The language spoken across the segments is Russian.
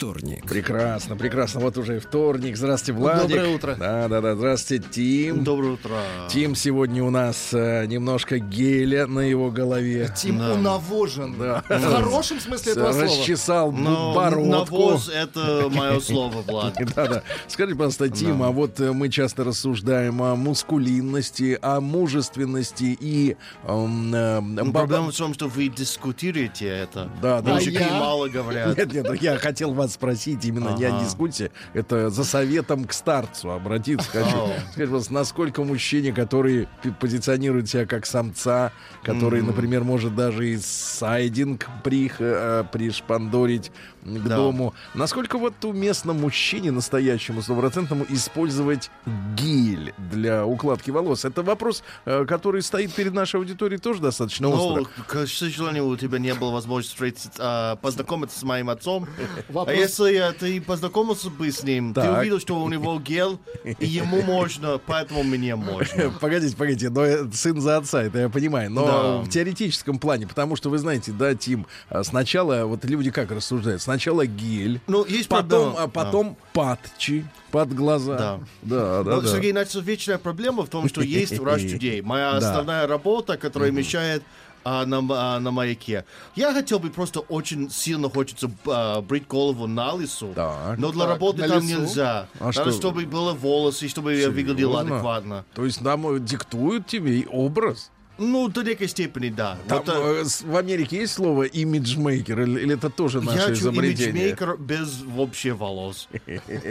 вторник. Прекрасно, прекрасно. Вот уже и вторник. Здравствуйте, Владик. Доброе утро. Да, да, да. Здравствуйте, Тим. Доброе утро. Тим сегодня у нас э, немножко геля на его голове. Тим Да. унавожен. Да. В хорошем смысле этого слова. Расчесал Но бородку. навоз — это мое слово, Влад. Да, да. Скажите, пожалуйста, Тим, а вот э, мы часто рассуждаем о мускулинности, о мужественности и... эм, э, Проблема в том, что вы дискутируете это. Да, да. Мужики А я? мало говорят. Нет, нет, я хотел вас спросить именно не о Ага. дискуссии, это за советом к старцу обратиться хочу. Ау. Скажите, пожалуйста, насколько мужчине, который позиционирует себя как самца, который, Мгм. например, может даже и сайдинг прих, э, пришпандорить к Да. дому, насколько вот уместно мужчине настоящему, стопроцентному, использовать гель для укладки волос? Это вопрос, э, который стоит перед нашей аудиторией тоже достаточно остро. Ну, к сожалению, у тебя не было возможности встретиться, а, познакомиться с моим отцом. Вопрос- если э, ты познакомился бы с ним, ты Так. увидел, что у него гел, и ему можно, поэтому мне можно. Погодите, погодите, но э, сын за отца, это я понимаю. Но Да. в теоретическом плане, потому что вы знаете, да, Тим, а, сначала вот люди как рассуждают? Сначала гель, Ну, есть потом, проблема. а потом патчи под глаза. Да. да, да. Ну, да. Сергей, значит, вечная проблема в том, что есть Rush Today. Моя Да. основная работа, которая мешает а, на, а, на маяке. Я хотел бы просто очень сильно хочется а, брить голову на лысу, Так. но для Так, работы там лысу? нельзя. А Надо, что? чтобы было волосы, чтобы я выглядел Серьезно? адекватно. То есть нам э, диктуют тебе и образ? Ну, до некой степени, да. Там, Вот, э, э, в Америке есть слово имиджмейкер или, или это тоже наше я изобретение? имиджмейкер без вообще волос.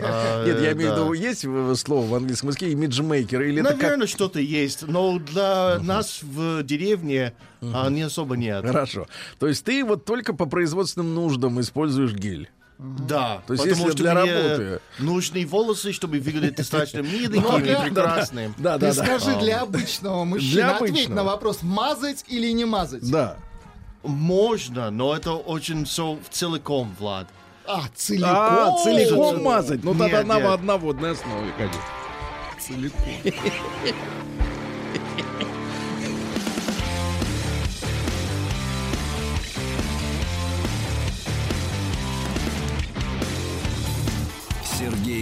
А, Нет, я имею в виду, есть слово в английском языке имиджмейкер или Наверное, что-то есть, но для нас в деревне а, не особо нет. Хорошо. То есть ты вот только по производственным нуждам используешь гель. Да, То есть потому если что для мне работы. нужны волосы, чтобы выглядеть достаточно миленьким Ну, и да, прекрасным. Да, Ты да, да. скажи для обычного мужчины, ответь на вопрос, мазать или не мазать? Да. Можно, но это очень все целиком, Влад. А, целиком. А, целиком мазать. Ну тогда на одноводной основе, конечно. Целиком.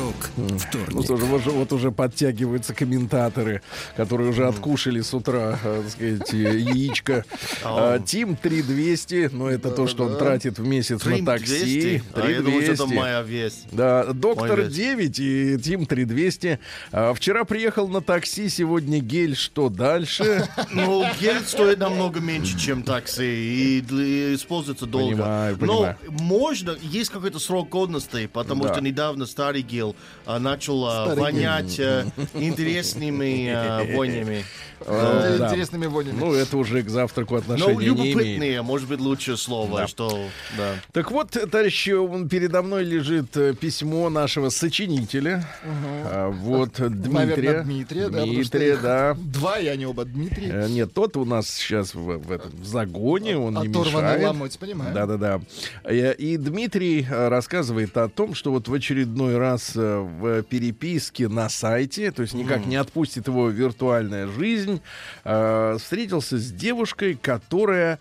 Рок Ну вторник. что же, вот, вот уже подтягиваются комментаторы, которые уже откушали с утра, э, так сказать, э, яичко. А, Тим 3200, ну это то, что он тратит в месяц на такси. 3200? А это 3200. моя весть. Да, доктор Мой вес. 9 и Тим 3200. А, вчера приехал на такси, сегодня гель. Что дальше? Ну, гель стоит намного меньше, чем такси, и используется долго. Понимаю, Но понимаю. можно, есть какой-то срок годности, потому Да. что недавно старый гель начал а, Старый вонять а, интересными вонями. Деле, да. Интересными вонями. Ну, это уже к завтраку Но отношения не имеет. любопытные, может быть, лучшее слово, что, да. Так вот, товарищи, он- передо мной лежит э, письмо нашего сочинителя. А, Вот Дмитрия. Дмитрия, да, Дмитрия, да. Два, и они оба Дмитрий. Э, Нет, тот у нас сейчас в, этом загоне, он не мешает. ломоть, понимаю. Да-да-да. Э, И Дмитрий э, рассказывает о том, что вот в очередной раз э, в переписке на сайте, то есть никак не отпустит его виртуальная жизнь, э, встретился с девушкой, которая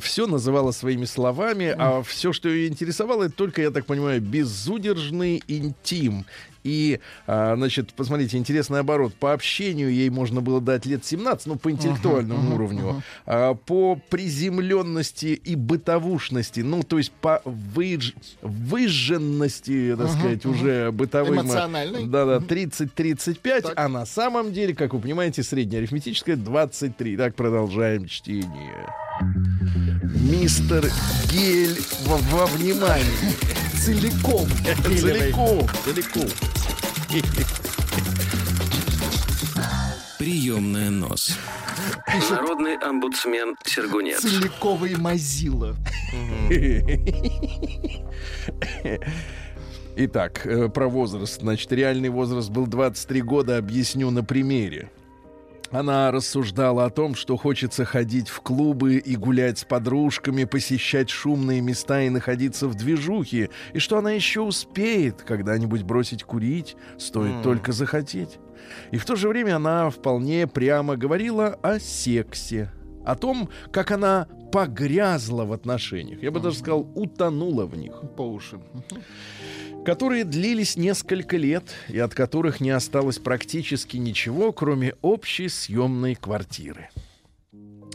все называла своими словами, а все, что ее интересовало, это только, я так понимаю, безудержный интим. И, а, значит, посмотрите, интересный оборот. По общению ей можно было дать лет 17, ну, по интеллектуальному уровню. А, по приземленности и бытовушности, ну, то есть по выж- выжженности, так сказать, уже бытовым... Эмоциональной. Да-да, 30-35, Так. а на самом деле, как вы понимаете, среднеарифметическое 23. Так, продолжаем чтение. Мистер Гель во, во внимании. Целиком. Целиком, целиком. Приемная нос. Народный омбудсмен Сергунец. Целиковый мазила. Итак, э, про возраст. Значит, реальный возраст был 23 года, объясню на примере. Она рассуждала о том, что хочется ходить в клубы и гулять с подружками, посещать шумные места и находиться в движухе, и что она еще успеет когда-нибудь бросить курить, стоит только захотеть. И в то же время она вполне прямо говорила о сексе, о том, как она погрязла в отношениях. Я бы даже сказал, утонула в них По уши. которые длились несколько лет и от которых не осталось практически ничего, кроме общей съемной квартиры.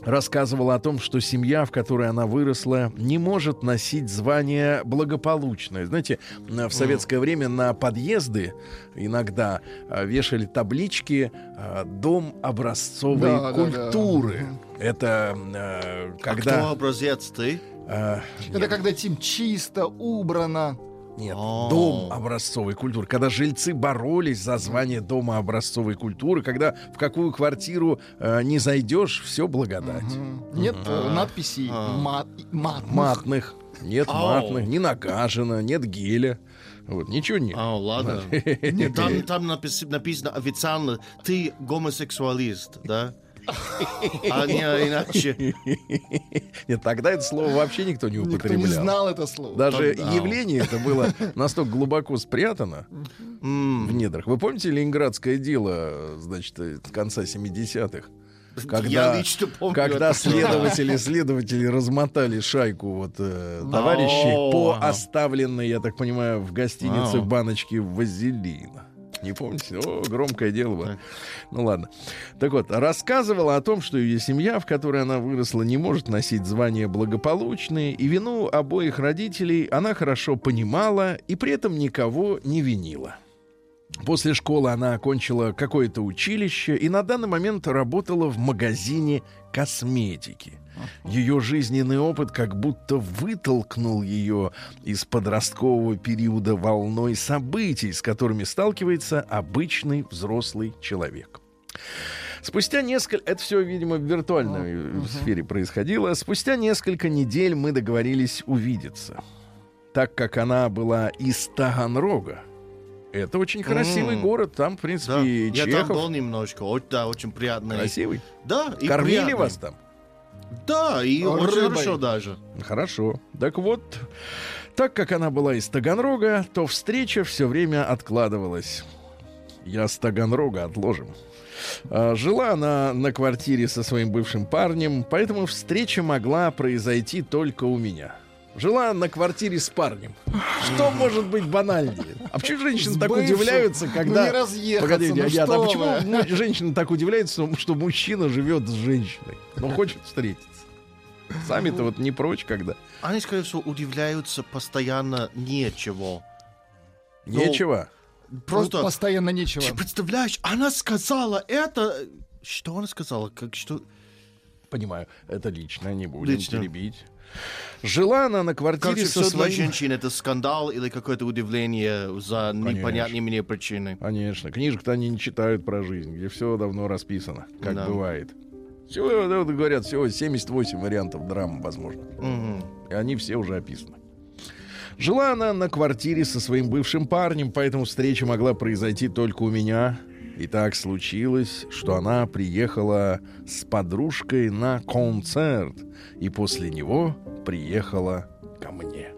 Рассказывала о том, что семья, в которой она выросла, не может носить звание благополучное. Знаете, в советское время на подъезды иногда э, вешали таблички э, «Дом образцовой Да, да, да. культуры». Это э, А когда... кто образец ты? э, Это когда Тим чисто, убрано. Нет, О. дом образцовой культуры. Когда жильцы боролись за звание дома образцовой культуры, когда в какую квартиру э, не зайдешь, все благодать. Нет э, надписей А. мат, матных. Матных, нет Ау. матных, не нагажено, нет геля. Вот, ничего нет. А, ладно. Там, там напис- написано официально, ты гомосексуалист, да? А не иначе. Нет, тогда это слово вообще никто не Никто употреблял. не знал это слово. Даже Тогда. явление это было настолько глубоко спрятано в недрах. Вы помните ленинградское дело, значит, конца 70-х? Когда, Я лично помню когда это. следователи, следователи размотали шайку вот э, товарищей по оставленной, я так понимаю, в гостинице Вау. баночке вазелина. Не помните? О, громкое дело было. Ну ладно. Так вот, рассказывала о том, что ее семья, в которой она выросла, не может носить звание благополучные, и вину обоих родителей она хорошо понимала и при этом никого не винила. После школы она окончила какое-то училище и на данный момент работала в магазине косметики. Ее жизненный опыт как будто вытолкнул ее из подросткового периода волной событий, с которыми сталкивается обычный взрослый человек. Спустя несколько... Это все, видимо, в виртуальной э, сфере происходило. Спустя несколько недель мы договорились увидеться. Так как она была из Таганрога, это очень красивый М. город. Там, в Да. принципе, и Я там был Чехов. немножко, да, очень приятно. Красивый. Да, и Кормили приятно. вас там? Да, и А, очень хорошо даже. Хорошо. Так вот, так как она была из Таганрога, то встреча все время откладывалась. Я с Таганрога отложим. А, Жила она на квартире со своим бывшим парнем, поэтому встреча могла произойти только у меня. Жила на квартире с парнем. Что может быть банальнее? А почему женщины так удивляются, Ну, когда... не разъехаться, Погодите, ну а что почему вы? женщины так удивляются, что мужчина живет с женщиной? Но хочет встретиться. Сами-то вот не прочь, когда. Они, скорее всего, удивляются постоянно нечего. Ну, Нечего. Просто, Ну, постоянно нечего. ты представляешь, она сказала это... Что она сказала? Как что? Понимаю, это лично, не будем Лично. теребить. Жила она на квартире же со все для своим... женщин это скандал или какое-то удивление за непонятные мне причины. Конечно, книжек-то они не читают про жизнь, где все давно расписано, как Да. бывает. Всего, да, вот говорят, всего 78 вариантов драм, возможно. Мгм. И они все уже описаны. Жила она на квартире со своим бывшим парнем, поэтому встреча могла произойти только у меня. И так случилось, что она приехала с подружкой на концерт, и после него приехала ко мне.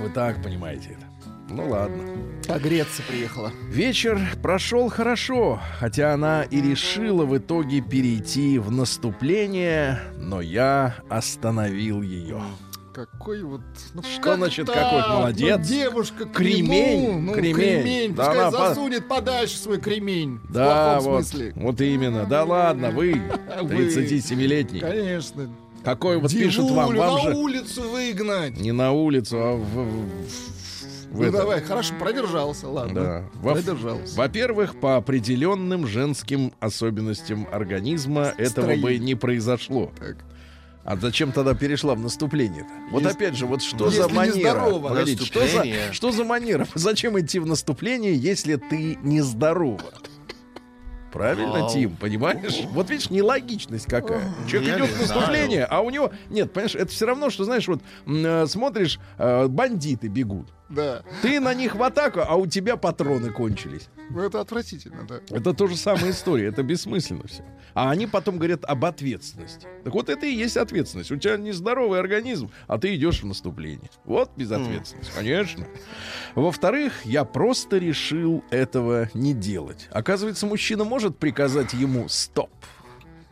Вы так понимаете это. Ну ладно. Погреться приехала. Вечер прошел хорошо, хотя она и решила в итоге перейти в наступление, но я остановил ее. Какой вот... Ну, Что как значит, так? какой молодец? Ну, девушка к Кремень, нему, ну, кремень. кремень. Да Пускай она по- засунет подальше свой кремень. в Да, плохом вот, смысле. вот именно. Да ладно, вы, Вы. 37-летний. Конечно. Какой вот пишут вам, Дивулю вам на же улицу выгнать. не на улицу, а в... в- в ну это. давай, хорошо, продержался, ладно. Да. Во- Продержался. Во-первых, по определенным женским особенностям организма этого бы не произошло. Так. А зачем тогда перешла в наступление-то? Вот опять же, вот что если за не манера? Погодите, что за, что за манера? Зачем идти в наступление, если ты нездорова? Правильно, Вау. Тим, понимаешь? Вот видишь, нелогичность какая. Человек Я идет в наступление, а у него... Нет, понимаешь, это все равно, что, знаешь, вот э, смотришь, э, бандиты бегут. Да. Ты на них в атаку, а у тебя патроны кончились. Ну, это отвратительно, да. Это тоже самая история, это бессмысленно все. А они потом говорят об ответственности. Так вот это и есть ответственность. У тебя нездоровый организм, а ты идешь в наступление. Вот безответственность, конечно. Во-вторых, я просто решил этого не делать. Оказывается, мужчина может приказать ему стоп.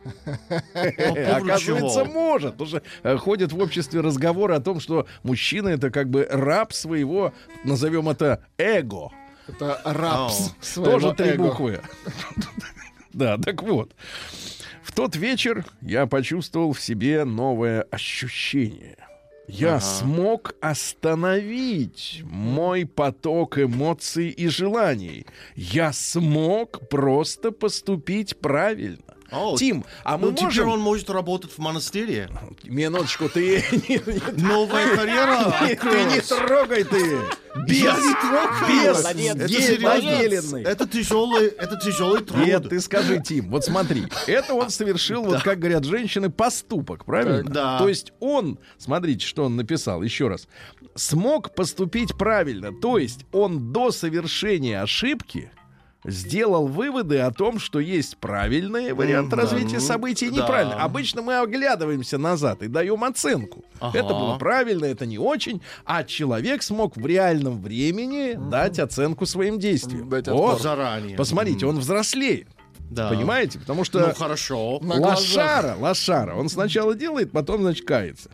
Оказывается, чего? может. Потому что э, ходят в обществе разговоры о том, что мужчина это как бы раб своего, назовем это эго. Это рапс Тоже три буквы. Да, так вот. В тот вечер я почувствовал в себе новое ощущение. Я Ага. смог остановить мой поток эмоций и желаний. Я смог просто поступить правильно. О, Тим, а мы Ну, теперь можем... он может работать в монастыре. Минуточку, ты... Новая карьера Ты не трогай ты! Без, без Молодец. Это тяжелый, это тяжелый труд. Нет, ты скажи, Тим, вот смотри, это он совершил, вот как говорят женщины, поступок, правильно? Да. То есть он, смотрите, что он написал, еще раз, смог поступить правильно, то есть он до совершения ошибки сделал выводы о том, что есть правильный вариант да. развития событий и Да. неправильный. Обычно мы оглядываемся назад и даем оценку. Ага. Это было правильно, это не очень, а человек смог в реальном времени дать оценку своим действиям. Дать Вот. Заранее. Посмотрите, он взрослеет. Да. Понимаете? Потому Ну, что хорошо. На глазах. лошара, лошара, он сначала делает, потом, значит, кается.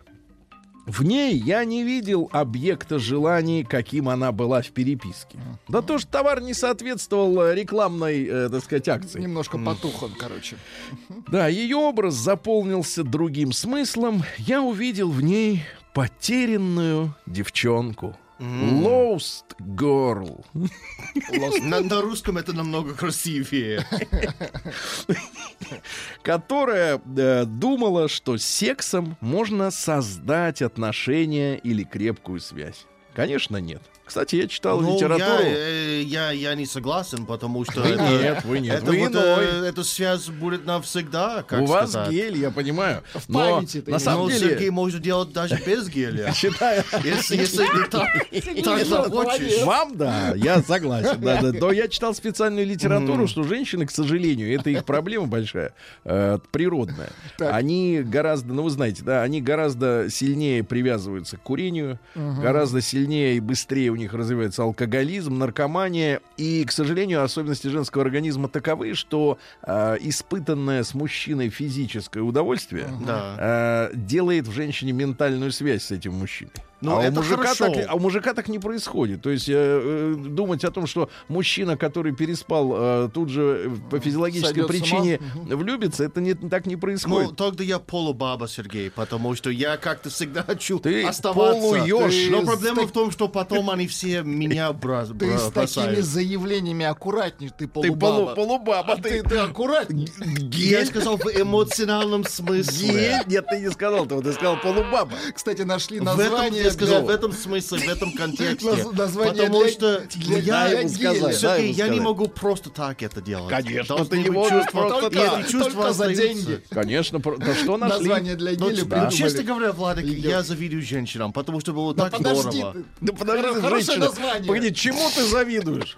В ней я не видел объекта желаний, каким она была в переписке. Да то, что товар не соответствовал э, рекламной, э, так сказать, акции. Немножко потух он, короче. Да, ее образ заполнился другим смыслом. Я увидел в ней потерянную девчонку. Lost girl. На, на русском это намного красивее. которая э, думала, что сексом можно создать отношения или крепкую связь. Конечно, нет. Кстати, я читал Ну, литературу. Я, э, я, я не согласен, потому что Вы это, нет, вы нет, это вы вот, иной. э, эта связь будет навсегда, как У вас сказать. гель, я понимаю. В Но памяти на самом Но деле, Сергей может делать даже без геля. считаю, Если, если ты так, так захочешь. Вам, да, я согласен. Да, да. Но я читал специальную литературу, что женщины, к сожалению, это их проблема большая, э, природная. Так. Они гораздо, ну вы знаете, да, они гораздо сильнее привязываются к курению, гораздо сильнее и быстрее у них развивается алкоголизм, наркомания. И, к сожалению, особенности женского организма таковы, что э, испытанное с мужчиной физическое удовольствие Да. э, делает в женщине ментальную связь с этим мужчиной. Ну, а, у это мужика хорошо. так, а у мужика так не происходит. То есть э, э, думать о том, что мужчина, который переспал, э, тут же э, по физиологической Сойдет причине влюбится, это не, так не Ну, происходит. тогда я полубаба, Сергей, потому что я как-то всегда хочу Ты оставаться. полуёж. Но Ты проблема с в том, что потом они все меня бра- Ты с такими бросают. заявлениями аккуратней, ты ты полу, полубаба. полубаба, А ты, ты аккуратней. Я сказал в эмоциональном смысле. Гель? Нет, ты не сказал этого, ты сказал полубаба. Кстати, нашли название я сказал, в этом смысле, в этом контексте. Потому что я, не могу просто так это делать. Конечно, ты не можешь просто так. Только за деньги. Конечно, да что нашли? Название для Ну, геля ну, придумали. честно говоря, Владик, я завидую женщинам, потому что было так здорово. Да подожди, Хоро- хорошее название. Погоди, чему ты завидуешь?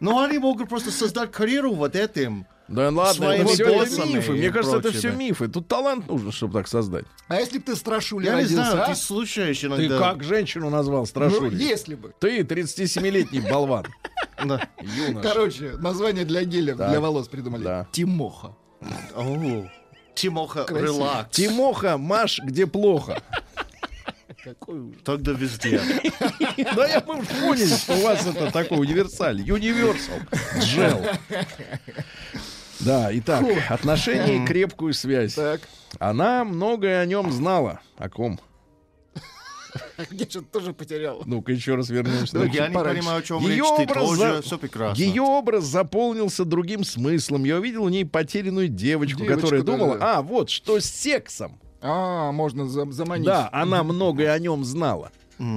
Но они могут просто создать карьеру вот этим. Да ладно, Своими это все это мифы. Мне кажется, это все прочими. мифы. Тут талант нужен, чтобы так создать. А если бы ты страшули Я не родился, знаю, а? ты слушаешь Ты иногда. как женщину назвал, Ну, страшули? если бы. Ты 37-летний болван. Да. Короче, название для геля, для волос придумали. Да. Тимоха. О, Тимоха, релакс. Тимоха, Маш, где плохо. Тогда везде. Да я мы уж поняли, что у вас это такой универсаль. Universal. Джел. Да, итак, отношения и крепкую связь. Так. Она многое о нем знала. О ком? Я что-то тоже потерял. Ну-ка еще раз вернемся. Давайте Я не пораньше. понимаю, о чем Ее речь. Ты образ тоже за- все прекрасно. Ее образ заполнился другим смыслом. Я увидел в ней потерянную девочку, Девочку, которая да, думала, да. а, вот, что с сексом. А, можно за- заманить. Да, она многое о нем знала.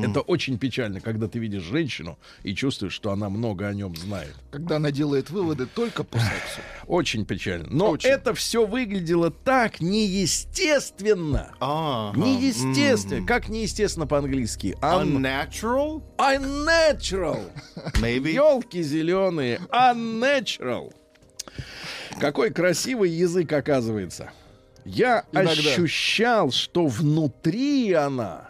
Это очень печально, когда ты видишь женщину и чувствуешь, что она много о нем знает. Когда она делает выводы только по сексу. Очень печально. Но Очень. это все выглядело так неестественно. А, ага. Неестественно. Как неестественно по-английски? Un- Unnatural? unnatural. Maybe. Елки зеленые. Unnatural. Какой красивый язык оказывается. Я Иногда. ощущал, что внутри она.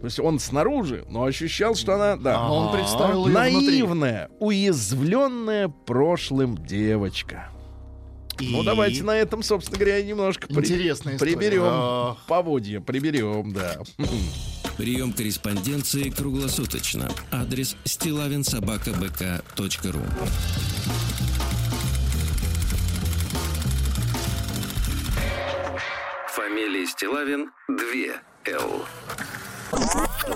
То есть он снаружи, но ощущал, что она, да, Но он представил ее внутри. наивная, уязвленная прошлым девочка. Ну, И- давайте на этом, собственно говоря, немножко при- Интересная история. приберем Ах. поводья, приберем, да. Прием корреспонденции круглосуточно. Адрес стилавинсобакабк.ру Фамилия Стилавин 2 Л.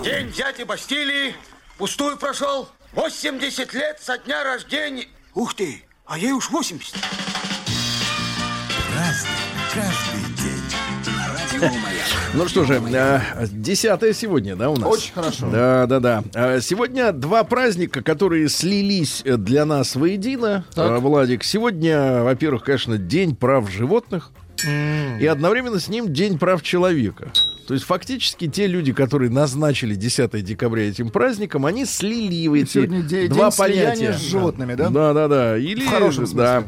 День дяди Бастилии пустую прошел. 80 лет со дня рождения. Ух ты, а ей уж 80. Ну что же, э, десятое сегодня, да, у нас? Очень хорошо. Да, да, да. Э, Сегодня два праздника, которые слились для нас воедино, Так. э, Владик. Сегодня, во-первых, конечно, День прав животных. И одновременно с ним День прав человека. То есть фактически те люди, которые назначили 10 декабря этим праздником, они слили в эти Сегодня де- два день понятия. с животными, да? Да, да, да. Или, В хорошем да.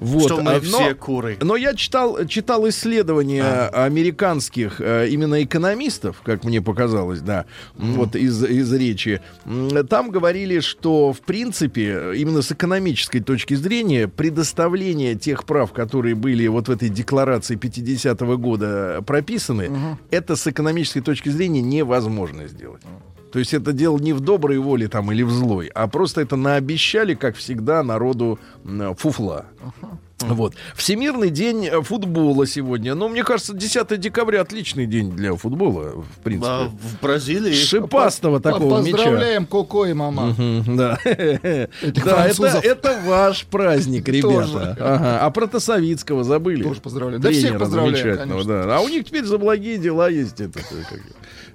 Вот. Что мы А, но- все куры. но я читал, читал исследования американских э, именно экономистов, как мне показалось, да, вот из, из речи. Там говорили, что, в принципе, именно с экономической точки зрения, предоставление тех прав, которые были вот в этой декларации 50-го года прописаны, это с экономической точки зрения невозможно сделать. То есть это дело не в доброй воле там или в злой, а просто это наобещали, как всегда, народу фуфла. Вот. Всемирный день э, футбола сегодня. Ну, мне кажется, 10 декабря отличный день для футбола, в А, принципе. в Бразилии. Шипастого такого мяча. Поздравляем Коко и мама. Мгм, Да, да, это, это ваш праздник, ребята. Ага. А Протасовицкого забыли? Тоже поздравляем. Да всех поздравляем, конечно. да. А у них теперь за благие дела есть это,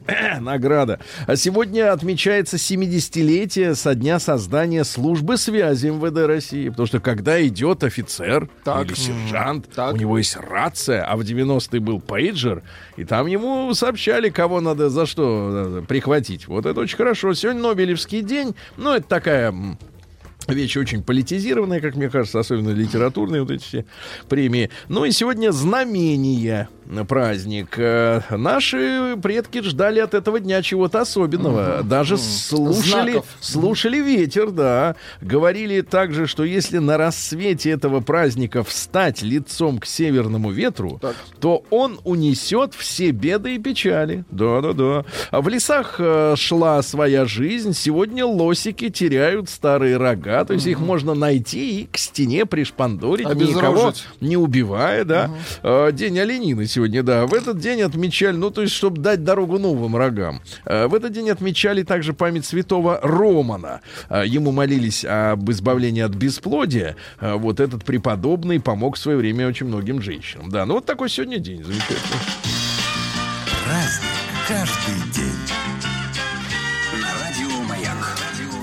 награда. А сегодня отмечается 70-летие со дня создания службы связи МВД России. Потому что когда идет офицер Так. или сержант, Так. у него есть рация, а в 90-е был пейджер, и там ему сообщали, кого надо за что надо прихватить. Вот это очень хорошо. Сегодня Нобелевский день. Ну, это такая м, вещь очень политизированная, как мне кажется, особенно литературные вот эти все премии. Ну и сегодня знамение праздник. Э, Наши предки ждали от этого дня чего-то особенного. Даже слушали, Знаков. слушали ветер, да. Говорили также, что если на рассвете этого праздника встать лицом к северному ветру, Так. то он унесет все беды и печали. Да-да-да. В лесах э, шла своя жизнь. Сегодня лосики теряют старые рога. То есть их можно найти и к стене пришпандорить, никого Обезоружить. не убивая, да. Э, День оленины сегодня, да. В этот день отмечали, ну, то есть, чтобы дать дорогу новым рогам. Э, В этот день отмечали также память святого Романа. Ему молились об избавлении от бесплодия. Вот этот преподобный помог в свое время очень многим женщинам. Да, ну вот такой сегодня день замечательный. Праздник каждый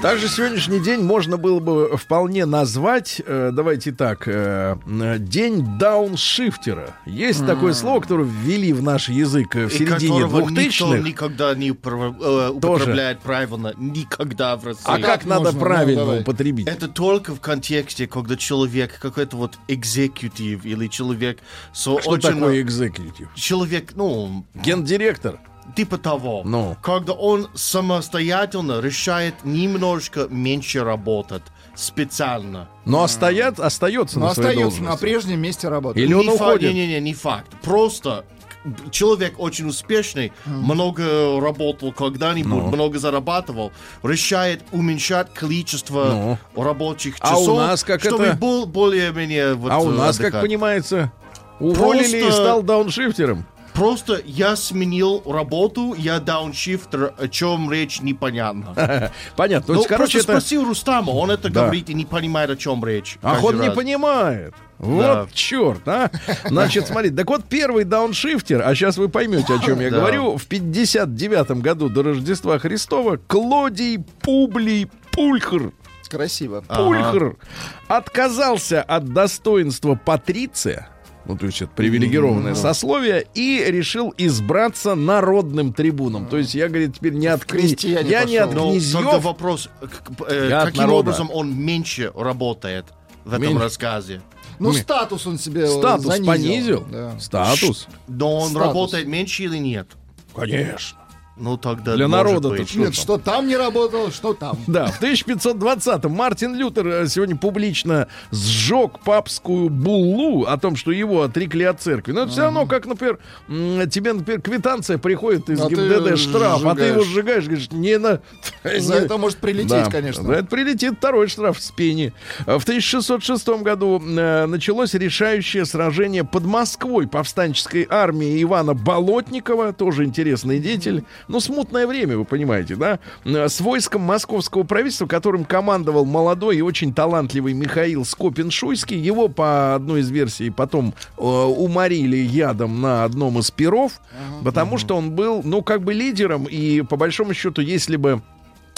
Также сегодняшний день можно было бы вполне назвать, э, давайте так, э, день дауншифтера. Есть такое слово, которое ввели в наш язык э, в середине 2000-х. никогда не э, употребляет правильно. Никогда в России. А как надо можно? Ну, правильно давай. употребить? Это только в контексте, когда человек, какой-то вот экзекутив или человек с Что очень... такое экзекутив? Человек, ну, Гендиректор? Типа того. Ну. Когда он самостоятельно решает немножко меньше работать специально. Но остаят, остается Но на своей остается на должности. прежнем месте работать. Или он не факт, уходит? Не-не-не, не факт. Просто человек очень успешный, много работал когда-нибудь, Ну. много зарабатывал, решает уменьшать количество рабочих А у часов, нас как чтобы это? был более-менее вот, А у нас, как отдыхать. понимается, уволили и Просто- стал дауншифтером. Просто я сменил работу, я дауншифтер, о чем речь непонятно. Понятно. То Ну, есть, короче, просто это... спросил Рустама, он это Да. говорит и не понимает, о чем речь. Ах, он не раз. понимает. Вот Да. черт, а. Значит, смотрите, так вот первый дауншифтер, а сейчас вы поймете, о чем я Да. говорю, в 59 году до Рождества Христова Клодий Публий Пульхр, Красиво. Пульхр отказался от достоинства патриция, ну, то есть это привилегированное сословие, и решил избраться народным трибуном. То есть я, говорит, теперь не от крестьяне Я не пошел. от Но князьев, только вопрос, к- э, Я каким образом он меньше работает в этом Меньше. рассказе? Ну, статус он себе статус занизил. понизил. Да. Статус. Но он Статус. работает меньше или нет? Конечно. Ну тогда Для народа-то быть. что Нет, там? что там не работало, что там. Да, в 1520-м Мартин Лютер э, сегодня публично сжег папскую буллу о том, что его отрекли от церкви. Но это все равно, как, например, тебе, например, квитанция приходит из А ГИБДД штраф, а ты его сжигаешь. говоришь, не на... За не- это может прилететь, Да, конечно. За это прилетит второй штраф с пени. В 1606 году э, началось решающее сражение под Москвой повстанческой армии Ивана Болотникова, тоже интересный деятель. Ну, смутное время, вы понимаете, да? Э, С войском московского правительства, которым командовал молодой и очень талантливый Михаил Скопин-Шуйский. Его, по одной из версий, потом э, уморили ядом на одном из перов, потому что он был, ну, как бы лидером, и по большому счету, если бы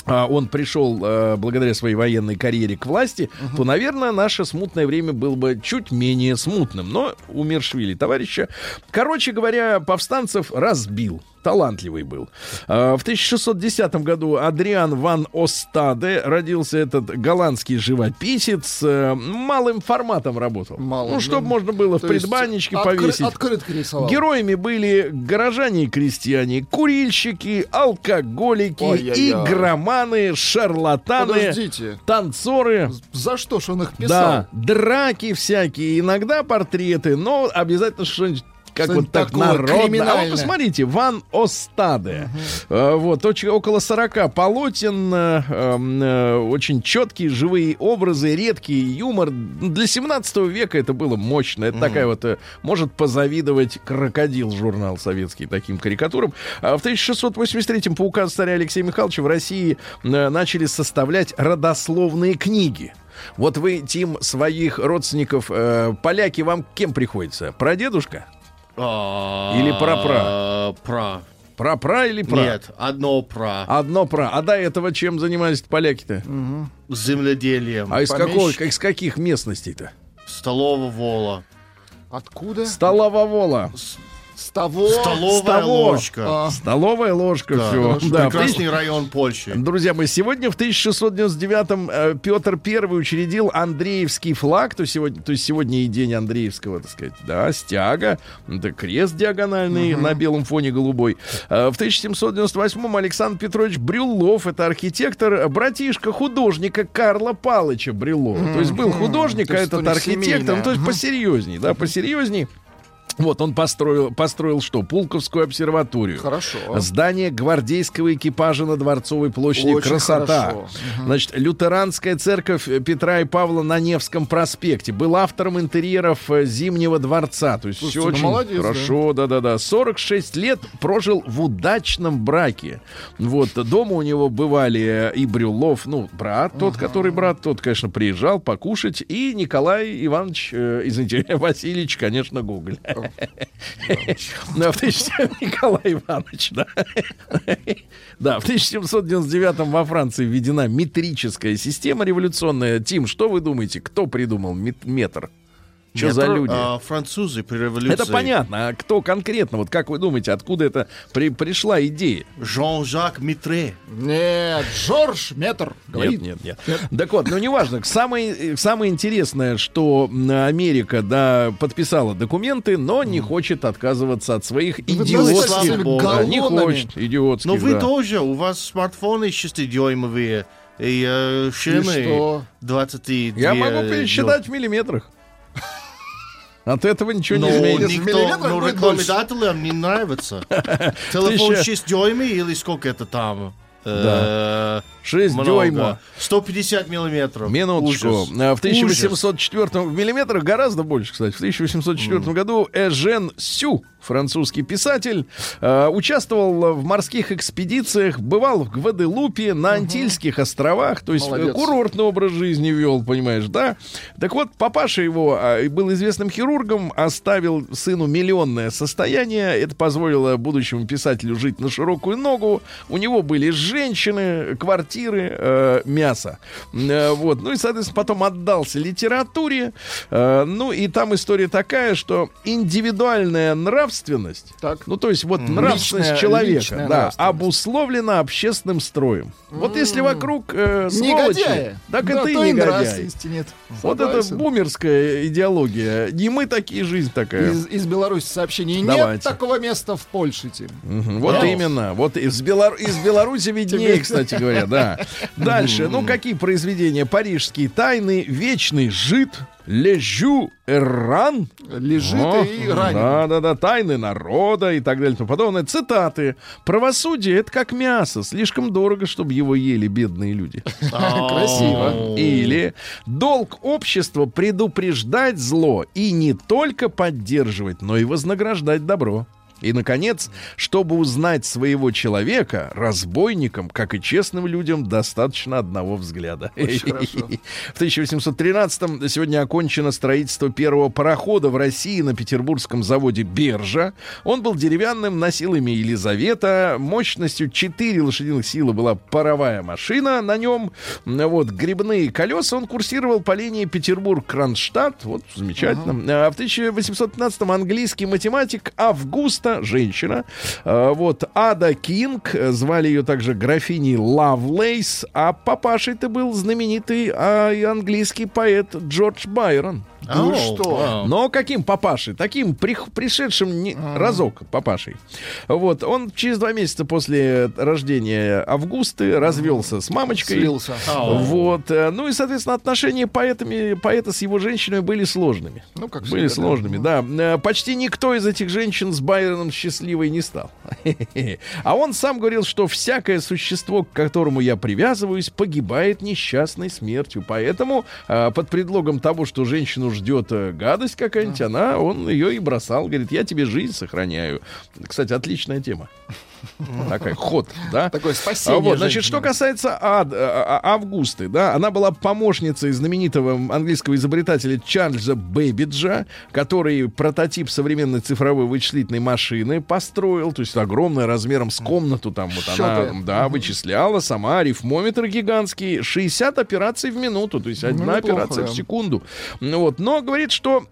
а, он пришел э, благодаря своей военной карьере к власти, то, наверное, наше смутное время было бы чуть менее смутным. Но умершвили товарища. Короче говоря, повстанцев разбил. Талантливый был. А, В 1610 году Адриан ван Остаде родился этот голландский живописец. э, Малым форматом работал. Малым, ну, чтобы да. можно было в То есть предбанничке откры- повесить. Открытки рисовал. Героями были горожане и крестьяне, курильщики, алкоголики, Ой-ой-ой. игроманы, шарлатаны, Подождите. танцоры. За что ж он их писал? Да, драки всякие, иногда портреты, но обязательно что-нибудь как вот так народно. А криминальное. посмотрите, Ван Остаде. Э, Вот, очень, около 40 полотен, э, э, очень четкие, живые образы, редкий юмор. Для 17 века это было мощно. Это такая вот, э, может позавидовать крокодил журнал советский таким карикатурам. А в 1683 по указу царя Алексея Михайловича в России начали составлять родословные книги. Вот вы, Тим, своих родственников, э, поляки, вам кем приходится? Прадедушка? Или про-пра? Про. Про-пра или про? Нет, одно про. Одно про. А до этого чем занимались поляки-то? Земледелием. А из, какого, из каких местностей-то? Столового вола. Откуда? Столововола. С того. Столовая С того. ложка. А, Столовая ложка. Да. все. Да, Прекрасный район Польши. Друзья мои, сегодня в 1699-м э, Петр I учредил Андреевский флаг, то, сегодня, то есть сегодня и день Андреевского, так сказать, да, стяга, это крест диагональный на белом фоне голубой. Э, в 1798-м Александр Петрович Брюллов, это архитектор, братишка художника Карла Палыча Брюллова. То есть был художник, а есть этот архитектор, ну, то есть посерьезней, да, посерьезней. Вот он построил, построил что? Пулковскую обсерваторию. Хорошо. Здание гвардейского экипажа на Дворцовой площади. Очень Красота. хорошо. Значит, лютеранская церковь Петра и Павла на Невском проспекте. Был автором интерьеров э, Зимнего дворца. То есть Слушайте, все ну, очень молодец, хорошо. Да-да-да. 46 лет прожил в удачном браке. Вот. Дома у него бывали э, и Брюлов, ну, брат тот, который брат, тот, конечно, приезжал покушать. И Николай Иванович, э, извините, Васильевич, конечно, Гоголь. Ну, в 1700 Николай Иванович, да. Да, в 1799 во Франции введена метрическая система революционная. Тим, что вы думаете, кто придумал мет- метр? Что за люди? а, французы при революции. Это понятно. А кто конкретно? Вот как вы думаете, откуда это при- пришла идея? Жан-Жак Митре. Нет, Жорж Метр. Говорит. Нет, нет, нет. Так вот, ну неважно. Самое, самое интересное, что Америка, да, подписала документы, но не хочет отказываться от своих идиотских... Да, не хочет, идиотских, Но вы да. тоже, у вас смартфоны 6-дюймовые. И э, шины что? 22 Я могу дю- пересчитать в миллиметрах. От этого ничего не Но изменится. никто, ну, рекламодателям не нравится. Телефон Тысяча- 6 дюймов или сколько это там? Э, 6 Много. дюйма. 150 миллиметров. Минуточку. Ужас. А, В Ужас. 1804 в миллиметрах гораздо больше, кстати. В 1804 году Эжен Сю, французский писатель, э, участвовал в морских экспедициях, бывал в Гваделупе, на Антильских островах, то есть э, Молодец. курортный образ жизни вел, понимаешь, да? Так вот, папаша его а, был известным хирургом, оставил сыну миллионное состояние. Это позволило будущему писателю жить на широкую ногу. У него были женщины, квартиры, э, мясо. Э, вот. Ну и, соответственно, потом отдался литературе. Э, ну и там история такая, что индивидуальная нравственность, Так. ну то есть вот нравственность Личная- человека, личная да, нравственность. обусловлена общественным строем. Вот если вокруг э, сволочи, Негодяи. так да, и ты и негодяй. нет. Вот это бумерская идеология. Не мы такие, жизнь такая. Из, из Беларуси сообщение. Нет Давайте. такого места в Польше, Тим. Мгм, Вот Вау. именно. Вот из, Белор... из Беларуси виднее, Тебе- кстати говоря, да. Дальше. Ну, какие произведения? Парижские тайны, Вечный жид, Лежу Эрран. Лежит О, и ранен. Да, да, да, тайны народа и так далее и тому подобное. Цитаты. Правосудие это как мясо. Слишком дорого, чтобы его ели бедные люди. Красиво. Или долг общества предупреждать зло и не только поддерживать, но и вознаграждать добро. И, наконец, чтобы узнать своего человека, разбойникам, как и честным людям, достаточно одного взгляда. В 1813-м сегодня окончено строительство первого парохода в России на петербургском заводе «Биржа». Он был деревянным, носил имя Елизавета. Мощностью 4 лошадиных силы была паровая машина на нем. Вот, грибные колеса. Он курсировал по линии Петербург-Кронштадт. Вот, замечательно. А в 1815-м английский математик Августа, женщина. а, Вот, Ада Кинг, э, звали ее также графиней Лавлейс. А папашей-то был знаменитый а, английский поэт Джордж Байрон. Ну Ау, что? вау. Но каким папашей? Таким прих- пришедшим не- разок папашей. Вот, он через два месяца после рождения Августы развелся с мамочкой. Слился. Вот. э, Ну и, соответственно, отношения поэтами, поэта с его женщиной были сложными. Ну, как Были всегда, да. сложными, да. Э, Почти никто из этих женщин с Байроном счастливой не стал. А он сам говорил, что всякое существо, к которому я привязываюсь, погибает несчастной смертью. Поэтому э, под предлогом того, что женщину ждет э, гадость какая-нибудь, она, он ее и бросал. Говорит, я тебе жизнь сохраняю. Кстати, отличная тема. Такой ход, да? Такое А спасение. вот, значит, что касается Ад- а- а- Августы, да, она была помощницей знаменитого английского изобретателя Чарльза Бэббиджа, который прототип современной цифровой вычислительной машины построил, то есть огромная размером с комнату там вот она, Счёты. да, вычисляла сама, арифмометр гигантский, 60 операций в минуту, то есть одна неплохо, операция да. в секунду. Ну Вот, но говорит, что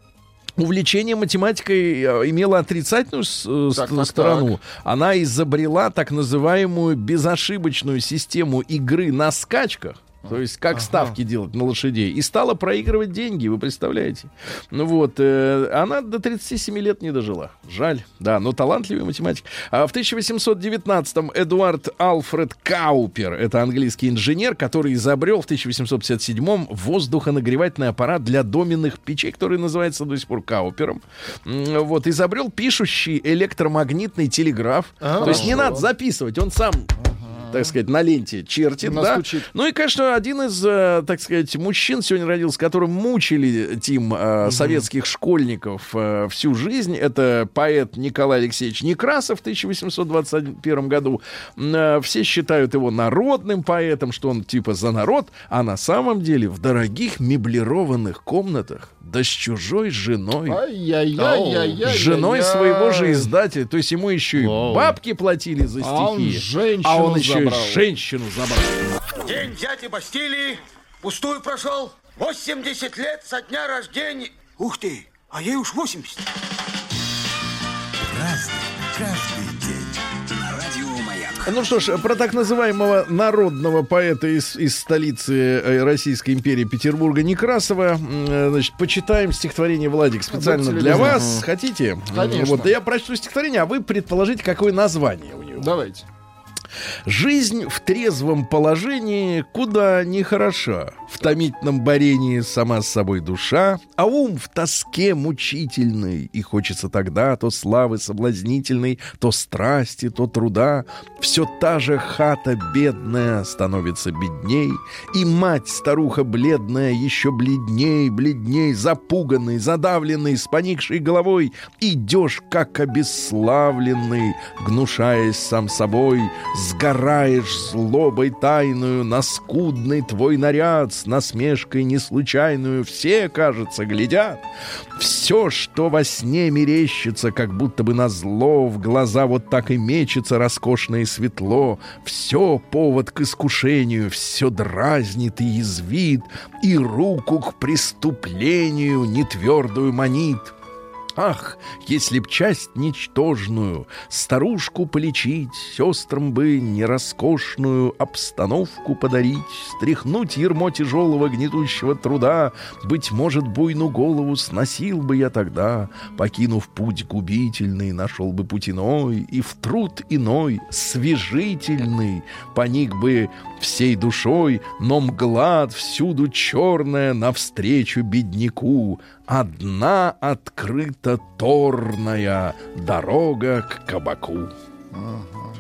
Увлечение математикой э, имело отрицательную э, Так, так, сторону. Она изобрела так называемую безошибочную систему игры на скачках. То есть как ставки делать на лошадей. И стала проигрывать деньги, вы представляете? Ну вот, э, она до 37 лет не дожила. Жаль. Да, но талантливый математик. А в 1819-м Эдуард Алфред Каупер, это английский инженер, который изобрел в 1857-м воздухонагревательный аппарат для доменных печей, который называется до сих пор Каупером. Вот, изобрел пишущий электромагнитный телеграф. То есть не надо записывать, он сам так сказать, на ленте чертит, да? Ну и, конечно, один из, э, так сказать, мужчин сегодня родился, которым мучили, Тим, э, советских школьников э, всю жизнь. Это поэт Николай Алексеевич Некрасов в 1821 году. Э, все считают его народным поэтом, что он типа за народ, а на самом деле в дорогих меблированных комнатах, да с чужой женой. Ай-яй-яй-яй-яй. С женой своего же издателя. То есть ему еще и бабки платили за стихи. А он женщину А он еще забрал. и женщину забрал. День дяди Бастилии пустую прошел. 80 лет со дня рождения. Ух ты, а ей уж 80. Разный, каждый день. На радио Маяк. Ну что ж, про так называемого народного поэта из, из столицы э, Российской империи Петербурга Некрасова, э, значит, почитаем стихотворение Владик специально Будьте для вас. Хотите? Конечно. Вот, да я прочту стихотворение, а вы предположите, какое название у него. Давайте. Жизнь в трезвом положении куда не хороша. В томительном борении сама с собой душа, а ум в тоске мучительной. И хочется тогда то славы соблазнительной, то страсти, то труда. Все та же хата бедная становится бедней, и мать старуха бледная еще бледней, бледней, запуганный, задавленный, с поникшей головой, идешь как обесславленный, гнушаясь сам собой, сгораешь злобой тайную на скудный твой наряд с насмешкой неслучайную. Все, кажется, глядят. Все, что во сне мерещится, как будто бы на зло в глаза вот так и мечется роскошно и светло. Все повод к искушению, все дразнит и язвит, и руку к преступлению нетвердую манит. Ах, если б часть ничтожную, старушку полечить, сестрам бы нероскошную обстановку подарить, стряхнуть ермо тяжелого гнетущего труда, быть может, буйну голову сносил бы я тогда, покинув путь губительный, нашел бы путь иной, и в труд иной, свежительный, поник бы всей душой, но мгла всюду черная навстречу бедняку, Одна открыта торная дорога к кабаку.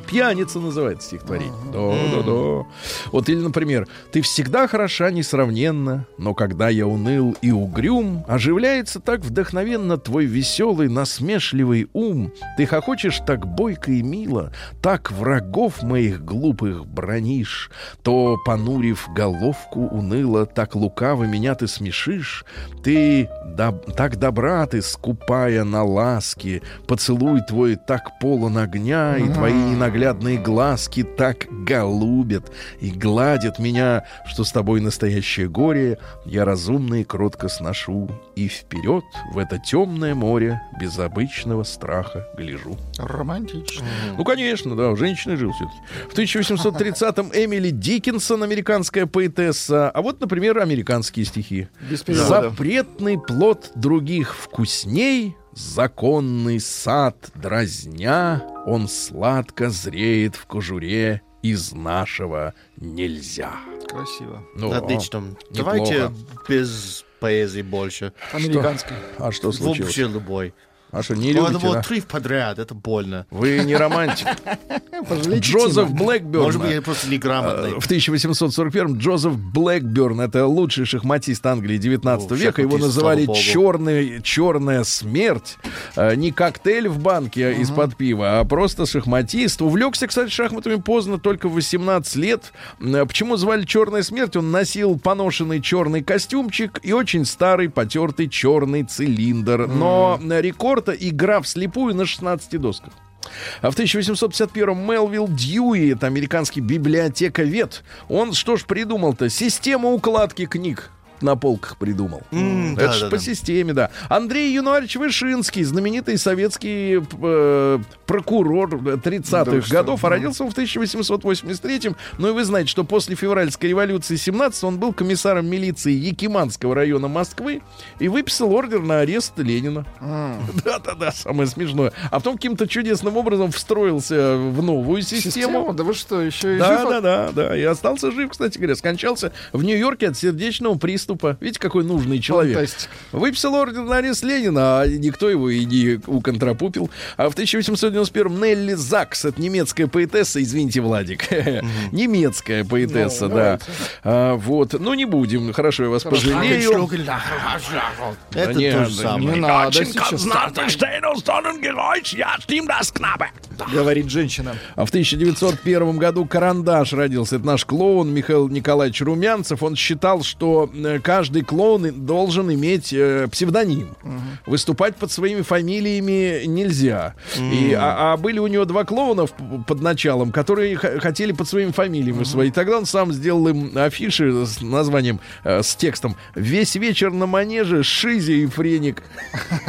Пьяница называется стихотворение. Да, да, да. Вот или, например, ты всегда хороша несравненно, но когда я уныл и угрюм, оживляется так вдохновенно твой веселый, насмешливый ум. Ты хохочешь так бойко и мило, так врагов моих глупых бронишь, то, понурив головку уныло, так лукаво меня ты смешишь. Ты доб- так добра ты, скупая на ласки, поцелуй твой так полон огня, и твои ненаглядные глазки так голубят и гладят меня, что с тобой настоящее горе я разумно и кротко сношу, и вперед в это темное море без обычного страха гляжу. Романтично. Ну, конечно, да, женщина жил все-таки. В 1830-м Эмили Диккенсон, американская поэтесса. А вот, например, американские стихи. Без перевода. Запретный плод других вкусней, законный сад дразня, он сладко зреет в кожуре, из нашего нельзя. Красиво. Ну, Отлично. неплохо. Давайте без поэзии больше. Американский. А что случилось? Вообще любой. А что, не любите, Надо было да? три подряд, это больно. Вы не романтик. Джозеф Блэкберн. Может быть, я просто неграмотный. Э, в 1841-м Джозеф Блэкберн, это лучший шахматист Англии 19 века, его называли черный, черная смерть. Э, не коктейль в банке из-под пива, а просто шахматист. Увлекся, кстати, шахматами поздно, только в 18 лет. Э, почему звали черная смерть? Он носил поношенный черный костюмчик и очень старый потертый черный цилиндр. Но рекорд 1954 игра вслепую на 16 досках. А в 1851-м Мелвилл Дьюи, это американский библиотековед, он что ж придумал-то? Система укладки книг на полках придумал. М, Это да, ж да, по да. системе, да. Андрей Януарьевич Вышинский, знаменитый советский э, прокурор 30-х Да что? годов, а родился он в 1883-м. Ну и вы знаете, что после февральской революции 17 он был комиссаром милиции Якиманского района Москвы и выписал ордер на арест Ленина. Да-да-да, самое смешное. А потом каким-то чудесным образом встроился в новую систему. Систему? Да вы что, еще и Да, жив? да, да, да. И остался жив, кстати говоря. Скончался в Нью-Йорке от сердечного приступа. Видите, какой нужный человек. Фантастика. Выписал орден на арест Ленина, а никто его и не уконтропупил. А в 1891-м Нелли Закс, это немецкая поэтесса, извините, Владик, немецкая поэтесса, Ну, да. А, вот, ну не будем, хорошо, я вас пожалею. Это не, то да, же Не самое. надо сейчас. Говорит женщина. А в 1901 году Карандаш родился. Это наш клоун Михаил Николаевич Румянцев. Он считал, что э, каждый клоун должен иметь э, псевдоним. Выступать под своими фамилиями нельзя. И, а, а были у него два клоуна в- под началом, которые хотели под своими фамилиями свои. Тогда он сам сделал им афиши с названием, э, с текстом «Весь вечер на манеже Шизи и Френик».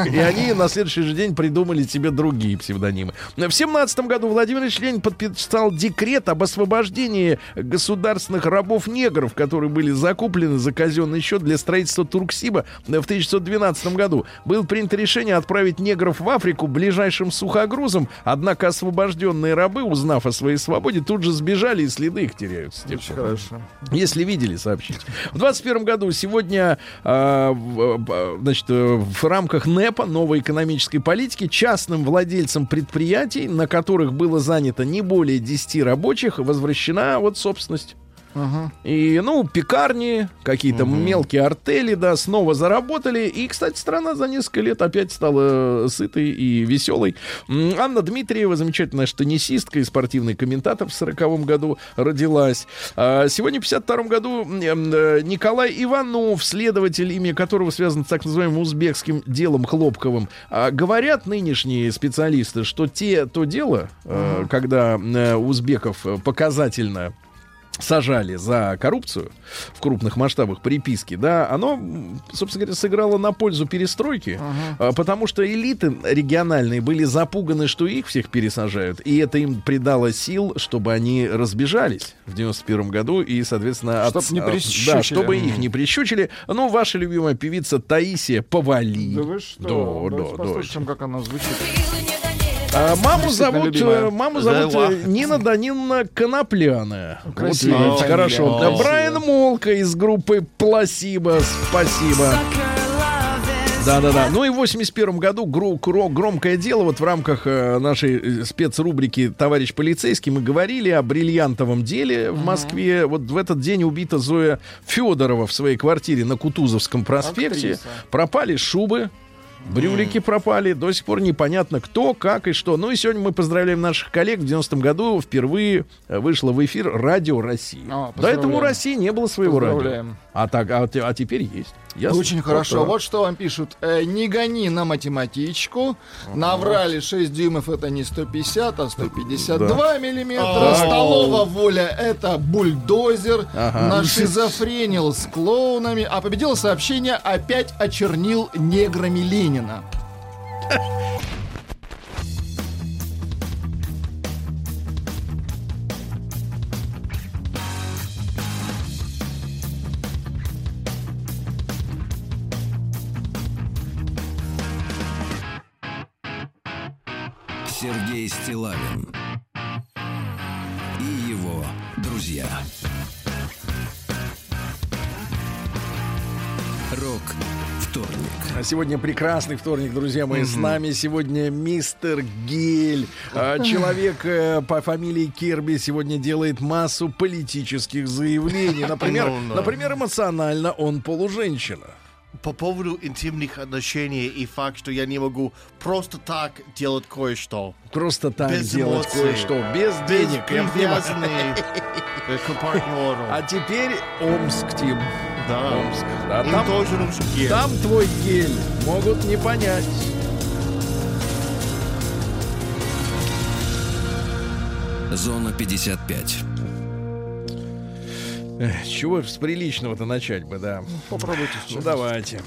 И они на следующий же день придумали себе другие псевдонимы. Всем 1917 году Владимир Ильич Ленин подписал декрет об освобождении государственных рабов-негров, которые были закуплены за казенный счет для строительства Турксиба в 1912 году. Было принято решение отправить негров в Африку ближайшим сухогрузом, однако освобожденные рабы, узнав о своей свободе, тут же сбежали и следы их теряются. Очень хорошо. Если видели, сообщите. В 21 году сегодня, в- значит, э, в рамках НЭПа, новой экономической политики, частным владельцам предприятий, на которых было занято не более 10 рабочих, возвращена вот собственность. Ага. И, ну, пекарни, какие-то мелкие артели, да, снова заработали. И, кстати, страна за несколько лет опять стала э, сытой и веселой. Анна Дмитриева, замечательная штанисистка и спортивный комментатор в 40 году родилась. А сегодня, в 52 году, м, э, Николай Иванов, следователь, имя которого связано с так называемым узбекским делом Хлопковым. А говорят нынешние специалисты, что те, то дело, э, когда э, узбеков э, показательно сажали за коррупцию в крупных масштабах приписки, да, оно, собственно говоря, сыграло на пользу перестройки, а, потому что элиты региональные были запуганы, что их всех пересажают, и это им придало сил, чтобы они разбежались в 91 году и, соответственно, Чтоб не а, прищучили. Да, чтобы их не прищучили. Ну, ваша любимая певица Таисия Повали. Да вы что? Да, да, да. послушаем, как она звучит. А, маму Действительно зовут, любимая. э, маму зовут э, Нина Даниловна Конопляная. Вот Красивая видите, фамилия. хорошо. Да, О. Брайан Молка из группы Пласиба. Спасибо. Да-да-да. Ну и в 81 году громкое дело вот в рамках э, нашей э, спецрубрики «Товарищ полицейский» мы говорили о бриллиантовом деле в Москве. Вот в этот день убита Зоя Федорова в своей квартире на Кутузовском проспекте. Актриса. Пропали шубы. Брюлики пропали, до сих пор непонятно кто, как и что. Ну и сегодня мы поздравляем наших коллег. В 90-м году впервые э, вышло в эфир Радио России. А, До этого у. России не было своего радио. А, так, а, а теперь есть. Ясно? Очень хорошо. Вот, Вот что вам пишут. Э, не гони на математичку. Наврали 6 дюймов это не 150, а 152 миллиметра. Столова воля это бульдозер. Ага. Нашизофренил с клоунами. А победило сообщение опять очернил неграми Ленина. Сергей Стилавин и его друзья. Рок вторник. А Сегодня прекрасный вторник, друзья мои. С нами сегодня мистер Гель. А, Человек э, по фамилии Кирби сегодня делает массу политических заявлений. Например, Ну, например, эмоционально он полуженщина. По поводу интимных отношений и факт, что я не могу просто так делать кое-что. Просто так Без делать эмоций. кое-что. Без денег. Привязанные э, к партнеру. А теперь Омск, Тим. Да. Омск. Им там, тоже нужен гель. там твой гель. Могут не понять. Зона 55. Чего с приличного-то начать бы, да. Попробуйте. Ну, давайте.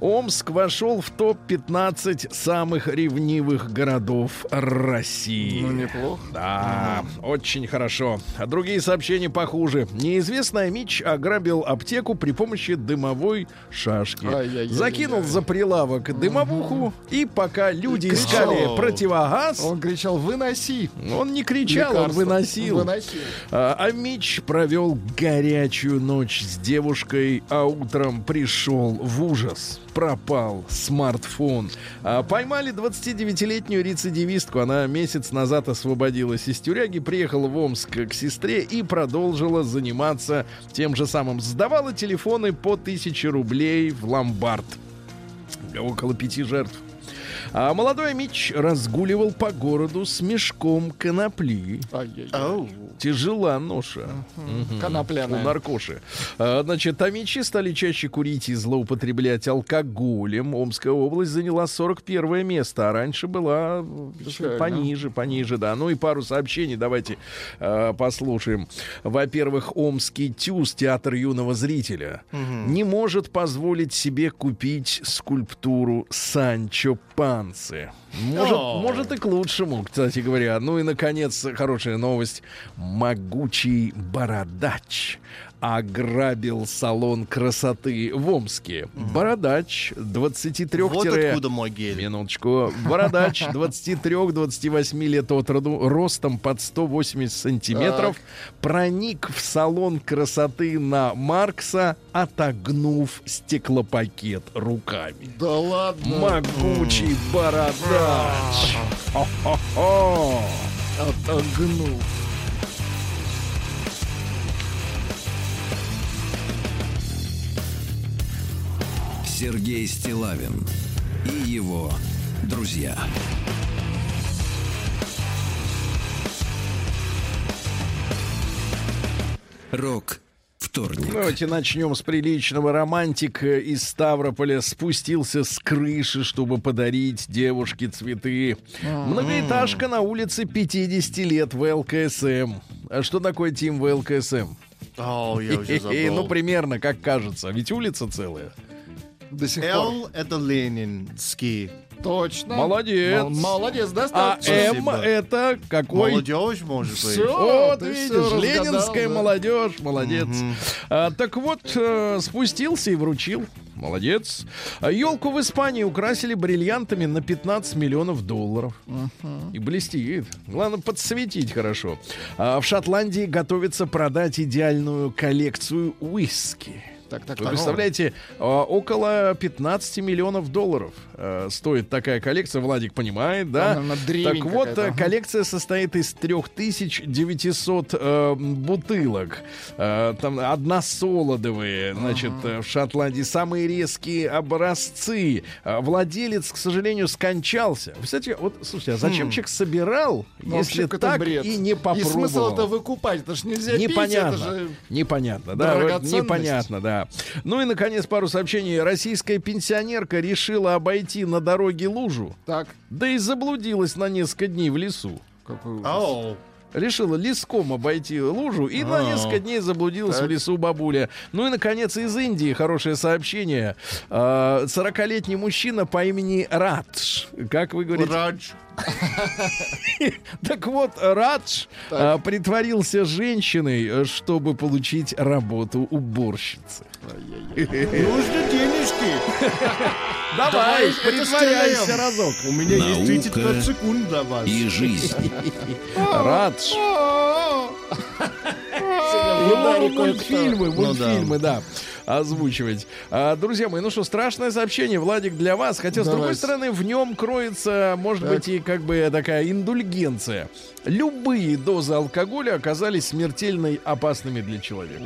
Омск вошел в топ-15 самых ревнивых городов России. Ну, неплохо. Да, очень хорошо. А другие сообщения похуже. Неизвестный Мич ограбил аптеку при помощи дымовой шашки. Ай-яй-яй-яй. Закинул за прилавок дымовуху, и пока люди кричал. искали противогаз, Он кричал, выноси. он не кричал, он лекарство». выносил. Выносил. А, а Мич провел горячую ночь с девушкой, а утром пришел в ужас. Пропал смартфон. А, поймали 29-летнюю рецидивистку. Она месяц назад освободилась из тюряги, приехала в Омск к сестре и продолжила заниматься тем же самым. Сдавала телефоны по 1000 рублей в ломбард. Около пяти жертв. А молодой Мич разгуливал по городу с мешком конопли. Ай-яй-яй. Тяжела ноша. Мгм. У Конопляная. наркоши. А, Значит, амичи стали чаще курить и злоупотреблять алкоголем. Омская область заняла 41 место, а раньше была Печально. пониже, пониже, да. Ну и пару сообщений давайте э, послушаем. Во-первых, Омский ТЮЗ, театр юного зрителя, не может позволить себе купить скульптуру Санчо нюансы. Может, О. может и к лучшему, кстати говоря. Ну и, наконец, хорошая новость. Могучий бородач ограбил салон красоты в Омске. Бородач 23 Вот откуда мой гель. Минуточку. Бородач 23-28 лет от роду, ростом под 180 сантиметров, проник в салон красоты на Маркса, отогнув стеклопакет руками. Да ладно. Могучий бородач. Хо-хо-хо. Сергей Стилавин и его друзья. Рок вторник. Давайте начнем с приличного. Романтик э, из Ставрополя спустился с крыши, чтобы подарить девушке цветы. Многоэтажка на улице 50 лет в ЛКСМ. А что такое Тим в ЛКСМ? О, я уже Ну, забыл. примерно, как кажется. Ведь улица целая. До сих пор. Л это Ленинский. Точно. Молодец. Мол- Молодец, А достаточно. М Спасибо. это какой? Молодежь, может быть. Всё. Вот ты видишь, разгадал, ленинская да. молодежь, молодец. А, так вот, э, спустился и вручил. Молодец. Елку в Испании украсили бриллиантами на 15 миллионов долларов. И блестит. Главное, подсветить хорошо. А в Шотландии готовится продать идеальную коллекцию уиски. Так, так, Вы так. представляете, а, около 15 миллионов долларов э, стоит такая коллекция. Владик понимает, да? Там, наверное, Так вот, э, ага. коллекция состоит из 3900 э, бутылок. Э, там односолодовые, значит, э, в Шотландии самые резкие образцы. Владелец, к сожалению, скончался. Кстати, вот, слушайте, а зачем человек собирал, Ну, если так бред. и не И попробовал? смысл это выкупать, это ж нельзя пить, Непонятно. это же... Непонятно, да, непонятно, да. Ну и, наконец, пару сообщений. Российская пенсионерка решила обойти на дороге лужу, Так, да и заблудилась на несколько дней в лесу. какой ужас. О, Решила леском обойти лужу и на А. несколько дней заблудилась Так. в лесу бабуля. Ну и, наконец, из Индии хорошее сообщение. А, 40-летний мужчина по имени Радж. Как вы говорите? Радж. Так вот, Радж а, притворился женщиной, э, чтобы получить работу уборщицы. Нужны денежки. Давай, притворяйся разок. У меня есть Наука 35 секунд для вас. И жизнь. Радж. Ну, мультфильмы, Ну мультфильмы, да. Озвучивать. А, друзья мои, ну что, страшное сообщение, Владик, для вас. Хотя, с другой стороны, в нем кроется, может Так. быть, и как бы такая индульгенция. Любые дозы алкоголя оказались смертельно опасными для человека.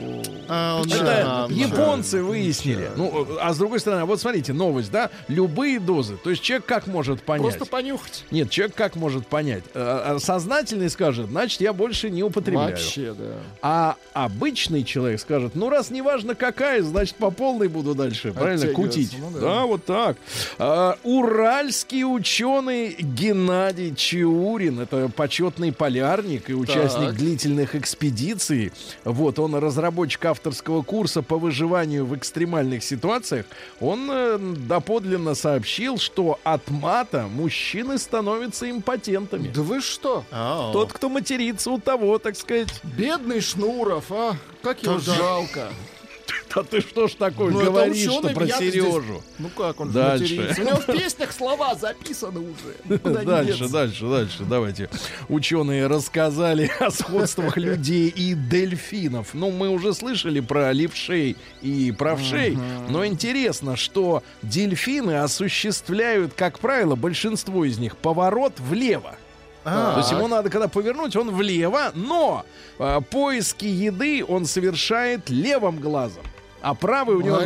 А, он Это да. японцы выяснили. Ну, а с другой стороны, вот смотрите, новость, да? Любые дозы. То есть человек как может понять? Просто понюхать. Нет, человек как может понять? Э, Сознательный скажет, значит, я больше не употребляю. Вообще, да. А обычный человек скажет, ну раз неважно какая, значит по полной буду дальше, правильно, кутить. ну да. да. вот так. А, уральский ученый Геннадий Чиурин, это почетный полярник и участник Так. длительных экспедиций. Вот он разработчик авторского курса по выживанию в экстремальных ситуациях. Он э, доподлинно сообщил, что от мата мужчины становятся импотентами. Да вы что? Ау. Тот, кто матерится, у того, так сказать. Бедный Шнуров, а? Как его жалко. Да ты что ж такое Ну, говоришь, что про я-то здесь- Сережу? Ну как он Дальше. матерится? У него в песнях слова записаны уже. Дальше, дальше, дальше. Давайте. Ученые рассказали о сходствах людей и дельфинов. Ну, мы уже слышали про левшей и правшей. Но интересно, что дельфины осуществляют, как правило, большинство из них поворот влево. То есть ему надо, когда повернуть, он влево, но а, поиски еды он совершает левым глазом. А правый у него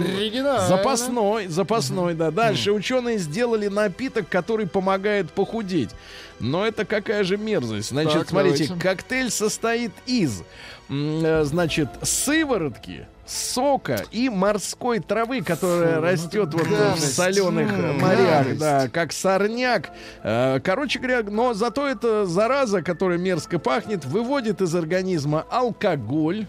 запасной, запасной, да. Дальше ученые сделали напиток, который помогает похудеть. Но это какая же мерзость. Значит, Так, смотрите, давайте. коктейль состоит из, э, значит, сыворотки, сока и морской травы, которая Фу, ну растет вот в гадость. соленых М, морях, гадость. да, как сорняк. Э, Короче говоря, но зато эта зараза, которая мерзко пахнет, выводит из организма алкоголь,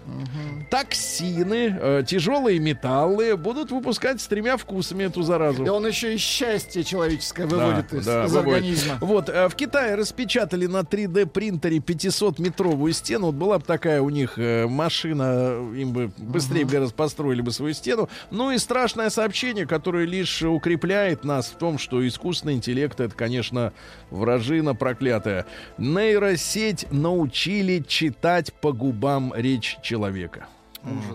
токсины, э, тяжелые металлы, будут выпускать с тремя вкусами эту заразу. И он еще и счастье человеческое Да, выводит из, да, из выводит. организма. Вот, э, в Китае распечатали на 3D принтере 500-метровую стену. Вот была бы такая у них машина, им бы быстрее раз построили бы свою стену. Ну и страшное сообщение, которое лишь укрепляет нас в том, что искусственный интеллект это, конечно, вражина проклятая. Нейросеть научили читать по губам речь человека.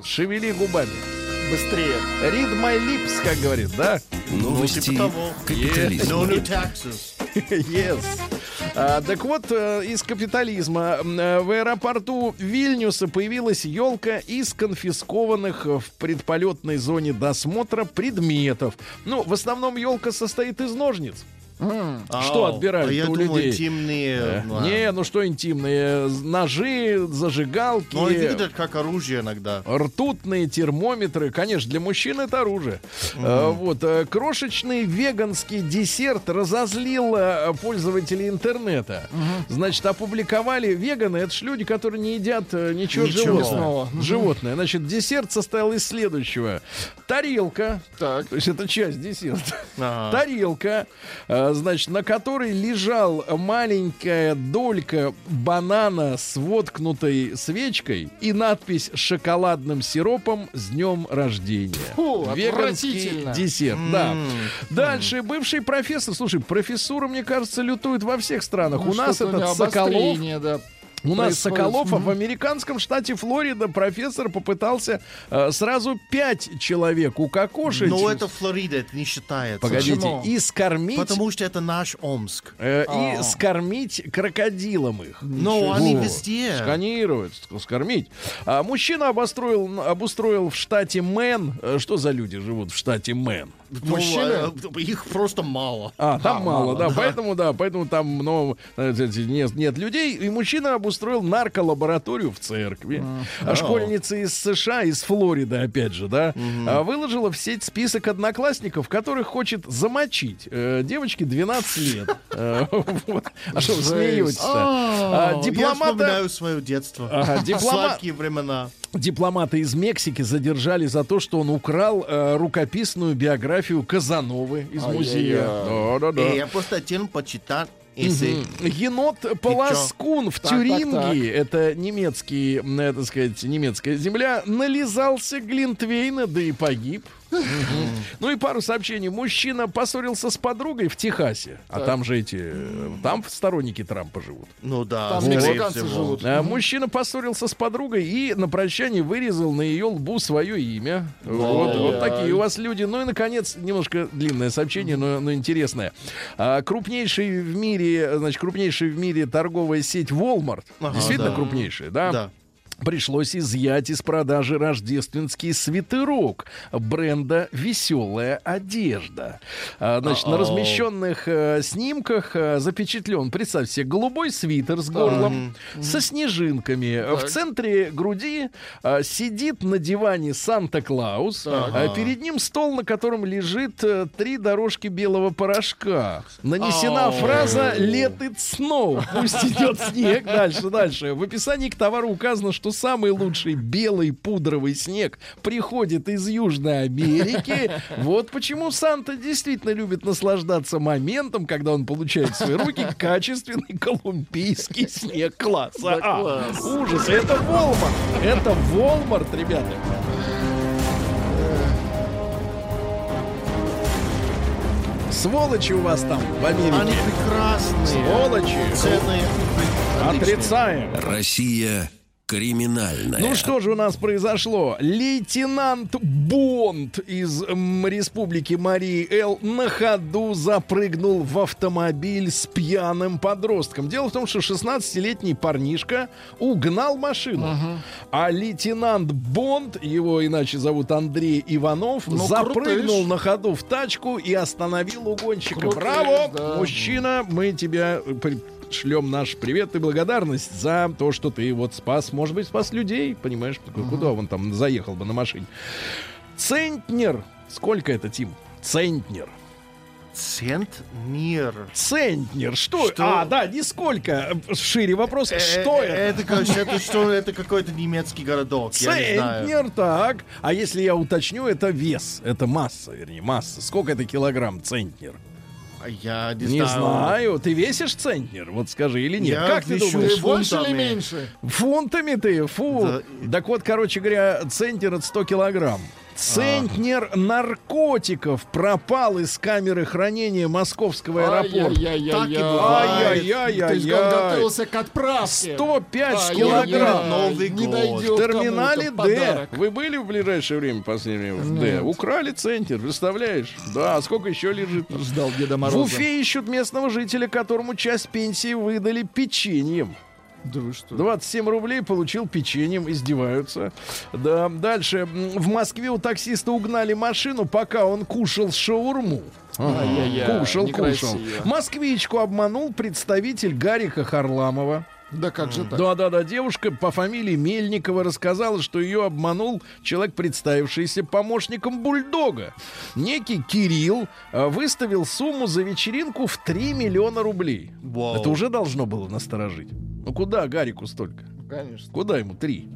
Шевели губами. Быстрее. Read my lips, как говорит, да? Новости типа того. капитализма. Yes. А, так вот, э, из капитализма э, в аэропорту Вильнюса появилась елка из конфискованных в предполетной зоне досмотра предметов. Ну, в основном елка состоит из ножниц. Что Ау, отбирают а я у думал, людей? интимные. Э, ну, Не, ну что интимные? Ножи, зажигалки. Ну, выглядят как оружие иногда. Ртутные термометры, конечно, для мужчин это оружие. Э, Вот э, крошечный веганский десерт разозлил пользователей интернета. Значит, опубликовали веганы, это ж люди, которые не едят ничего, Ничего. животного. Мгм. Животное. Значит, десерт состоял из следующего: тарелка, Так. то есть это часть десерта. Ага. Тарелка, э, значит, на которой лежал маленькая долька банана с воткнутой свечкой и надпись шоколадным сиропом с днем рождения. Фу, Веганский десерт, да. Дальше бывший профессор, слушай, профессура, мне кажется, лютует во всех странах. Ну, У нас этот Соколов, да. У нас. Соколов, а в американском штате Флорида профессор попытался э, сразу пять человек укокошить. Но это Флорида, это не считается. Погодите, Почему? и скормить Потому что это наш Омск. Э, и А. скормить крокодилам их. Но они Вот. везде. Сканировать, ск- скормить. А мужчина обостроил, обустроил в штате Мэн. Э, Что за люди живут в штате Мэн? Ну, Мужчины? а, их просто мало. А, там А, мало, мало, да, поэтому, да, поэтому там много, э, эти, нет, нет людей. И мужчина обустроил нарколабораторию в церкви. А школьница из США, из Флориды, опять же, да, а, выложила в сеть список одноклассников, которых хочет замочить. Э, Девочке 12 лет. Э. А что вы смеетесь-то? А, А, Я вспоминаю свое детство. Сладкие времена. Дипломата из Мексики задержали за то, что он украл э, рукописную биографию Казановы из музея. Да-да-да. Э, Я просто хотел почитать, если... Енот Полоскун в Так, так, Тюрингии, это немецкий, так сказать, немецкая земля, нализался Глинтвейна, да и погиб. Ну и пару сообщений. Мужчина поссорился с подругой в Техасе. А там же эти... Там сторонники Трампа живут. Ну да, Там мексиканцы живут. А, Мужчина поссорился с подругой и на прощание вырезал на ее лбу свое имя. Вот, такие у вас люди. Ну и, наконец, немножко длинное сообщение, но, но интересное. А, крупнейший в мире, значит, крупнейшая в мире торговая сеть Walmart, действительно крупнейшая, да? Да. Пришлось изъять из продажи рождественский свитерок бренда «Веселая одежда». А, значит, на Ау. размещенных э, снимках э, запечатлен, представьте себе, голубой свитер с горлом, со снежинками. В центре груди э, сидит на диване Санта-Клаус. а перед ним стол, на котором лежит три дорожки белого порошка. Нанесена фраза «Let it snow». Пусть идет снег. Дальше, дальше. В описании к товару указано, что самый лучший белый пудровый снег приходит из Южной Америки. Вот почему Санта действительно любит наслаждаться моментом, когда он получает в свои руки качественный колумбийский снег класса А. класс. Ужас. Это Волмарт. Это Волмарт, ребята. Сволочи у вас там в Они Америке. прекрасные. Сволочи. Цены. Отрицаем. Россия криминальная. Ну что же у нас произошло? Лейтенант Бонд из м, республики Марии Эл на ходу запрыгнул в автомобиль с пьяным подростком. Дело в том, что 16-летний парнишка угнал машину. А лейтенант Бонд, его иначе зовут Андрей Иванов, Ну, запрыгнул крутыш. на ходу в тачку и остановил угонщика. Крутыш, Браво! да. Мужчина, мы тебя при- шлем наш привет и благодарность за то, что ты вот спас, может быть, спас людей, понимаешь, куда он там заехал бы на машине. Центнер. Сколько это, Тим? Центнер. Центнер. Центнер. Что? Что? А, да, нисколько. Шире вопрос. Э, Что э, это? Это, это что? Это какой-то немецкий городок. Центнер, так. А если я уточню, это вес, это масса, вернее, масса. Сколько это килограмм центнер? Я не, Не знаю. Ты весишь центнер? Вот скажи или нет? Я как ты думаешь? Больше или меньше? Фунтами ты? Фу. Да. Так вот, короче говоря, центнер это 100 килограмм. Центнер наркотиков пропал из камеры хранения московского аэропорта. Же как готовился к отправке. 105 Ай-яй-яй, килограмм. Новый не В терминале Д. Вы были в ближайшее время, в последнее время в Д? Украли центр, представляешь? Да, а сколько еще лежит? Ждал Деда В Мороза. Уфе ищут местного жителя, которому часть пенсии выдали печеньем. Да вы что? 27 рублей получил печеньем, издеваются. Да, дальше. В Москве у таксиста угнали машину, пока он кушал шаурму. Ай-яй-яй, Кушал, кушал. Москвичку обманул представитель Гарика Харламова. Да как же так? Да-да-да, девушка по фамилии Мельникова рассказала, что ее обманул человек, представившийся помощником бульдога. Некий Кирилл э, выставил сумму за вечеринку в 3 миллиона рублей. Вау. Это уже должно было насторожить. Ну куда Гарику столько? Конечно. Куда ему три?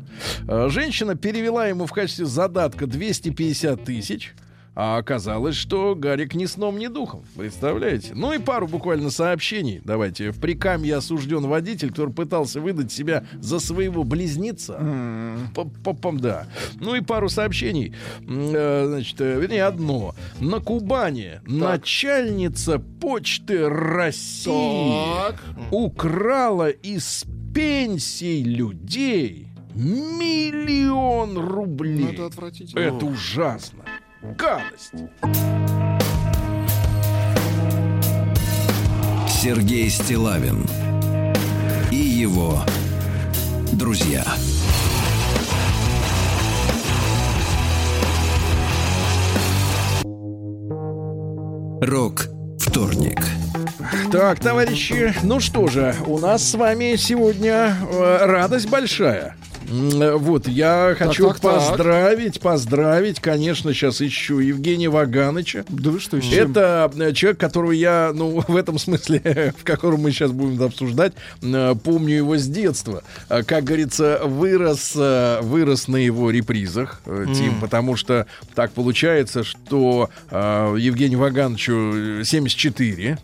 Э, Женщина перевела ему в качестве задатка 250 тысяч. А оказалось, что Гарик ни сном, ни духом. Представляете? Ну и пару буквально сообщений. Давайте. В Прикамье осужден водитель, который пытался выдать себя за своего близнеца. Пам-пам, да. Ну и пару сообщений. Э, Значит, э, вернее, одно. На Кубани начальница почты России Так. украла из пенсий людей миллион рублей. Ну, это отвратительно. Это ужасно. Гадость. Сергей Стилавин и его друзья. Рок вторник. Так, товарищи, ну что же, у нас с вами сегодня э, радость большая. Э, Вот, я хочу так, так. поздравить, поздравить, конечно, сейчас ищу Евгения Ваганыча. Да вы что, чем? Это э, человек, которого я, ну, в этом смысле, в котором мы сейчас будем обсуждать, э, помню его с детства. Как говорится, вырос, вырос на его репризах, Тим, потому что так получается, что Евгению Вагановичу э, 74,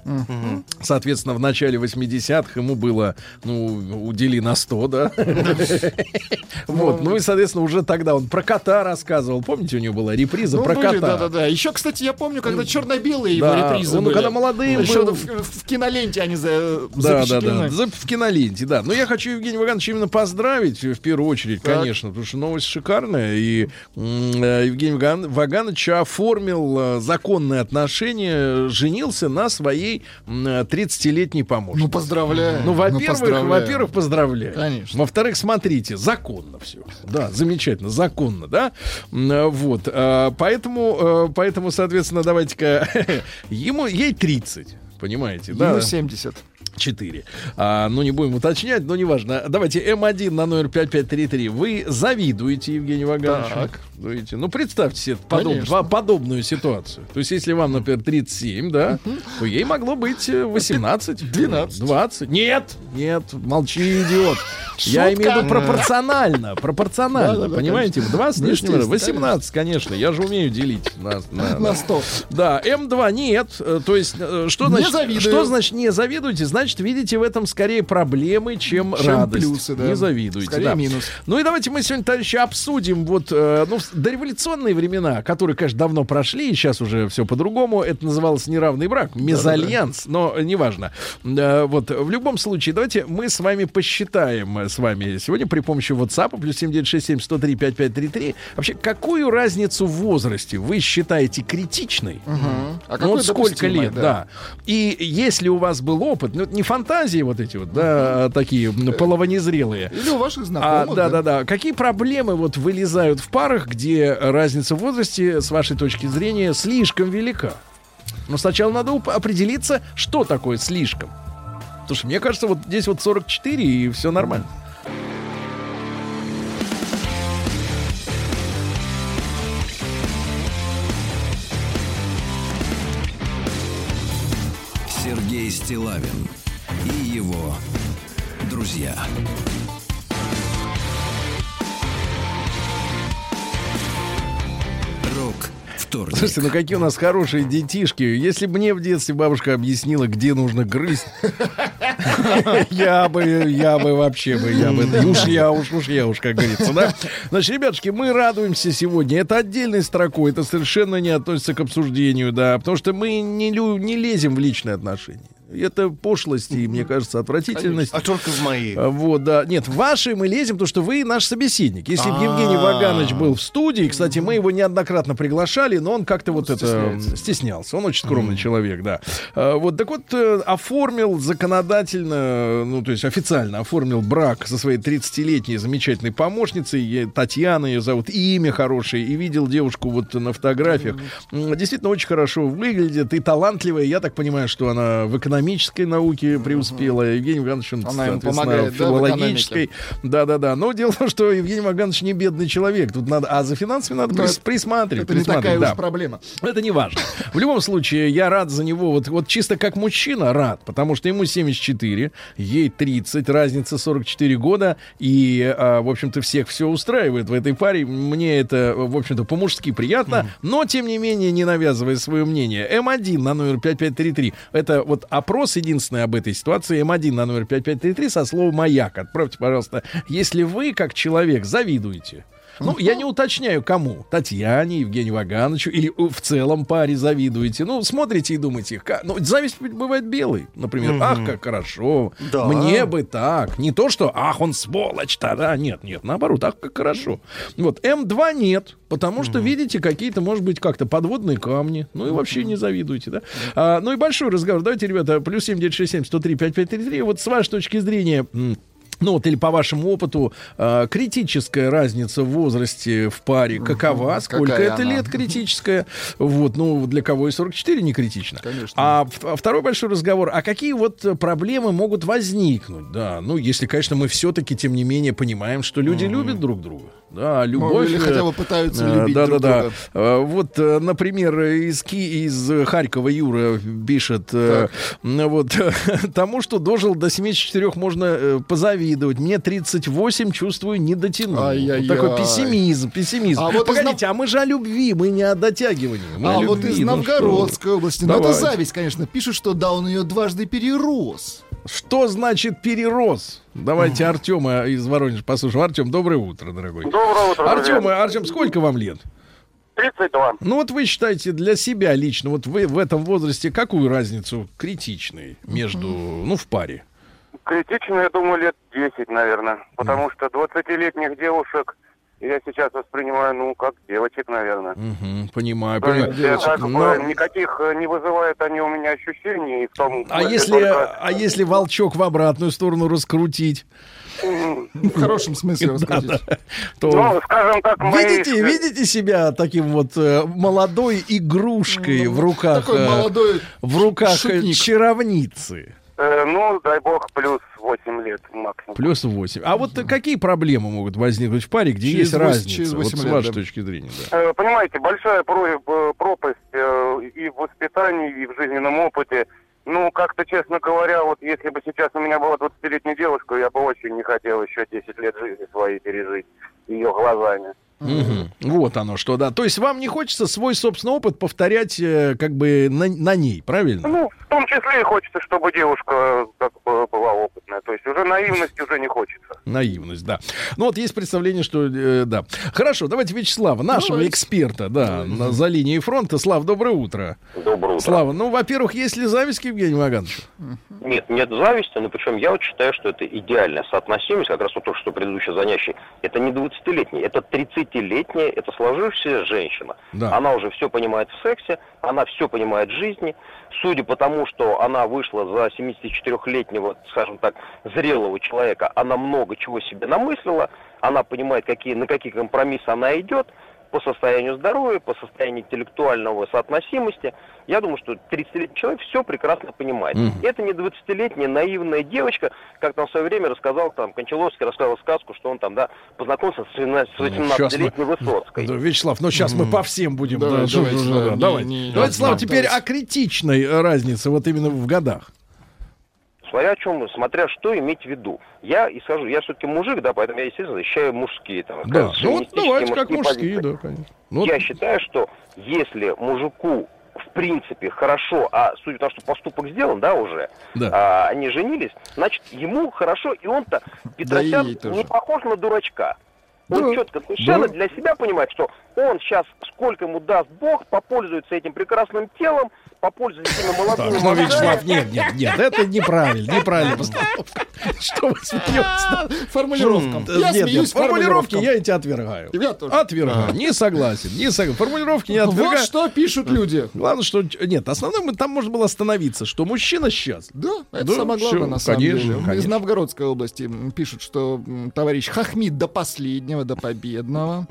соответственно, в начале 80-х ему было, ну, удели на 100, да? Вот, ну и, соответственно, уже тогда он про кота рассказывал. Помните, у него была реприза Ну, про кота? Да-да-да. Еще, кстати, я помню, когда черно-белые его репризы он были. когда молодым Еще в, киноленте они запечатлены. да. За- В киноленте, да. Но я хочу Евгения Вагановича именно поздравить, в первую очередь, конечно, потому что новость шикарная. И э, Евгений Ваган- Ваганович оформил э, законные отношения, женился на своей м, э, 30-летней помощнице. Ну, поздравляю. Ну, во-первых, во-первых, поздравляю. Конечно. Во-вторых, смотрите, законно все. Да, замечательно, законно, да. Э, Вот, э, поэтому, э, поэтому, соответственно, давайте-ка ему ей 30. Понимаете, да? Ему 70. 4. А, ну, не будем уточнять, но неважно. Давайте М1 на номер 5533. Вы завидуете Евгению Вагановичу? Так. Завидуете? Ну, представьте себе подоб- подобную ситуацию. То есть, если вам, например, 37, да, то ей могло быть э, 18. 12. 20. Нет, нет, молчи, идиот. Я Шутка. имею в виду пропорционально. Пропорционально, понимаете? 20 с лишним. Естественно, 18, конечно. Я же умею делить. На, на- На 100. да, М2 нет. Э, То есть, э, что значит, что значит не завидуете? Значит, видите в этом скорее проблемы, чем, Чем радость. плюсы, да. Не завидуете. Скорее да. минус. Ну и давайте мы сегодня, товарищи, обсудим вот э, ну, дореволюционные времена, которые, конечно, давно прошли, и сейчас уже все по-другому. Это называлось неравный брак, мезальянс, но неважно. Э, вот в любом случае, давайте мы с вами посчитаем э, с вами сегодня при помощи WhatsApp плюс 7967 103 5533. Вообще, какую разницу в возрасте вы считаете критичной? А Ну, вот сколько лет, да. И если у вас был опыт, ну не фантазии вот эти вот, да, такие м, половонезрелые. Или у ваших А, знакомых. да, да, да. Какие проблемы вот вылезают в парах, где разница в возрасте, с вашей точки зрения, слишком велика? Но сначала надо определиться, что такое слишком. Слушай, мне кажется, вот здесь вот 44 и все нормально. Сергей Стилавин и его друзья. Рок вторник. Слушайте, ну какие у нас хорошие детишки. Если бы мне в детстве бабушка объяснила, где нужно грызть, я бы, я бы вообще бы, я бы, уж я, уж, уж я, уж, как говорится, да? Значит, ребятушки, мы радуемся сегодня. Это отдельной строкой, это совершенно не относится к обсуждению, да, потому что мы не, не лезем в личные отношения. Это пошлость и, мне кажется, отвратительность. А только в мои. А, Вот, да. Нет, в ваши мы лезем, потому что вы наш собеседник. Если бы Евгений А. Ваганович был в студии, кстати, мы его неоднократно приглашали, но он как-то вот это стеснялся. Он очень скромный человек, да. А, Вот, так вот, э, оформил законодательно, ну, то есть официально оформил брак со своей 30-летней замечательной помощницей. Татьяна ее зовут, и имя хорошее. И видел девушку вот на фотографиях. Действительно очень хорошо выглядит и талантливая. Я так понимаю, что она в экономической науке преуспела. Евгений Иванович, он, Она соответственно, помогает, в филологической. Да-да-да. Но дело в том, что Евгений Ваганович не бедный человек. Тут надо, а за финансами надо прис- это- присматривать. Это не такая присматривать, да. уж проблема. Это не важно. В любом случае, я рад за него, вот, вот чисто как мужчина рад, потому что ему 74, ей 30, разница 44 года, и, а, в общем-то, всех все устраивает в этой паре. Мне это, в общем-то, по-мужски приятно, но, тем не менее, не навязывая свое мнение. М1 на номер 5533, это вот опрос единственный об этой ситуации, М1 на номер 5533 со словом «маяк». Отправьте, пожалуйста, если вы, как человек, завидуете, ну, я не уточняю, кому. Татьяне, Евгению Вагановичу или э, в целом паре завидуете. Ну, смотрите и думаете, ка- ну, зависть бывает белой. Например, ах, как хорошо. Да. Мне бы так. Не то, что, ах, он сволочь-то, да. Нет, нет, наоборот, ах, как хорошо. Вот, М2 нет, потому что, видите, какие-то, может быть, как-то подводные камни. Ну, и вообще не завидуйте, да. А, ну, и большой разговор. Давайте, ребята, плюс 7967 103 5533. Вот с вашей точки зрения... ну вот или по вашему опыту э, критическая разница в возрасте в паре какова? Сколько Какая это она? лет критическая? Вот, ну для кого и 44 не критично. Конечно. А а второй большой разговор: а какие вот проблемы могут возникнуть? Да, ну если, конечно, мы все-таки тем не менее понимаем, что люди любят друг друга. Да, любовь. или э, хотя бы пытаются любить да, друг да, да. друга. Э, Вот, э, например, из, Ки- из Харькова Юра пишет, м, вот, тому, что дожил до 74 можно позавидовать. Мне 38, чувствую, не дотянул. Вот такой пессимизм, пессимизм. А вот из Погодите, а мы же о любви, мы не о дотягивании. А о вот любви, из ну что Новгородской области. Ну, это зависть, конечно. Пишет, что да, он ее дважды перерос. Что значит перерос? Давайте Артема из Воронежа послушаем. Артем, доброе утро, дорогой. Доброе утро, Артем, Артем, сколько вам лет? 32. Ну вот вы считаете для себя лично, вот вы в этом возрасте какую разницу критичной между, ну, в паре? Критично, я думаю, лет 10, наверное. Потому что 20-летних девушек я сейчас воспринимаю, ну, как девочек, наверное. Мгм, понимаю, То понимаю. есть, э, бы, Но- никаких э, не вызывают они у меня ощущений в том... а если, только- а если волчок в обратную сторону раскрутить, В хорошем смысле раскрутить. то Ну, скажем так, видите, видите себя таким вот э, молодой игрушкой в руках, Такой э, молодой в руках э, чаровницы. Э, ну, дай бог, плюс 8 лет максимум. Плюс 8. А вот какие проблемы могут возникнуть в паре, где Через есть восемь- разница? через вот восемь с лет, вашей да. точки зрения, да. Э, Понимаете, большая про- пропасть э, и в воспитании, и в жизненном опыте. Ну, как-то, честно говоря, вот если бы сейчас у меня была 20-летняя девушка, я бы очень не хотел еще 10 лет жизни своей пережить ее глазами. Мгм. Вот оно что, да. То есть вам не хочется свой собственный опыт повторять э, как бы на, на ней, правильно? Ну, в том числе и хочется, чтобы девушка как бы была опытная. То есть уже наивность уже не хочется. Наивность, да. Ну вот есть представление, что э, да. Хорошо, давайте Вячеслава, нашего Давайте. эксперта, да, на- за линией фронта. Слав, доброе утро. Доброе утро. Слава, ну, во-первых, есть ли зависть к Евгению Вагановичу? Нет, нет зависти, но причем я вот считаю, что это идеальная соотносимость, как раз вот то, что предыдущий занятий. Это не 20-летний, это 30-летняя, это сложившаяся женщина. Да. Она уже все понимает в сексе, она все понимает в жизни. Судя по тому, что она вышла за 74-летнего, скажем так, зрелого человека, она много чего себе намыслила, она понимает, какие, на какие компромиссы она идет, по состоянию здоровья, по состоянию интеллектуального соотносимости. Я думаю, что 30-летний человек все прекрасно понимает. Мгм. Это не 20-летняя наивная девочка, как там в свое время рассказал, там, Кончаловский рассказал сказку, что он там, да, познакомился с 17 с Ну, щас 18-летней Высоцкой. Да, Вячеслав, ну сейчас мы по всем будем. Да, да, давайте, да, да, да, не- давайте. не- Давайте, Слава, теперь отталкиваться. о критичной разнице вот именно в годах. Смотря о чем, смотря что иметь в виду. Я исхожу, я все-таки мужик, да, поэтому я, естественно, защищаю мужские там. Да, ну вот давайте как мужские позиции. да, конечно. Ну, вот Я считаю, что если мужику в принципе хорошо, а судя по тому, что поступок сделан, да, уже, Да. а, они женились, значит, ему хорошо, и он-то, Петросян, тоже. не похож на дурачка. Он Да, четко совершенно да. для себя понимает, что он сейчас, сколько ему даст Бог, попользуется этим прекрасным телом, попользуется этими молодыми Так, ну. Вячеслав, нет, нет, нет, это неправильно, неправильно постановка. Что вы смеетесь? Формулировкам. Я Нет, нет, смеюсь формулировки я эти отвергаю. Я тоже. Отвергаю. Не согласен. Не согласен. Формулировки не Вот отвергаю. что пишут люди. Главное, что... Нет, основное, там можно было остановиться, что мужчина сейчас. Да, это Да, самое главное на самом деле. Из. Новгородской области пишут, что товарищ хахмит до последнего, до победного.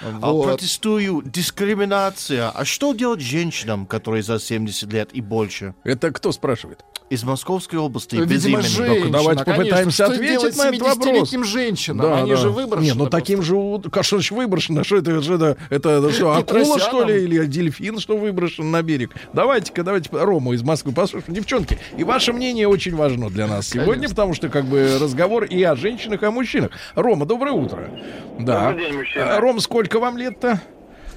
А Вот. протестую. Дискриминация. А что делать женщинам, которые за 70 лет и больше? Это кто спрашивает? Из Московской области. Видимо, безименных. женщина, давайте конечно. попытаемся Что ответить на этот вопрос. 70-летним женщинам? Они же выброшены. Не, ну таким же... а Что значит выброшено? Что это? Это, это, это что, акула, что ли? Или дельфин, что выброшен на берег? Давайте-ка, давайте Рому из Москвы послушаем. Девчонки, и ваше мнение очень важно для нас сегодня, Конечно. потому что как бы разговор и о женщинах, и о мужчинах. Рома, доброе утро. Да. Добрый день, мужчина. Ром, сколько вам лет-то?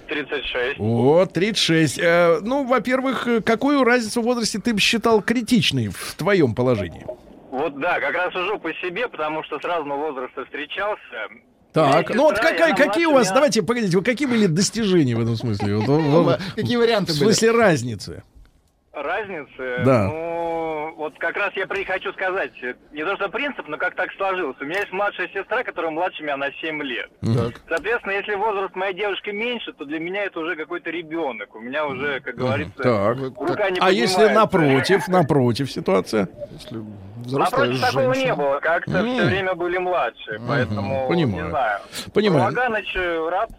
36. О, 36. Э, ну, во-первых, какую разницу в возрасте ты бы считал критичной в твоем положении? Вот да, как раз сужу по себе, потому что с разного возраста встречался. Так, ну вот какая, какие у вас, меня. давайте, погодите, вы какие были достижения в этом смысле? Какие варианты в были? смысле разницы? Разницы? Да. Ну, вот как раз я при- хочу сказать, не то что принцип, но как так сложилось. У меня есть младшая сестра, которая младше меня на 7 лет. Так. Соответственно, если возраст моей девушки меньше, то для меня это уже какой-то ребенок. У меня уже, как говорится, Так. рука не А если напротив, напротив ситуация? Если взрослая Напротив, такого женщина. не было. Как-то М. все время были младше. Поэтому, Понимаю. не знаю. Понимаю. Ваганыч э, рад.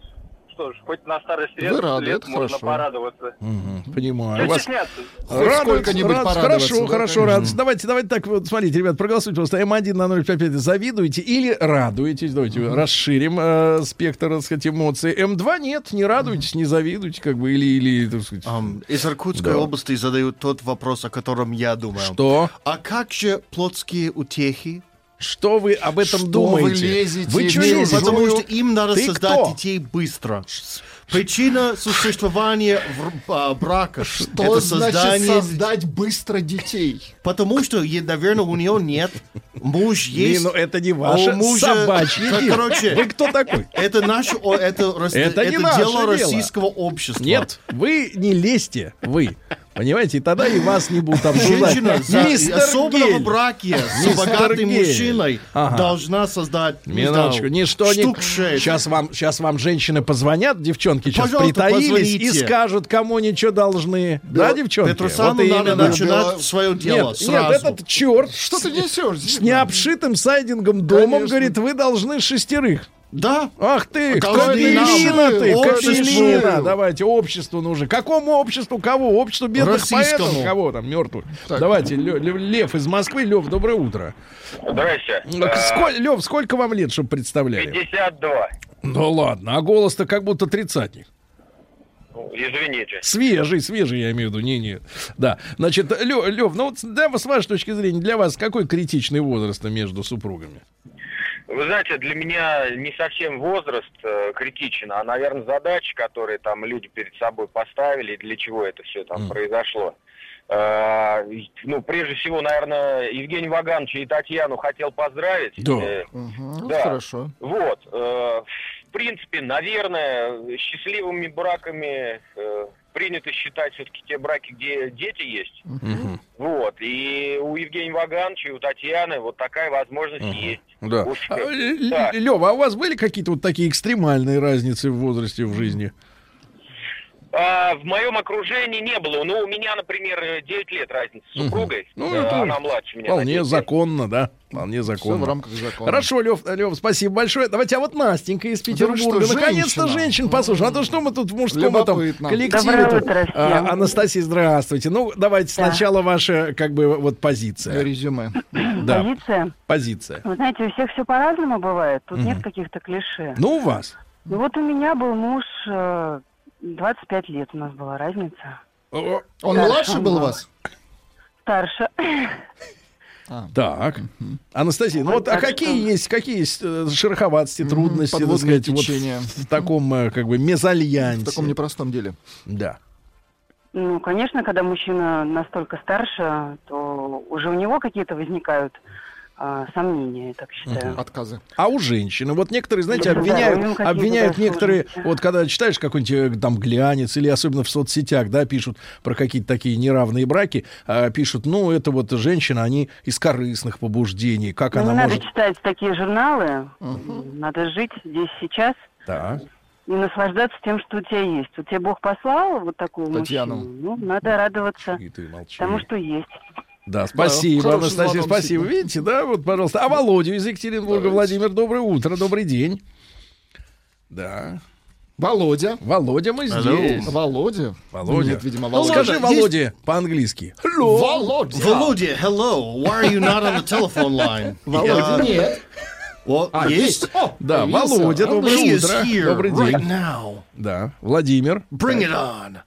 Что ж, хоть на старости лет, Вы рады, лет это можно хорошо. порадоваться. Мгм, понимаю. Вас сколько-нибудь порадоваться, Хорошо, да, хорошо, конечно. радуется. Давайте, давайте так вот, смотрите, ребят, проголосуйте просто М1 на 055 завидуете или радуетесь. Давайте расширим э, спектр, так сказать, эмоций. М2 нет, не радуйтесь, не завидуйте, как бы, или, или так сказать, Ам, из Иркутской Да. области задают тот вопрос, о котором я думаю. что? А как же плотские утехи? Что вы об этом Что думаете? вы лезете Вы что лезете? Потому что им надо Ты создать кто? детей быстро. Причина существования в- а, брака Что это значит создание... создать быстро детей? Потому что, наверное, у нее нет. Муж Не, есть. ну это не а ваше у мужа- собачье дело. Короче, Вы кто такой? это наше, это, Это не это дело дело. российского общества. Нет, вы не лезьте, вы. Понимаете, и тогда и вас не будут обсуждать. Женщина, за, Мистер Гель. в браке с богатым мужчиной, Ага. должна создать не Минуточку, знаю, ничто не... Сейчас вам, сейчас вам женщины позвонят, девчонки сейчас Пожалуйста, притаились и скажут, кому ничего должны. Да, девчонки? Петросяну Вот надо начинать свое дело Нет, сразу. нет, этот черт Что ты несешь? с необшитым сайдингом домом, Конечно. говорит, вы должны шестерых. Да, Ах ты, Капелина нам. ты. Капелина. Давайте, обществу нужно. Какому обществу? Кого? Обществу бедных Российскому. поэтов? Кого там, мертвых? Так. Давайте, Лев из Москвы. Лев, доброе утро. Здрасте. Сколь, Лев, сколько вам лет, чтобы представляли? 52. Ну ладно, а голос-то как будто тридцатник. Извините. Свежий, свежий, я имею в виду, не, не. Да, значит, Лев, Лев, ну вот да, с вашей точки зрения, для вас какой критичный возраст между супругами? Вы знаете, для меня не совсем возраст э, критичен, а, наверное, задачи, которые там люди перед собой поставили, и для чего это все там Мгм. произошло. Э, ну, прежде всего, наверное, Евгений Вагановича и Татьяну хотел поздравить. Да. Э, Мгм, Да. Хорошо. Вот, э, в принципе, наверное, счастливыми браками э, принято считать все-таки те браки, где дети есть. Вот, и у Евгения Вагановича и у Татьяны вот такая возможность есть. Да. А, э, да. Лева, а у вас были какие-то вот такие экстремальные разницы в возрасте в жизни? А, в моем окружении не было. Ну, у меня, например, э, 9 лет разница с супругой. Ну, Да, это она младше меня. Вполне 10 лет. законно, да. Вполне Все законно. в рамках закона. Хорошо, Лев, Лев, спасибо большое. Давайте, а вот Настенька из Петербурга. что, Наконец-то женщина? женщин послушаем. А то что мы тут в мужском этом коллективе? Утро. А, Анастасия, здравствуйте. Ну, давайте Да. сначала ваша, как бы, вот позиция. Резюме. Да, Позиция. позиция. Вы знаете, у всех все по-разному бывает. Тут нет каких-то клише. Ну, у вас. Ну вот у меня был муж, э, 25 лет у нас была разница. Он Да, младше он был вас? Старше. Так. Анастасия, ну вот, а какие что- есть, какие есть э, шероховатости, трудности, так сказать, вот течения. в таком, э, как бы, мезальянсе? В таком непростом деле. Да. Ну, конечно, когда мужчина настолько старше, то уже у него какие-то возникают а, сомнения, я так считаю. Отказы. А у женщины, вот некоторые, знаете, Да, обвиняют, какие-то, обвиняют да, некоторые, сложности. вот когда читаешь какой-нибудь э, там глянец или особенно в соцсетях, да, пишут про какие-то такие неравные браки, а, пишут, ну, это вот женщина, они из корыстных побуждений, как Ну, она не надо может... читать такие журналы, надо жить здесь сейчас Да. и наслаждаться тем, что у тебя есть. У тебя Бог послал вот такую Татьяну. мужчину, ну, надо радоваться И ты молчи. тому, что есть. Да, спасибо, хороший Анастасия, спасибо. действительно. Видите, да, вот, пожалуйста. А Володю из Екатеринбурга, Владимир, доброе утро, добрый день. Да. Володя. Володя, мы здесь. Володя. Володя. Нет, видимо, Володя. скажи Есть- Володе по-английски. Hello. Володя. Володя, hello. Why are you not on the telephone line? Володя, нет. Вот, А, есть? О, Да, появился. Володя, доброе He утро. here Добрый right день. now. Да, Владимир. Bring it on.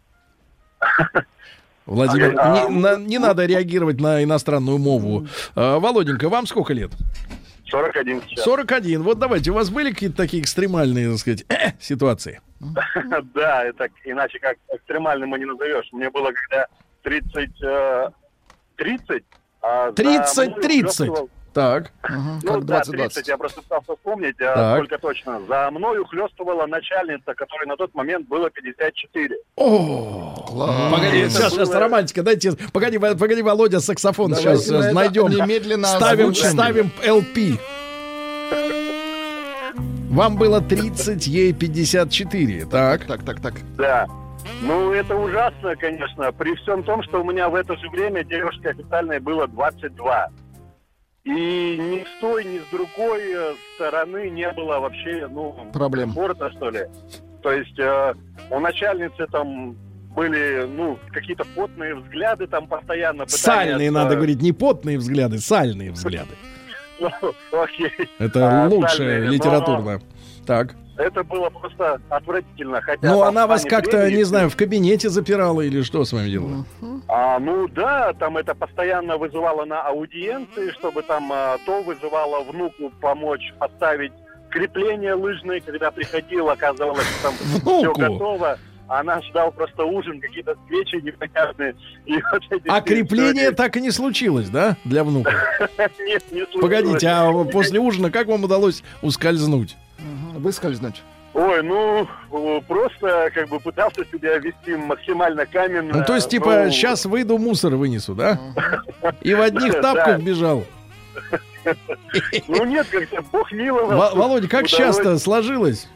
Владимир, а, не, а, на, не а, надо реагировать на иностранную мову. А, Володенька, вам сколько лет? 41 сейчас. 41. Вот давайте, у вас были какие-то такие экстремальные, так сказать, э, ситуации? Да, это иначе как экстремальным мы не назовешь. Мне было когда 30... 30? 30-30? Так. Ну как да, 20-20. 30, я просто пытался вспомнить, а Так. сколько точно. За мною хлестывала начальница, которой на тот момент было 54. О, Класс. Погоди, это сейчас, сейчас, романтика, дайте, погоди, погоди, Володя, саксофон Давайте сейчас на это найдем. немедленно Ставим, озвучим. ставим LP. Вам было 30, ей 54, так? Так, так, так. Да. Ну, это ужасно, конечно, при всем том, что у меня в это же время девушке официальной было 22. И ни с той, ни с другой э, стороны не было вообще, ну, Проблем. комфорта, что ли. То есть э, у начальницы там были, ну, какие-то потные взгляды там постоянно. пытались, Сальные, э, надо говорить, не потные взгляды, сальные взгляды. ну, окей. Это А, лучше сальные, но- литературно. Так. Это было просто отвратительно. Хотя Ну, она вас как-то, времени- не знаю, в кабинете запирала или что с вами делала? А, ну да, там это постоянно вызывало на аудиенции, чтобы там а, то вызывало внуку помочь поставить крепление лыжное, когда приходил, оказывалось, что там все Внуку? готово. А Она ждал просто ужин, какие-то свечи непонятные. И вот эти А все крепление истории. так и не случилось, да, для внука? Нет, не случилось. Погодите, а после ужина как вам удалось ускользнуть? Выскользнуть. Ой, ну, э, просто как бы пытался себя вести максимально каменно. Ну, то есть, типа, ну, сейчас выйду, мусор вынесу, да? И в одних тапках бежал. Ну, нет, как-то бог миловал. Во- Володя, как часто сложилось?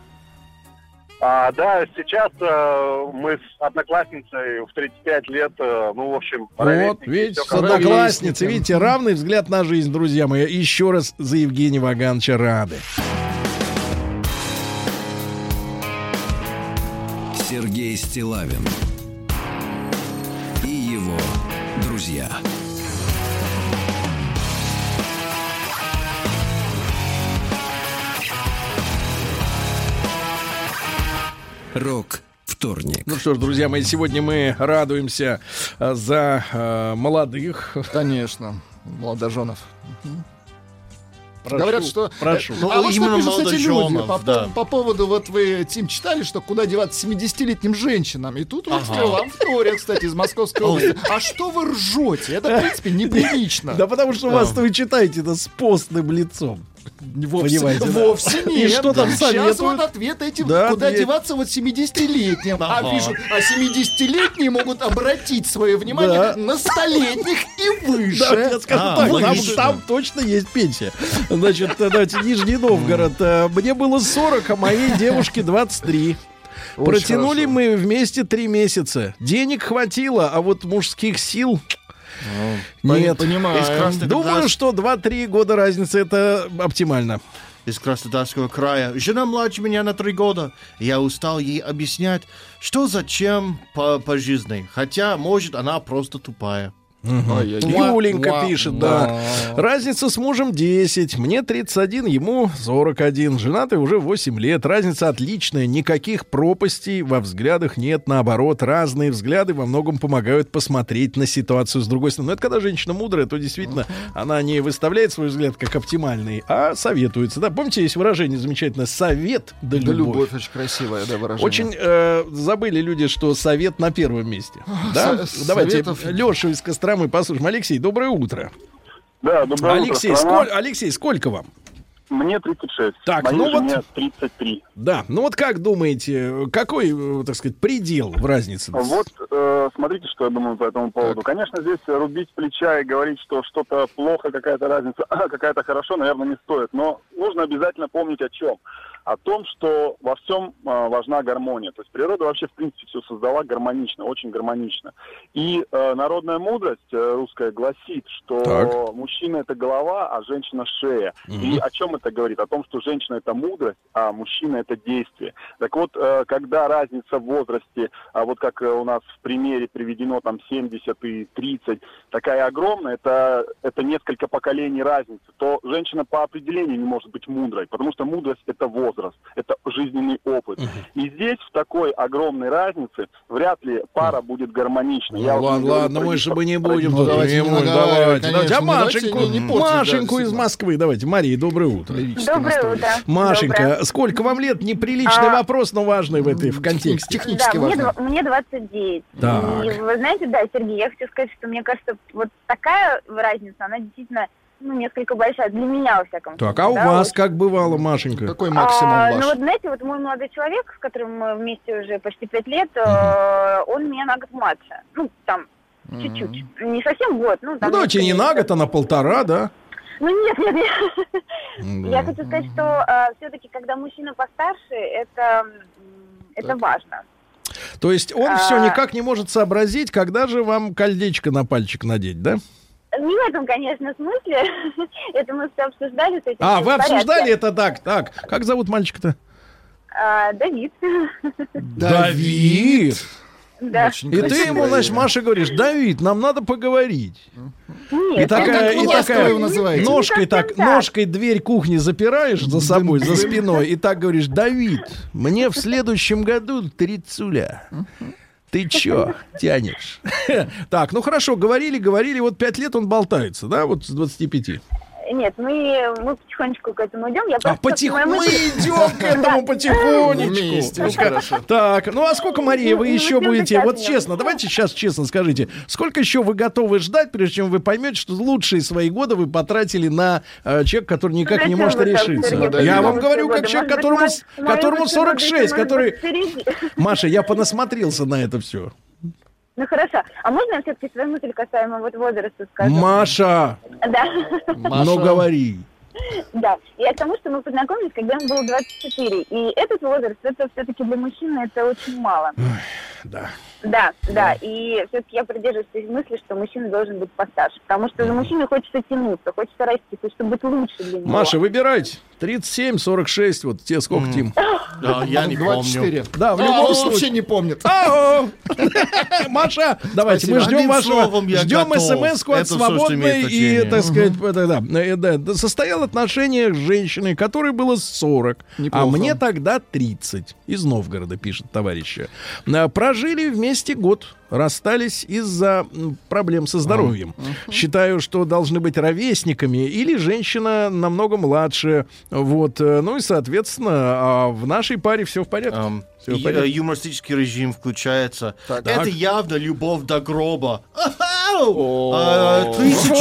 А, да, сейчас э, мы с одноклассницей в 35 лет, э, ну, в общем, Вот, видите, с одноклассницей, видите, равный взгляд на жизнь, друзья мои. Еще раз за Евгения Вагановича рады. Сергей Стилавин и его друзья. Рок вторник. Ну что ж, друзья мои, сегодня мы радуемся э, за э, молодых. Конечно. Молодоженов. Прошу, Говорят, что... прошу. Э, Ну, а вот именно что пишут эти люди по, да. по поводу, вот вы, Тим, читали, что куда деваться 70-летним женщинам. И тут вот Ага. вам Виктория, кстати, из Московской области. А что вы ржете? Это, в принципе, неприлично. Да потому что вас вы читаете это с постным лицом. Вовсе, Понимаете, да. вовсе И нет. что там Сейчас советуют? вот ответ этим, Да, куда ответ. деваться вот 70-летним. А Ага. пишут, а 70-летние могут обратить свое внимание Да. на столетних и выше. Да, я скажу А, так, там, там точно есть пенсия. Значит, давайте, Нижний Новгород. Э, Мне было 40, а моей девушке 23. Очень Протянули хорошо. мы вместе три месяца. Денег хватило, а вот мужских сил нет. Понимаю. Из Думаю, что 2-3 года разницы это оптимально. из Краснодарского края. Жена младше меня на три года. Я устал ей объяснять, что зачем по, по жизни. Хотя, может, она просто тупая. Ой-ой-ой. Юленька пишет, да. Разница с мужем 10. Мне 31, ему 41. Женатый уже 8 лет. Разница отличная. Никаких пропастей во взглядах нет. Наоборот, разные взгляды во многом помогают посмотреть на ситуацию с другой стороны. Но это когда женщина мудрая, то действительно она не выставляет свой взгляд как оптимальный, а советуется. Да, помните, есть выражение замечательное «совет да Да, любовь». любовь очень красивая, да, выражение. Очень э, забыли люди, что совет на первом месте. Да? Давайте советов- Лешу из Костромы послушаем. Алексей, доброе утро. Да, доброе Алексей, утро, страна. сколь- Алексей, сколько вам? Мне 36. Так, Моей ну вот- жене 33. Да, ну вот как думаете, какой, э, так сказать, предел в разнице? Вот, э, смотрите, что я думаю по этому поводу. Конечно, здесь рубить плеча и говорить, что что-то плохо, какая-то разница, какая-то хорошо, наверное, не стоит. Но нужно обязательно помнить о чем. О том, что во всем э, важна гармония. То есть природа вообще, в принципе, все создала гармонично, очень гармонично. И э, народная мудрость э, русская гласит, что Так. мужчина это голова, а женщина шея. И о чем это говорит? О том, что женщина это мудрость, а мужчина это действие. Так вот, э, когда разница в возрасте, а вот как э, у нас в примере приведено там 70 и 30, такая огромная, это, это несколько поколений разницы, то женщина по определению не может быть мудрой, потому что мудрость это возраст, это жизненный опыт. И здесь в такой огромной разнице вряд ли пара будет гармоничной. Ну, Я ладно, ладно, мы же бы не будем. Ну, давайте не давайте, наговаривать, давайте. А давайте Машеньку, не- не портить, да, Машеньку из. Москвы, давайте. Мария, доброе утро. Доброе утро. Машенька, Доброе. сколько вам лет? Неприличный А. вопрос, но важный в этой в контексте. Да, Технически мне, важно. два- мне 29. Так. И вы знаете, да, Сергей, я хочу сказать, что мне кажется, вот такая разница, она действительно ну, несколько большая. Для меня, во всяком Так, случае. а у да, вас очень. как бывало, Машенька? Какой максимум А, ваш? ну вот знаете, вот мой молодой человек, с которым мы вместе уже почти пять лет, э, он меня на год младше. Ну, там, чуть-чуть. Не совсем год, ну, Ну, там... давайте не на год, а на полтора, да? Ну, нет, нет, нет. Да. Я хочу сказать, что все-таки, когда мужчина постарше, это, это важно. То есть он А. все никак не может сообразить, когда же вам колечко на пальчик надеть, да? Не в этом, конечно, смысле. Это мы все обсуждали. с этим А, вы обсуждали это так, так. Как зовут мальчика-то? А, Давид. Давид. Да. Очень И ты ему, значит. Маша говоришь, Давид, нам надо поговорить. Нет, И такая, и такая его называете? ножкой так. ножкой дверь кухни запираешь за собой, за спиной, и так говоришь, Давид, мне в следующем году трицуля. Ты чё тянешь? Так, ну хорошо, говорили, говорили, вот пять лет он болтается, да, вот с 25. Нет, мы, мы потихонечку к этому идем. Я А моя мы идем к этому потихонечку. Вместе, хорошо. Так, ну а сколько, Мария, вы Ну, еще ну, будете, сейчас вот честно, давайте сейчас честно скажите, сколько еще вы готовы ждать, прежде чем вы поймете, что лучшие свои годы вы потратили на э, человека, который никак не может решиться? Я вам говорю, как человек, которому, которому лучшие годы 46, еще, может который... Маша, я понасмотрелся на это все. Ну хорошо. А можно я все-таки свою мысль касаемо вот возраста скажу? Маша, Да. Маша, ну говори. Да, я к тому, что мы познакомились, когда ему было 24. И этот возраст, это все-таки для мужчины это очень мало. Да. Да, да. И все-таки я придерживаюсь той мысли, что мужчина должен быть постарше. Потому что за мужчиной хочется тянуться, хочется расти, хочется быть лучше для него. Маша, выбирайте. 37, 46, вот те сколько, Тим? Да, я не помню. 24. Да, в А, любом он случае. вообще не помнит. Ау! Маша, давайте, мы ждем Одним вашего, ждем смс-ку от Это свободной и, так сказать, да, да, да, да, состоял отношения с женщиной, которой было 40, а мне тогда 30. Из Новгорода, пишет товарищ. А, Прожили вместе год, расстались из-за проблем со здоровьем. Считаю, что должны быть ровесниками или женщина намного младше. Вот, э, ну и, соответственно, а в нашей паре все в порядке. Э, юмористический режим включается. Так. Это явно любовь до гроба. Фу! А, 30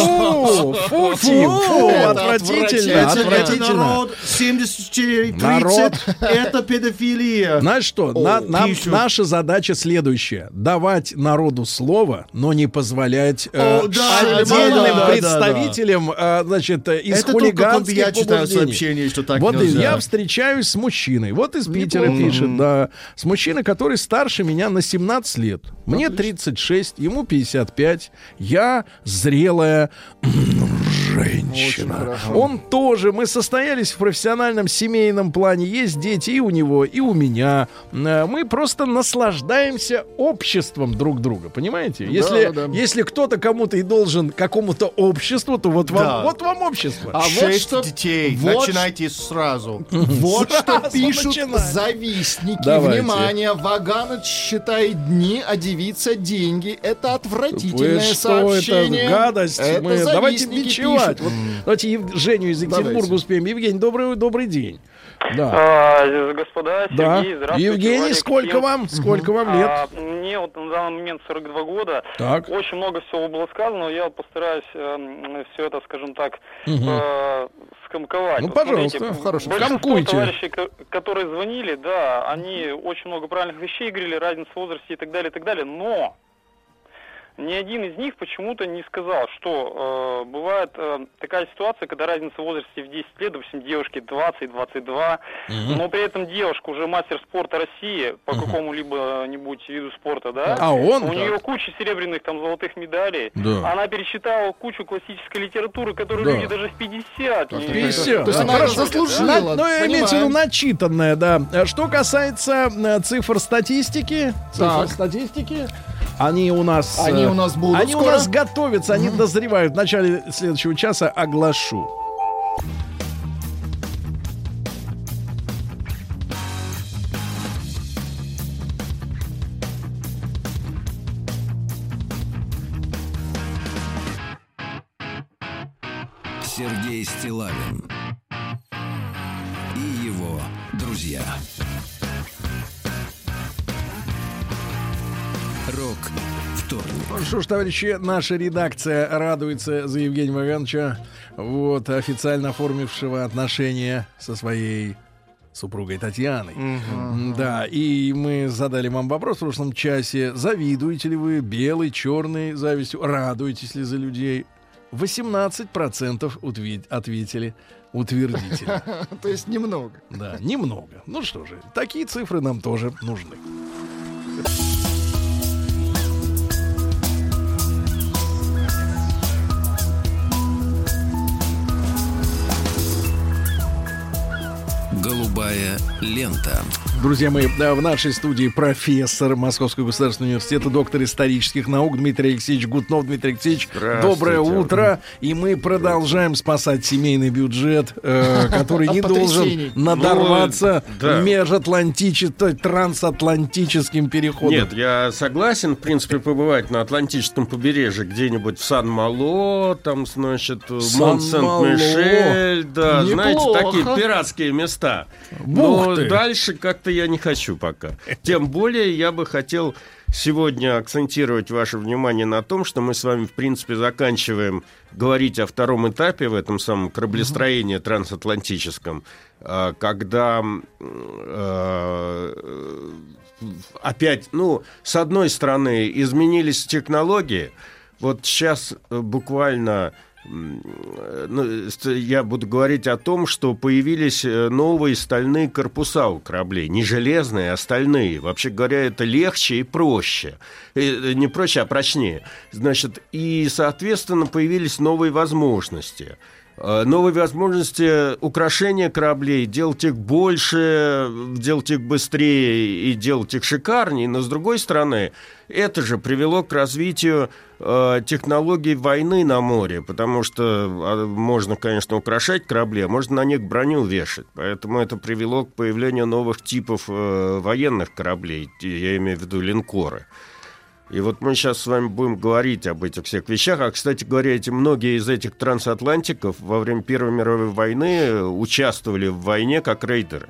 Фу, отвратительно, отвратительно. народ 74, 30, Народ. это педофилия. Знаешь что, наша задача следующая. Давать народу слово, но не позволять отдельным представителям значит, из хулиганских я читаю сообщение, что так вот я встречаюсь с мужчиной. Вот из Питера пишет, да. С мужчиной, который старше меня на 17 лет. Мне 36, ему 55. Я зрелая женщина. Он тоже. Мы состоялись в профессиональном семейном плане. Есть дети и у него, и у меня. Э, Мы просто наслаждаемся обществом друг друга. Понимаете? Если, да, да. если кто-то кому-то и должен какому-то обществу, то вот вам, Да. вот вам общество. А вот Шесть что- детей. вот Начинайте сразу. Вот что Сразу пишут начинаем. завистники. Давайте. Внимание, Ваганыч считает дни, а девица деньги. Это Вы отвратительное что, сообщение. это гадость. Это Мы, давайте бичевать. Пишут. Вот, давайте Ев- Женю из Екатеринбурга Давайте. успеем. Евгений, добрый, добрый день. Да. А, господа, да. Сергей, здравствуйте. Евгений, Владик, сколько вам? Сколько вам лет? А, мне вот на данный момент 42 года. Так. Очень много всего было сказано, но я постараюсь все это, скажем так, Мгм. э, скомковать. Ну, Вот пожалуйста, смотрите, хорошо. Скомкуйте. товарищей, ко- которые звонили, да, они очень много правильных вещей говорили, разница в возрасте и так далее, и так далее, но ни один из них почему-то не сказал, что э, бывает э, такая ситуация, когда разница в возрасте в 10 лет, допустим, девушке 20-22, Мгм. но при этом девушка уже мастер спорта России по какому-либо нибудь виду спорта, да? А он? У нее куча серебряных там золотых медалей. Да. Она перечитала кучу классической литературы, которую Да. люди даже в 50 не 50. То есть Да, она хорошо. заслужила, На- ну, понимаем. имеется в виду начитанная, да. Что касается э, цифр статистики, цифр Так. статистики, они у нас... э, Они у нас будут Они у скоро. нас готовятся, они дозревают. В начале следующего часа оглашу. Сергей Стилавин и его друзья. Рок вторник. Ну что ж, товарищи, наша редакция радуется за Евгения Вагановича, вот, официально оформившего отношения со своей супругой Татьяной. М, Да, и мы задали вам вопрос в прошлом часе. Завидуете ли вы белой, черной завистью? Радуетесь ли за людей? 18% утве- ответили утвердительно. То есть немного. Да, немного. Ну что же, такие цифры нам тоже нужны. Голубая лента. Друзья мои, да, в нашей студии профессор Московского государственного университета, доктор исторических наук Дмитрий Алексеевич Гутнов. Дмитрий Алексеевич, доброе утро. И мы продолжаем спасать семейный бюджет, э, который не должен надорваться Ну, да. межатлантическим, трансатлантическим переходом. Нет, я согласен, в принципе, побывать на Атлантическом побережье, где-нибудь в Сан-Мало, там, значит. Монт-Сент-Мишель, да, знаете, такие пиратские места. Бух Но ты. дальше как-то я не хочу пока. Тем более я бы хотел сегодня акцентировать ваше внимание на том, что мы с вами, в принципе, заканчиваем говорить о втором этапе в этом самом кораблестроении трансатлантическом, а, когда э, опять, ну, с одной стороны, изменились технологии. Вот сейчас буквально я буду говорить о том, что появились э, новые стальные корпуса у кораблей. Не железные, а стальные. Вообще говоря, это легче и проще. Э, э, Не проще, а прочнее. Значит, и, соответственно, появились новые возможности. Э, Новые возможности украшения кораблей, делать их больше, делать их быстрее и делать их шикарнее. Но, с другой стороны, это же привело к развитию э, технологий войны на море, потому что а, можно, конечно, украшать корабли, а можно на них броню вешать. Поэтому это привело к появлению новых типов э, военных кораблей, я имею в виду линкоры. И вот мы сейчас с вами будем говорить об этих всех вещах. А, кстати говоря, эти, многие из этих трансатлантиков во время Первой мировой войны участвовали в войне как рейдеры.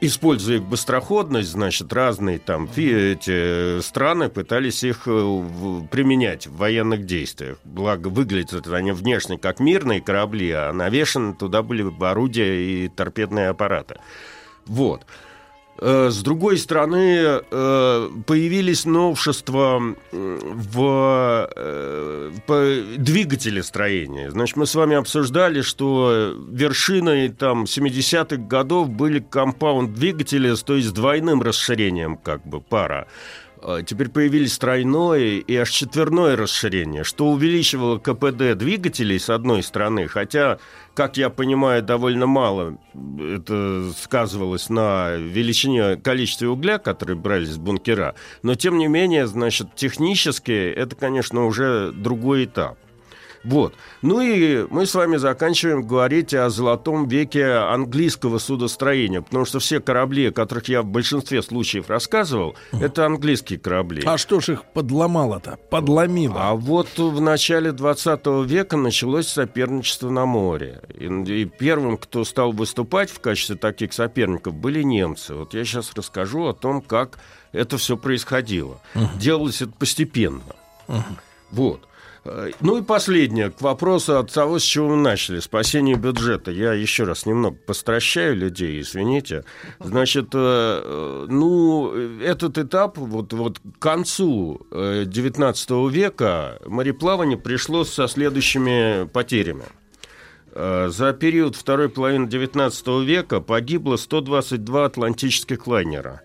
используя их быстроходность, значит, разные там фи- эти страны пытались их э, применять в военных действиях. Благо, выглядят они внешне как мирные корабли, а навешаны туда были орудия и торпедные аппараты. Вот. Э, С другой стороны, э, появились новшества в э, двигателе строения. Значит, мы с вами обсуждали, что вершиной там 70-х годов были компаунд-двигатели, то есть с двойным расширением как бы пара. А Теперь появились тройное и аж четверное расширение, что увеличивало КПД двигателей с одной стороны, хотя, как я понимаю, довольно мало это сказывалось на величине количества угля, которые брались с бункера, но тем не менее, значит, технически это, конечно, уже другой этап. Вот. Ну и мы с вами заканчиваем говорить о золотом веке английского судостроения, потому что все корабли, о которых я в большинстве случаев рассказывал, это английские корабли. А что ж их подломало-то? Подломило. А вот в начале 20 века началось соперничество на море. И, и первым, кто стал выступать в качестве таких соперников, были немцы. Вот я сейчас расскажу о том, как это все происходило. Делалось это постепенно. Вот. Э, Ну и последнее, к вопросу от того, с чего мы начали, спасение бюджета. Я еще раз немного постращаю людей, извините. Значит, э, э, ну, этот этап, вот, вот к концу э, 19 века мореплавание пришло со следующими потерями. За период второй половины 19 века погибло 122 атлантических лайнера,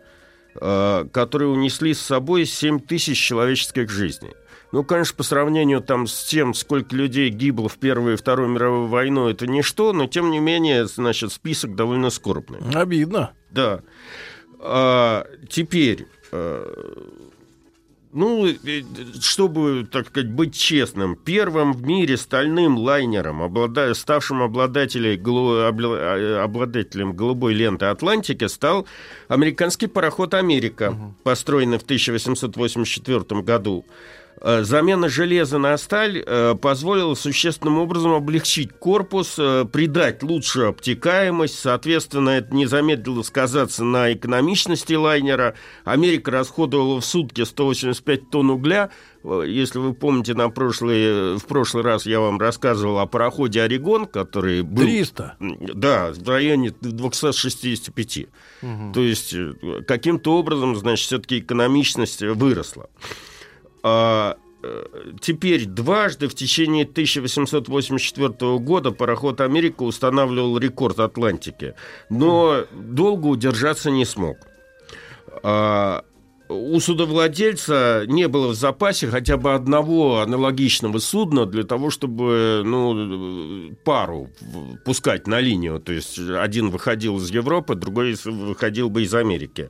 которые унесли с собой 7 тысяч человеческих жизней. Ну, конечно, по сравнению там с тем, сколько людей гибло в Первую и Вторую мировую войну, это ничто, но тем не менее, значит, список довольно скорбный. Обидно. Да. А, теперь, э, ну, чтобы, так сказать, быть честным, первым в мире стальным лайнером, облада- ставшим обладателем, голу- э, обладателем голубой ленты Атлантики, стал американский пароход «Америка», построенный в 1884 году. Э, Замена железа на сталь э, позволила существенным образом облегчить корпус, э, придать лучшую обтекаемость, соответственно, это не замедлило сказаться на экономичности лайнера. Америка расходовала в сутки 185 тонн угля. Если вы помните, на прошлый, в прошлый раз я вам рассказывал о пароходе «Орегон», который был... 300. Да, в районе 265. То есть каким-то образом, значит, все-таки экономичность выросла. А, э, теперь дважды в течение 1884 года пароход «Америка» устанавливал рекорд Атлантики, но долго удержаться не смог. А, у судовладельца не было в запасе хотя бы одного аналогичного судна для того, чтобы ну, пару пускать на линию. То есть один выходил из Европы, другой выходил бы из Америки.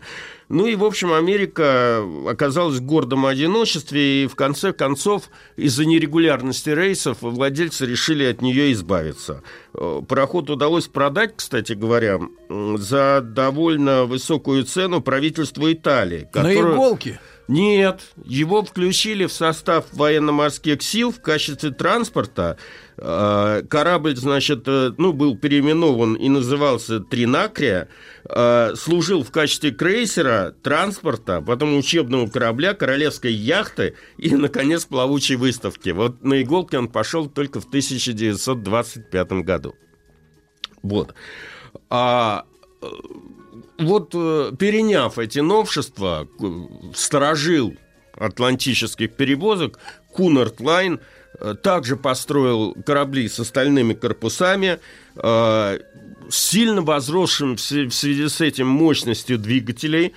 Ну и, в общем, Америка оказалась в гордом одиночестве, и в конце концов из-за нерегулярности рейсов владельцы решили от нее избавиться. Э, Пароход удалось продать, кстати говоря, за довольно высокую цену правительству Италии. На которое- иголке? Нет, его включили в состав военно-морских сил в качестве транспорта. Э, Корабль, значит, э, ну, был переименован и назывался Тринакрия, Э, служил в качестве крейсера, транспорта, потом учебного корабля, королевской яхты и, наконец, плавучей выставки. Вот на иголке он пошел только в 1925 году. Вот. А э, вот э, переняв эти новшества, сторожил атлантических перевозок Cunard Line также построил корабли со стальными корпусами, сильно возросшим в свя- в связи с этим мощностью двигателей.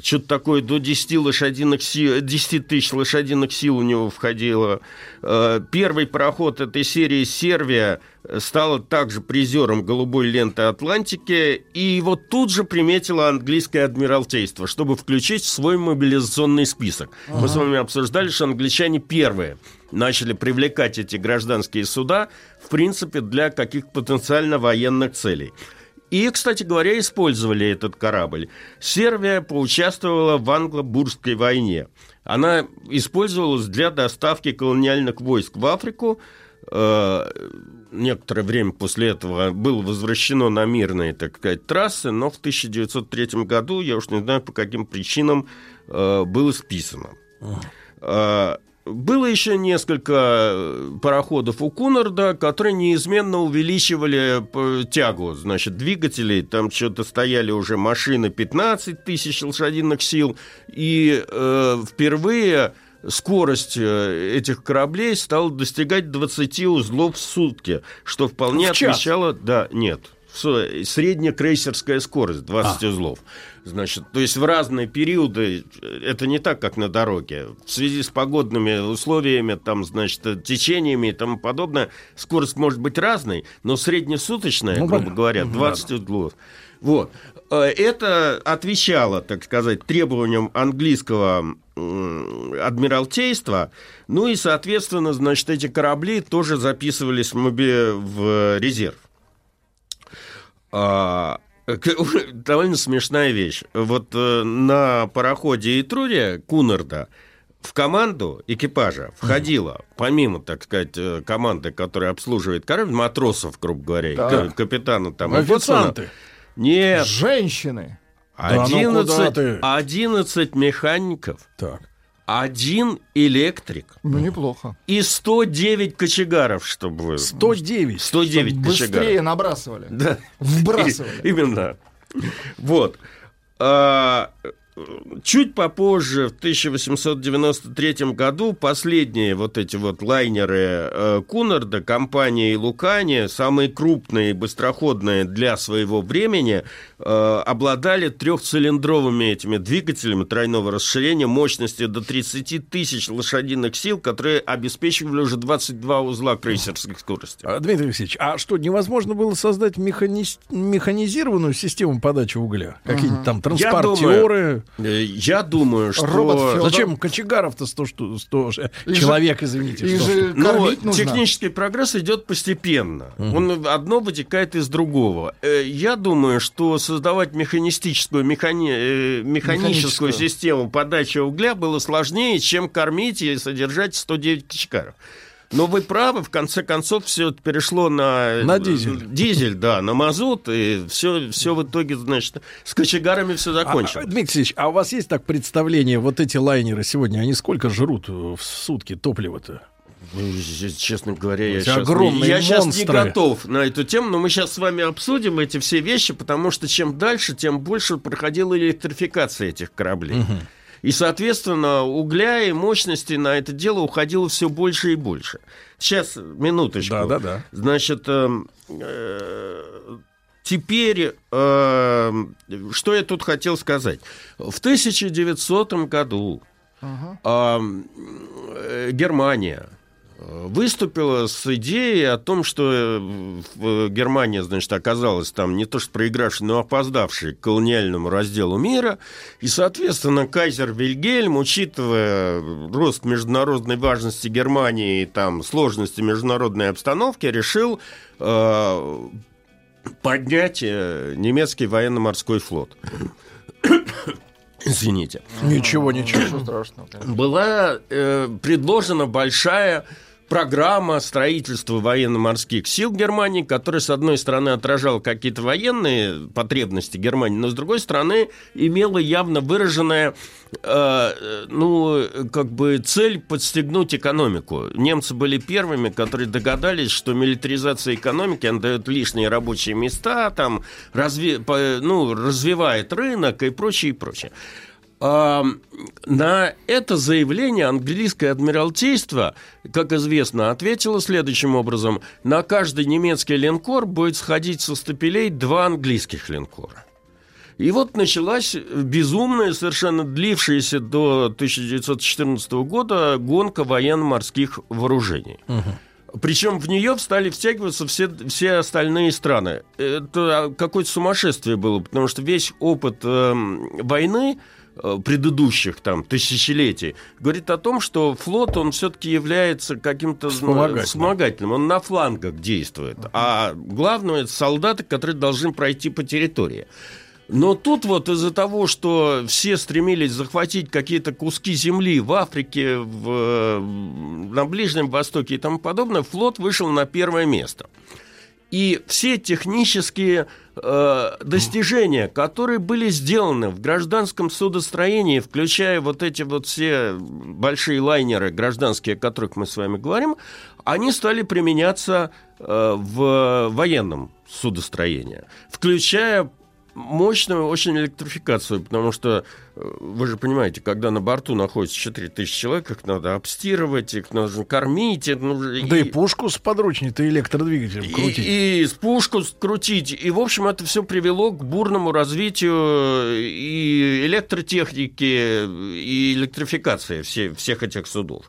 Что-то такое до 10, лошадиных сил, 10 тысяч лошадиных сил у него входило. Э, Первый пароход этой серии «Сервия» стала также призером голубой ленты Атлантики, и его тут же приметило английское адмиралтейство, чтобы включить в свой мобилизационный список. Мы с вами обсуждали, что англичане первые начали привлекать эти гражданские суда, принципе, для каких потенциально военных целей. И, кстати говоря, использовали этот корабль. Сербия поучаствовала в англо-бурской войне. Она использовалась для доставки колониальных войск в Африку, э, некоторое время после этого было возвращено на мирные, так сказать, трассы, но в 1903 году, я уж не знаю по каким причинам, э, было списано. Э, было еще несколько пароходов у Кунарда, которые неизменно увеличивали э, тягу, значит, двигателей. Там что-то стояли уже машины 15 тысяч лошадиных сил. И э, впервые скорость э, этих кораблей стала достигать 20 узлов в сутки, что вполне В час? отвечало... Да, нет. Средняя крейсерская скорость 20 узлов. Значит, то есть в разные периоды э, это не так, как на дороге. В связи с погодными условиями, там, значит, течениями и тому подобное, скорость может быть разной, но среднесуточная, Ну, грубо говоря, Мгм, 20 узлов. Вот. Э, Это отвечало, так сказать, требованиям английского адмиралтейства. Ну и, соответственно, значит, эти корабли тоже записывались в резерв. А, довольно смешная вещь. Вот э, на пароходе Итрурия Кунарда в команду экипажа входило, помимо, так сказать, э, команды, которая обслуживает корабль, матросов, грубо говоря, ка- капитана там. Официанты. Нет. Женщины. Да ну куда 11, ты? 11 механиков, Так. Один электрик Ну, неплохо. и 109 кочегаров, чтобы вы... 109. 109 Быстрее кочегаров. набрасывали. Да. Вбрасывали. Именно. Вот. А, Чуть попозже, в 1893 году, последние вот эти вот лайнеры э, Кунарда, компания Лукани, самые крупные и быстроходные для своего времени, обладали трехцилиндровыми этими двигателями тройного расширения мощностью до 30 тысяч лошадиных сил, которые обеспечивали уже 22 узла крейсерской скорости. А, Дмитрий Алексеевич, а что, невозможно было создать механи- механизированную систему подачи угля? Какие-нибудь там Я транспортеры? Э, Я думаю, что... Робот. Зачем кочегаров-то 100, шту- 100 ж- Их же- человек, извините. 100 же? Ну, нужно. технический прогресс идет постепенно. Он одно вытекает из другого. Э, Я думаю, что создавать механистическую, механи- э, механическую Механическую. систему подачи угля было сложнее, чем кормить и содержать 109 кочегаров. Но вы правы, в конце концов, все перешло на... На дизель. Дизель, да, на мазут, и все, все в итоге, значит, с кочегарами все А, закончилось. Дмитрий Алексеевич, а у вас есть так представление, вот эти лайнеры сегодня, они сколько жрут э, в сутки топлива-то? Ну, Честно говоря, я сейчас, огромные я щас не готов на эту тему, но мы сейчас с вами обсудим эти все вещи, потому что чем дальше, тем больше проходила электрификация этих кораблей. И, соответственно, угля и мощности на это дело уходило все больше и больше. Сейчас, минуточку. Да, да, да. Значит, эм, э, теперь, э, что я тут хотел сказать. В 1900 году эм, э, Германия э, выступила с идеей о том, что э, в- Германия, значит, оказалась там не то что проигравшей, но опоздавшей к колониальному разделу мира. И, соответственно, кайзер Вильгельм, учитывая рост международной важности Германии и там сложности международной обстановки, решил э, поднять э, немецкий военно-морской флот. Извините Ничего, ничего. Страшного. была э, предложена большая программа строительства военно-морских сил Германии, которая, с одной стороны, отражала какие-то военные потребности Германии, но, с другой стороны, имела явно выраженная э, ну, как бы цель подстегнуть экономику. Немцы были первыми, которые догадались, что милитаризация экономики, она дает лишние рабочие места, там, разви- ну, развивает рынок и прочее, и прочее. На это заявление английское адмиралтейство, как известно, ответило следующим образом. На каждый немецкий линкор будет сходить со стапелей два английских линкора. И вот началась безумная, совершенно длившаяся до 1914 года гонка военно-морских вооружений. Причем в нее стали втягиваться все, все остальные страны. Это какое-то сумасшествие было, потому что весь опыт эм, войны э, предыдущих там тысячелетий говорит о том, что флот, он все-таки является каким-то зна- Вспомогательным. вспомогательным, он на флангах действует, а главное это солдаты, которые должны пройти по территории. Но тут вот из-за того, что все стремились захватить какие-то куски земли в Африке, в, на Ближнем Востоке и тому подобное, флот вышел на первое место. И все технические э, достижения, которые были сделаны в гражданском судостроении, включая вот эти вот все большие лайнеры гражданские, о которых мы с вами говорим, они стали применяться э, в военном судостроении, включая мощную очень электрификацию, потому что э, вы же понимаете, когда на борту находится 4000 человек, их надо обстирывать, их нужно кормить. это нужно- Да и пушку с подручней-то электродвигателем крутить. и, и с пушку скрутить. И, в общем, это все привело к бурному развитию и электротехники, и электрификации все- всех этих судов.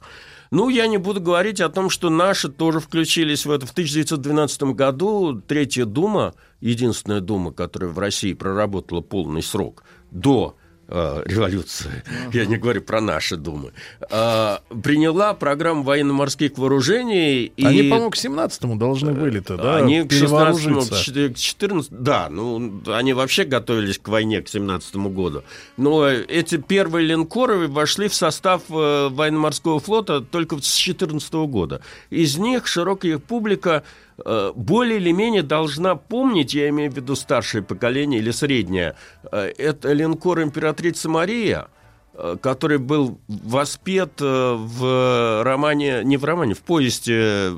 Ну, я не буду говорить о том, что наши тоже включились в это. В 1912 году Третья Дума, единственная Дума, которая в России проработала полный срок до э, революции, я не говорю про наши Думы, э, приняла программу военно-морских вооружений. и- Они, по-моему, к 17-му должны были-то, да, они к 16 перевооружиться. к 14 да, ну, они вообще готовились к войне к 17 году. Но эти первые линкоры вошли в состав э, военно-морского флота только с 14 года. Из них широкая публика э, более или менее должна помнить, я имею в виду старшее поколение или среднее, э, это линкор «Императрица Мария», э, который был воспет э, в романе, не в романе, в повести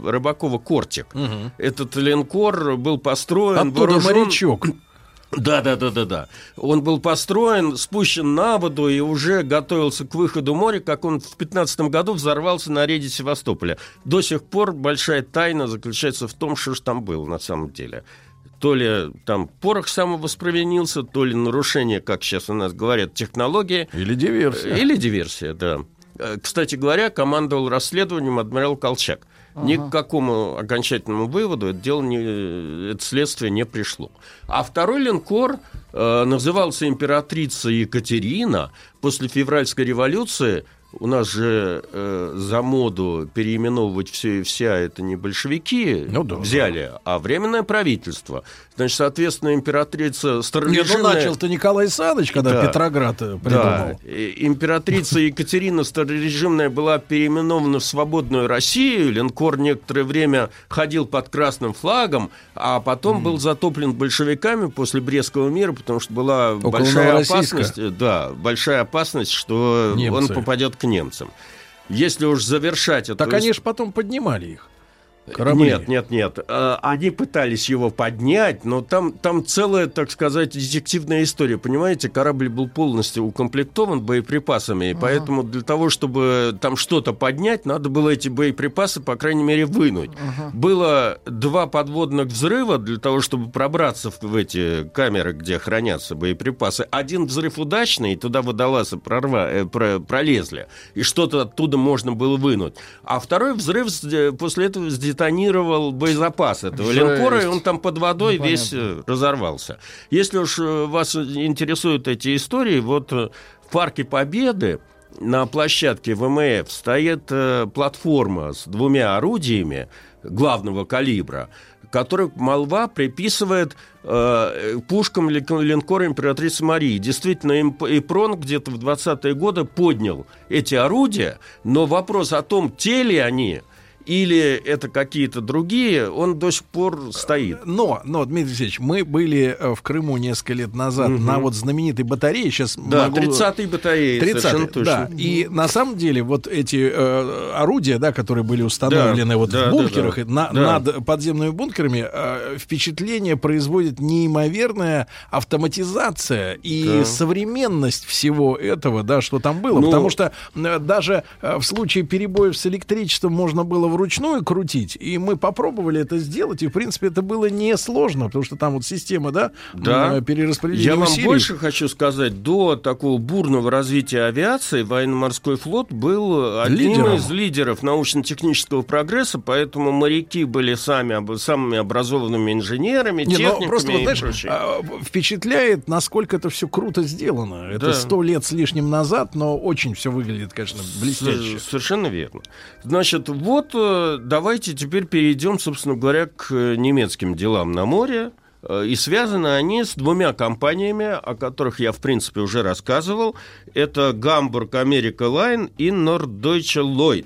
Рыбакова «Кортик». Этот линкор был построен... Оттуда вооружен- морячок. Да, да, да, да, да. Он был построен, спущен на воду и уже готовился к выходу в море, как он в 15 году взорвался на рейде Севастополя. До сих пор большая тайна заключается в том, что же там было на самом деле. То ли там порох самовоспровинился, то ли нарушение, как сейчас у нас говорят, технологии. Или диверсия. Или диверсия, да. Э, Кстати говоря, командовал расследованием адмирал Колчак. Ни к какому окончательному выводу это дело не, это следствие не пришло. А второй линкор э, назывался императрица Екатерина. После февральской революции у нас же э, за моду переименовывать все и вся это не большевики взяли, а временное правительство. Значит, соответственно, императрица Не, ну начал-то Николай Саныч, когда Да. Петроград э, Да. придумал. И Императрица Екатерина старорежимная была переименована в свободную Россию. Линкор некоторое время ходил под красным флагом, а потом был затоплен большевиками после Брестского мира, потому что была Около большая опасность, э, да, большая опасность, что Немцы. он попадет к немцам. Если уж завершать эту Так они же потом поднимали их. Корабли. нет, нет, нет. Э, Они пытались его поднять, но там, там целая, так сказать, детективная история. Понимаете, корабль был полностью укомплектован боеприпасами, и поэтому для того, чтобы там что-то поднять, надо было эти боеприпасы, по крайней мере, вынуть. Было два подводных взрыва для того, чтобы пробраться в, эти камеры, где хранятся боеприпасы. Один взрыв удачный, и туда водолазы прорва, э, про- пролезли, и что-то оттуда можно было вынуть. А второй взрыв с- э, после этого сдетонировал боезапас этого Жесть. линкора, и он там под водой Ну, весь э, разорвался. Если уж э, вас интересуют эти истории, вот э, в Парке Победы на площадке ВМФ стоит э, платформа с двумя орудиями главного калибра, которых молва приписывает э, пушкам ли- линкора императрицы Марии. Действительно, Ипрон где-то в 20-е годы поднял эти орудия, но вопрос о том, те ли они или это какие-то другие, он до сих пор стоит. Но, но, Дмитрий Алексеевич, мы были э, в Крыму несколько лет назад Мгм. на вот знаменитой батарее. Сейчас Да, могу... 30-й батареи, 30-й, совершенно да. И на самом деле вот эти э, орудия, да, которые были установлены Да, вот да, в бункерах да, и на- да. над подземными бункерами, э, впечатление производит неимоверная автоматизация и Да. современность всего этого, да, что там было. Ну- Потому что э, даже э, в случае перебоев с электричеством можно было вручную крутить, и мы попробовали это сделать, и в принципе это было несложно, потому что там вот система, да, Да. э, перераспределения Я вам усилий. больше хочу сказать, до такого бурного развития авиации военно-морской флот был одним Лидером. из лидеров научно-технического прогресса, поэтому моряки были сами самыми образованными инженерами, Не, ну, техниками просто, вот, и знаешь, прочее. а, впечатляет, насколько это все круто сделано. Это Да. сто лет с лишним назад, но очень все выглядит, конечно, блестяще. С- Совершенно верно. Значит, вот э, давайте теперь перейдем, собственно говоря, к немецким делам на море. Э, И связаны они с двумя компаниями, о которых я, в принципе, уже рассказывал. Это Гамбург Америка Лайн и Norddeutsche Lloyd.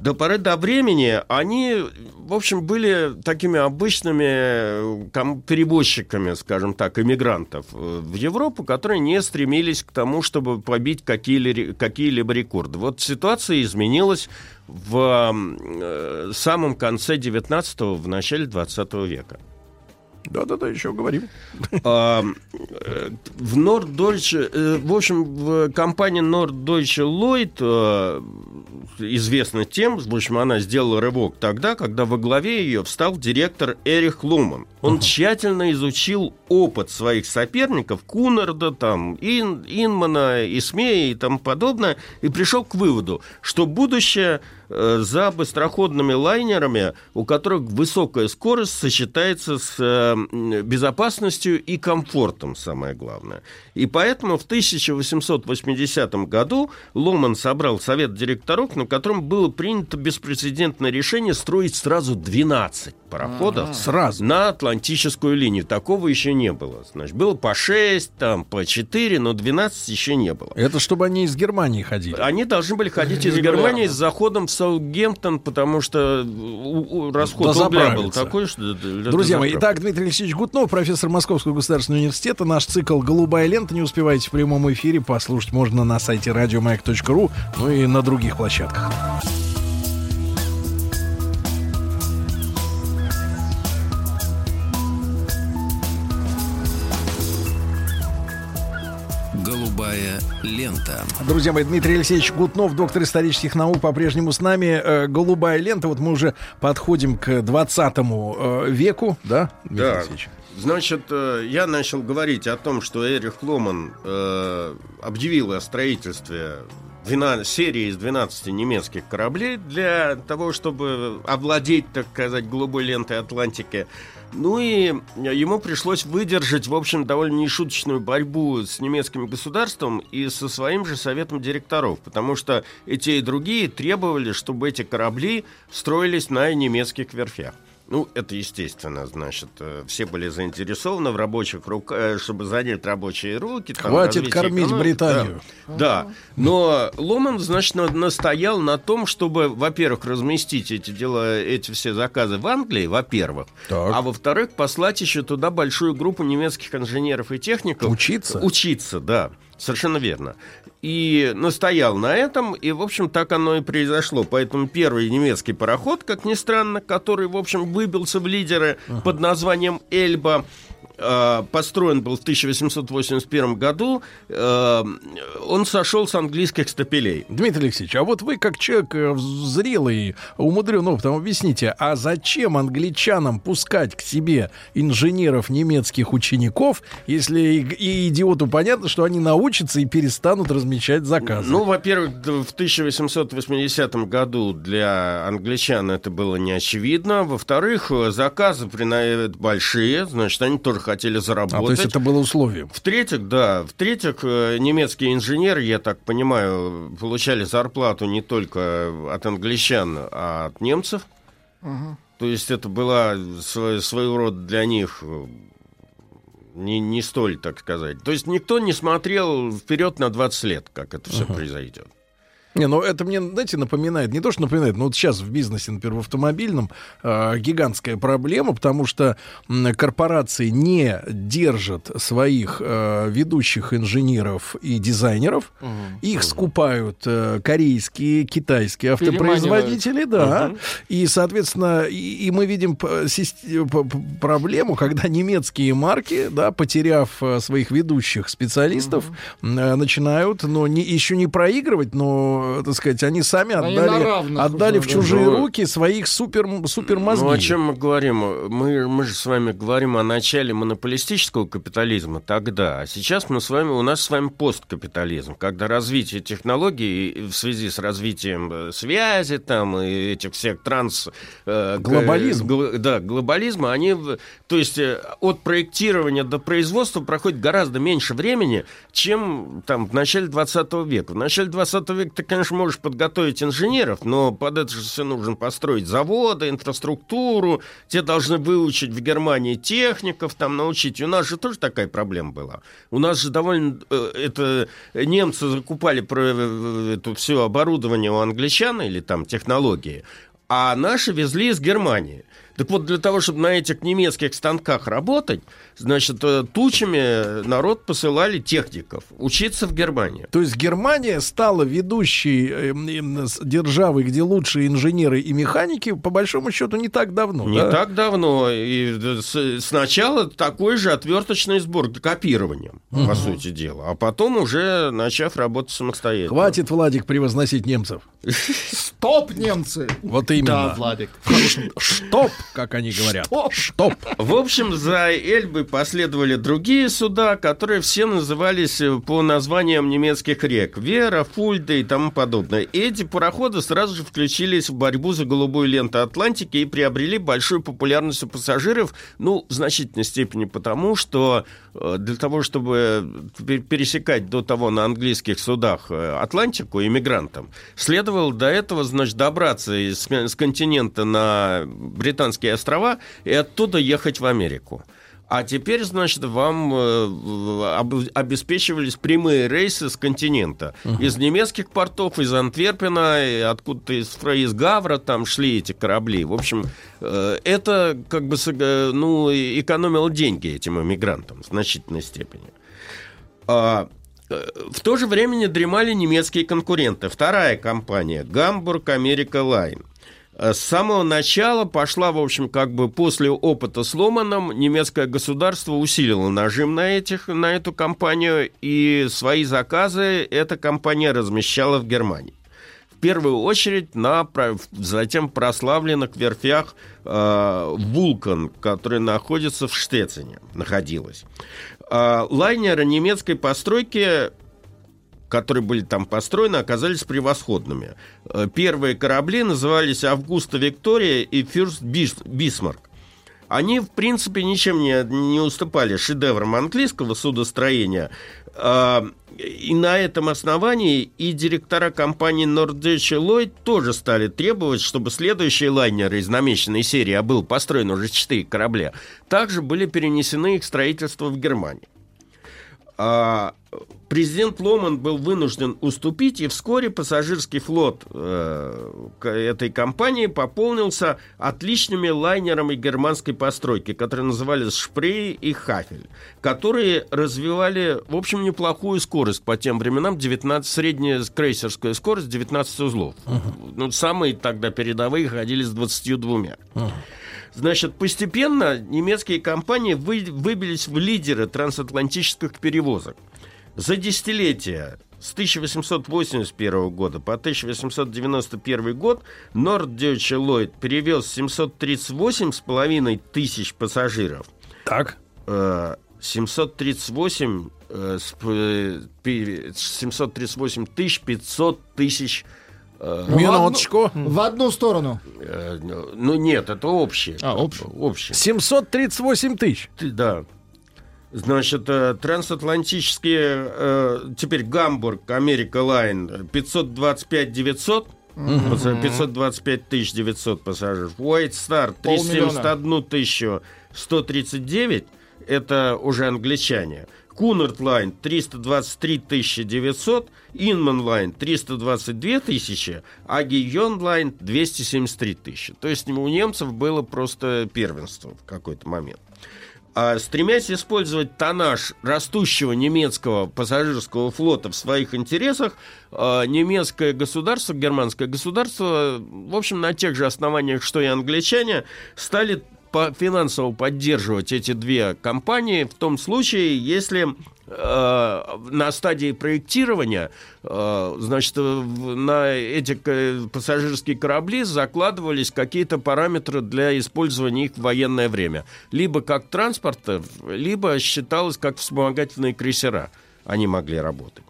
До поры до времени они, в общем, были такими обычными э, перевозчиками, скажем так, иммигрантов э, в Европу, которые не стремились к тому, чтобы побить какие-ли- какие-либо рекорды. Вот ситуация изменилась в самом конце 19-го, в начале 20 века. Да-да-да, еще говорим. А, В Norddeutsche, э, в общем, в компании Norddeutsche Lloyd э, известна тем, в общем, она сделала рывок тогда, когда во главе ее встал директор Эрих Луман. Он тщательно изучил опыт своих соперников, Кунарда, там, Ин, Инмана, Исмея и тому подобное, и пришел к выводу, что будущее за быстроходными лайнерами, у которых высокая скорость сочетается с э, безопасностью и комфортом, самое главное. И поэтому в 1880 году Ломан собрал совет директоров, на котором было принято беспрецедентное решение строить сразу 12 пароходов Сразу. на Атлантическую линию. Такого еще не было. Значит, было по 6, там, по 4, но 12 еще не было. Это чтобы они из Германии ходили. Они должны были ходить из. Германии с заходом в Саутгемптон, потому что у- расход Да рубля был такой, что... Друзья мои, итак, Дмитрий Алексеевич Гутнов, профессор Московского государственного университета. Наш цикл «Голубая лента». Не успеваете в прямом эфире. Послушать можно на сайте радиомаяк.ру, ну и на других площадках. Голубая лента. Друзья мои, Дмитрий Алексеевич Гутнов, доктор исторических наук, по-прежнему с нами. Э, Голубая лента. Вот мы уже подходим к 20 веку, да, Дмитрий Да. Алексеевич? Значит, э, я начал говорить о том, что Эрих Ломан э, объявил о строительстве 12 серии из 12 немецких кораблей для того, чтобы овладеть, так сказать, голубой лентой Атлантики. Ну и ему пришлось выдержать, в общем, довольно нешуточную борьбу с немецким государством и со своим же советом директоров, потому что и те, и другие требовали, чтобы эти корабли строились на немецких верфях. Ну, это естественно, значит, э, все были заинтересованы в рабочих руках, чтобы занять рабочие руки. там, Хватит кормить экономики, Британию. Да, да. но Ломан, значит, на- настоял на том, чтобы, во-первых, разместить эти дела, эти все заказы в Англии, во-первых, а во-вторых, послать еще туда большую группу немецких инженеров и техников. Учиться? Учиться, да. Совершенно верно. И настоял на этом, и, в общем, так оно и произошло. Поэтому первый немецкий пароход, как ни странно, который, в общем, выбился в лидеры под названием «Эльба», построен был в 1881 году, э, он сошел с английских стапелей. Дмитрий Алексеевич, а вот вы как человек э, зрелый, умудренный опытом, объясните, а зачем англичанам пускать к себе инженеров немецких учеников, если и, идиоту понятно, что они научатся и перестанут размещать заказы? Ну, во-первых, в 1880 году для англичан это было не очевидно. Во-вторых, э, заказы прина- большие, значит, они тоже хотели а, заработать. то есть это было условием. В-третьих, да, в-третьих, э, немецкие инженеры, я так понимаю, получали зарплату не только от англичан, а от немцев. То есть это была сво- своего рода для них э, не, не столь, так сказать. То есть никто не смотрел вперед на 20 лет, как это все произойдет. Не, ну это мне, знаете, напоминает, не то, что напоминает, но вот сейчас в бизнесе, например, в автомобильном э, гигантская проблема, потому что корпорации не держат своих э, ведущих инженеров и дизайнеров, их скупают э, корейские, китайские автопроизводители, да, Мгм. и, соответственно, и, и мы видим проблему, когда немецкие марки, да, потеряв э, своих ведущих специалистов, м, э, начинают, но не, еще не проигрывать, но, э, так сказать, они сами Они отдали, равных отдали в чужие Ну, руки своих супер, супер мозги. Ну, о чем мы говорим? Мы, мы же с вами говорим о начале монополистического капитализма тогда, а сейчас мы с вами, у нас с вами посткапитализм, когда развитие технологий в связи с развитием э, связи там и этих всех транс... э, Глобализм. гл- да, глобализма, они, то есть э, от проектирования до производства проходит гораздо меньше времени, чем там в начале 20 века. В начале 20 века так конечно, можешь подготовить инженеров, но под это же все нужно построить заводы, инфраструктуру. Те должны выучить в Германии техников, там научить. У нас же тоже такая проблема была. У нас же довольно... э, Это немцы закупали про э, это все оборудование у англичан или там технологии, а наши везли из Германии. Так вот, для того, чтобы на этих немецких станках работать, значит, э, тучами народ посылали техников учиться в Германию. То есть Германия стала ведущей эм, с- державой, где лучшие инженеры и механики, по большому счету, не так давно. Не да? так давно. И э, с- сначала такой же отверточный сбор копированием, по Мгм. сути дела. А потом уже начав работать самостоятельно. Хватит, Владик, превозносить немцев. Стоп, немцы! Вот именно. Да, Владик. Штоп, как они говорят. Штоп. В общем, за Эльбой последовали другие суда, которые все назывались э, по названиям немецких рек. Вера, Фульда и тому подобное. И эти пароходы сразу же включились в борьбу за голубую ленту Атлантики и приобрели большую популярность у пассажиров, ну, в значительной степени потому, что э, для того, чтобы пер- пересекать до того на английских судах э, Атлантику иммигрантам, следовало до этого, значит, добраться из, с континента на Британские острова и оттуда ехать в Америку. А теперь, значит, вам э, об- обеспечивались прямые рейсы с континента. Из немецких портов, из Антверпена, откуда-то из, из Гавра там шли эти корабли. В общем, э, это как бы ну, экономило деньги этим иммигрантам в значительной степени. А, э, в то же время не дремали немецкие конкуренты. Вторая компания Гамбург Америка Лайн. С самого начала пошла, в общем, как бы после опыта с Ломаном, немецкое государство усилило нажим на, этих, на эту компанию, и свои заказы эта компания размещала в Германии. В первую очередь на затем прославленных верфях э, Вулкан, который находится в Штецине, находилась. А, лайнеры немецкой постройки которые были там построены, оказались превосходными. Э, Первые корабли назывались «Августа Виктория» и «Фюрст Бис- Бисмарк». Они, в принципе, ничем не, не уступали шедеврам английского судостроения. А, И на этом основании и директора компании Norddeutsche Lloyd тоже стали требовать, чтобы следующие лайнеры из намеченной серии, а был построен уже четыре корабля, также были перенесены их строительство в Германию. А, президент Ломан был вынужден уступить, и вскоре пассажирский флот э, этой компании пополнился отличными лайнерами германской постройки, которые назывались Шпрей и Хафель, которые развивали, в общем, неплохую скорость по тем временам, 19, средняя крейсерская скорость 19 узлов. Ну, самые тогда передовые ходили с 22. Значит, постепенно немецкие компании вы- выбились в лидеры трансатлантических перевозок. За десятилетие с 1881 года по 1891 год Norddeutsche Lloyd перевез 738,5 тысяч пассажиров. Так. 738, э, с- э, пи- 738 тысяч 500 тысяч э, Минуточку. В одну сторону. Э, Ну нет, это общее. А, общее. Общее. 738 тысяч. Ты- Да. Значит, э, трансатлантические, э, теперь Гамбург, Америка Лайн, 525 900, Мгм. паса- 525 тысяч 900 пассажиров. White Star Полмиллиона. 371 тысячу 139, это уже англичане. Cunard Line 323 тысячи 900, Inman Line 322 тысячи, а Guion Line 273 тысячи. То есть у немцев было просто первенство в какой-то момент. А стремясь использовать тоннаж растущего немецкого пассажирского флота в своих интересах, а, немецкое государство, германское государство, в общем, на тех же основаниях, что и англичане, стали по- финансово поддерживать эти две компании в том случае, если э, на стадии проектирования, э, значит, на эти пассажирские корабли закладывались какие-то параметры для использования их в военное время. Либо как транспорта, либо считалось как вспомогательные крейсера. Они могли работать.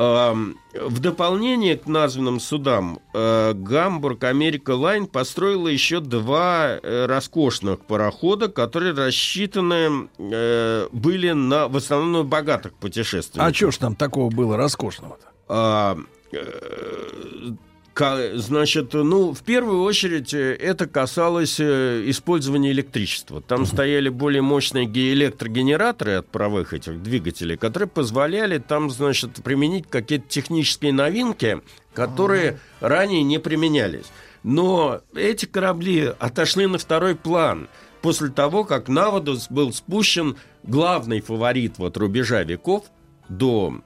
В дополнение к названным судам э, Гамбург Америка Лайн построила еще два э, роскошных парохода, которые рассчитаны э, были на в основном богатых путешественников. А что ж там такого было роскошного-то? Значит, ну, в первую очередь э, это касалось э, использования электричества. Там стояли более мощные ге- электрогенераторы от паровых этих двигателей, которые позволяли там, значит, применить какие-то технические новинки, которые ранее не применялись. Но эти корабли отошли на второй план после того, как на воду был спущен главный фаворит вот рубежа веков до,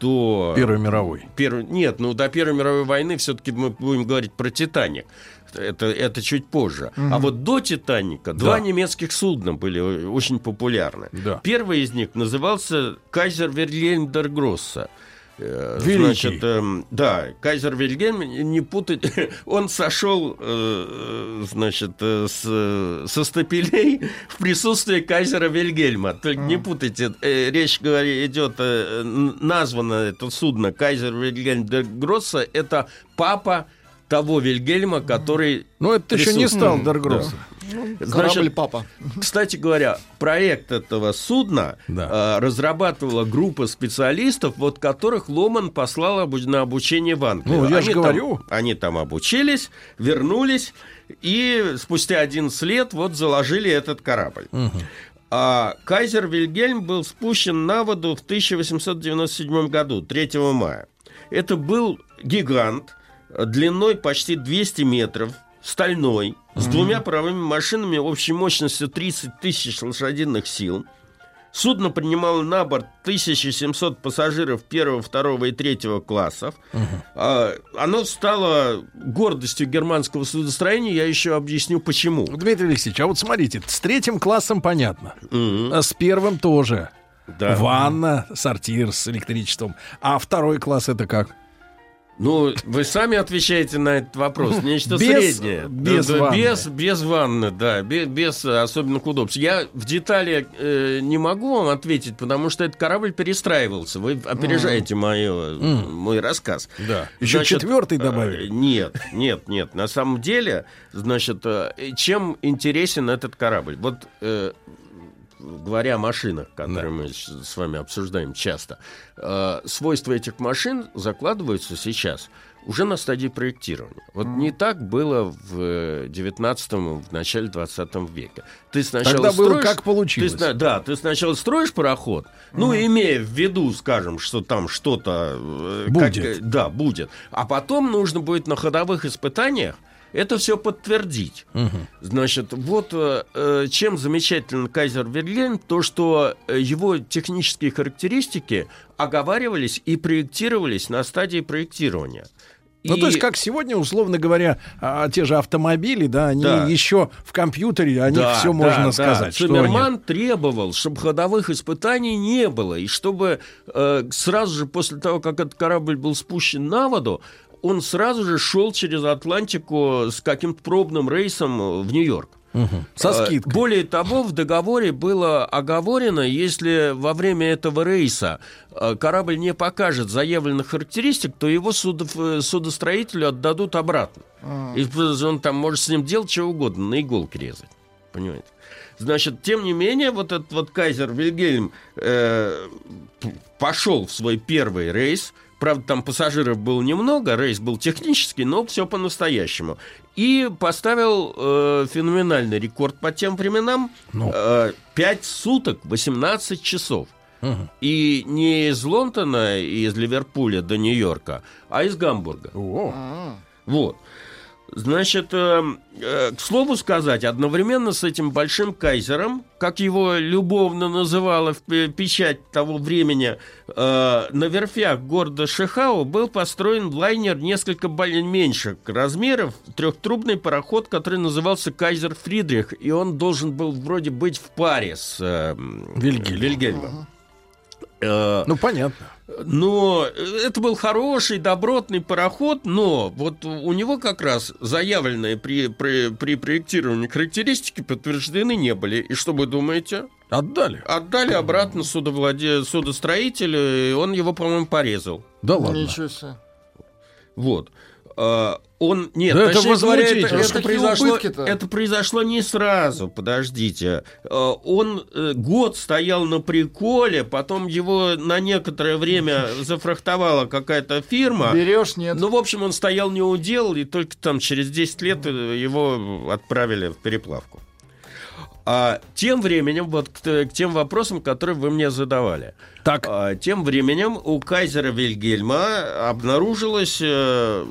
до Первой мировой. Первой- нет, ну до Первой мировой войны все-таки мы будем говорить про Титаник. Это, это чуть позже. Мгм. А вот до Титаника два немецких судна были очень популярны. Да. Первый из них назывался Кайзер Вильгельм дер Гросса. Э, Великий. Значит, эм, да, Кайзер Вильгельм, не путать, он сошел, э, значит, э, с, со стапелей в присутствии Кайзера Вильгельма. Только не путайте, э, речь говорит, идет, э, названо это судно Кайзер Вильгельм де Гросса, это папа того Вильгельма, который... Ну, это еще не стал Дер Гросса. Ну, Значит, корабль папа. Кстати говоря, проект этого судна э, разрабатывала группа специалистов, вот которых Ломан послал обу- на обучение в Англию. Ну, я Они там- говорю. они там обучились, вернулись, и спустя 11 лет вот заложили этот корабль. А Кайзер Вильгельм был спущен на воду в 1897 году, 3 мая. Это был гигант длиной почти 200 метров, стальной, с двумя паровыми машинами общей мощностью 30 тысяч лошадиных сил. Судно принимало на борт 1700 пассажиров первого, второго и третьего классов. А, Оно стало гордостью германского судостроения. Я еще объясню, почему. Дмитрий Алексеевич, а вот смотрите, с третьим классом понятно. А с первым тоже. Да. Ванна, сортир с электричеством. А второй класс это как? Ну, вы сами отвечаете на этот вопрос. Нечто Без- среднее. без Да, ванны. Без, без ванны, да, без, без особенных удобств. Я в детали э, не могу вам ответить, потому что этот корабль перестраивался. Вы опережаете мое, Мгм. мой рассказ. Да. Еще четвертый добавили. э, Нет, нет, нет. На самом деле, значит, э, чем интересен этот корабль? Вот э, говоря о машинах, которые мы с вами обсуждаем часто, э, свойства этих машин закладываются сейчас уже на стадии проектирования. Вот не так было в 19 в начале 20 века. Ты сначала Тогда было строишь- как получилось. ты да, ты сначала строишь пароход, ну, имея в виду, скажем, что там что-то... э, как, Будет. э, да, будет. А потом нужно будет на ходовых испытаниях это все подтвердить. Значит, вот э, э, чем замечателен Кайзер Вильгельм, то, что э, его технические характеристики оговаривались и проектировались на стадии проектирования. Ну, И- то есть, как сегодня, условно говоря, а, те же автомобили, да, они Да. еще в компьютере, о них Да, все да, можно да. сказать. Циммерман они- требовал, чтобы ходовых испытаний не было, и чтобы э, сразу же после того, как этот корабль был спущен на воду, он сразу же шел через Атлантику с каким-то пробным рейсом в Нью-Йорк. Мгм. Со Э, скидкой. Более того, в договоре было оговорено, если во время этого рейса э, корабль не покажет заявленных характеристик, то его судов- э, судостроителю отдадут обратно. И он там может с ним делать что угодно, на иголке резать. Понимаете? Значит, тем не менее, вот этот вот Кайзер Вильгельм э, пошел в свой первый рейс. Правда, там пассажиров было немного, рейс был технический, но все по-настоящему. И поставил э, феноменальный рекорд по тем временам. Ну. Э, 5 суток, 18 часов. Мгм. И не из Лондона и из Ливерпуля до Нью-Йорка, а из Гамбурга. Вот. Значит, э, э, к слову сказать, одновременно с этим большим кайзером, как его любовно называла печать того времени, э, на верфях города Шихау был построен лайнер несколько меньших размеров, трехтрубный пароход, который назывался Кайзер Фридрих, и он должен был вроде быть в паре с э, Вильгельмом. Вильгельмом. Э, Ну, понятно. Но это был хороший, добротный пароход, но вот у него как раз заявленные при, при, при проектировании характеристики подтверждены не были. И что вы думаете? Отдали. Отдали обратно судовладе... судостроителю, и он его, по-моему, порезал. Да ладно. Ничего себе. Вот. А, Он нет, Да это говоря, это, это произошло, это произошло не сразу. Подождите, Э, он э, год стоял на приколе, потом его на некоторое время зафрахтовала какая-то фирма. Берешь, нет. Ну, в общем, он стоял не удел, и только там через 10 лет э, его отправили в переплавку. А тем временем, вот к, к тем вопросам, которые вы мне задавали. Так. А, тем временем у кайзера Вильгельма обнаружилось э,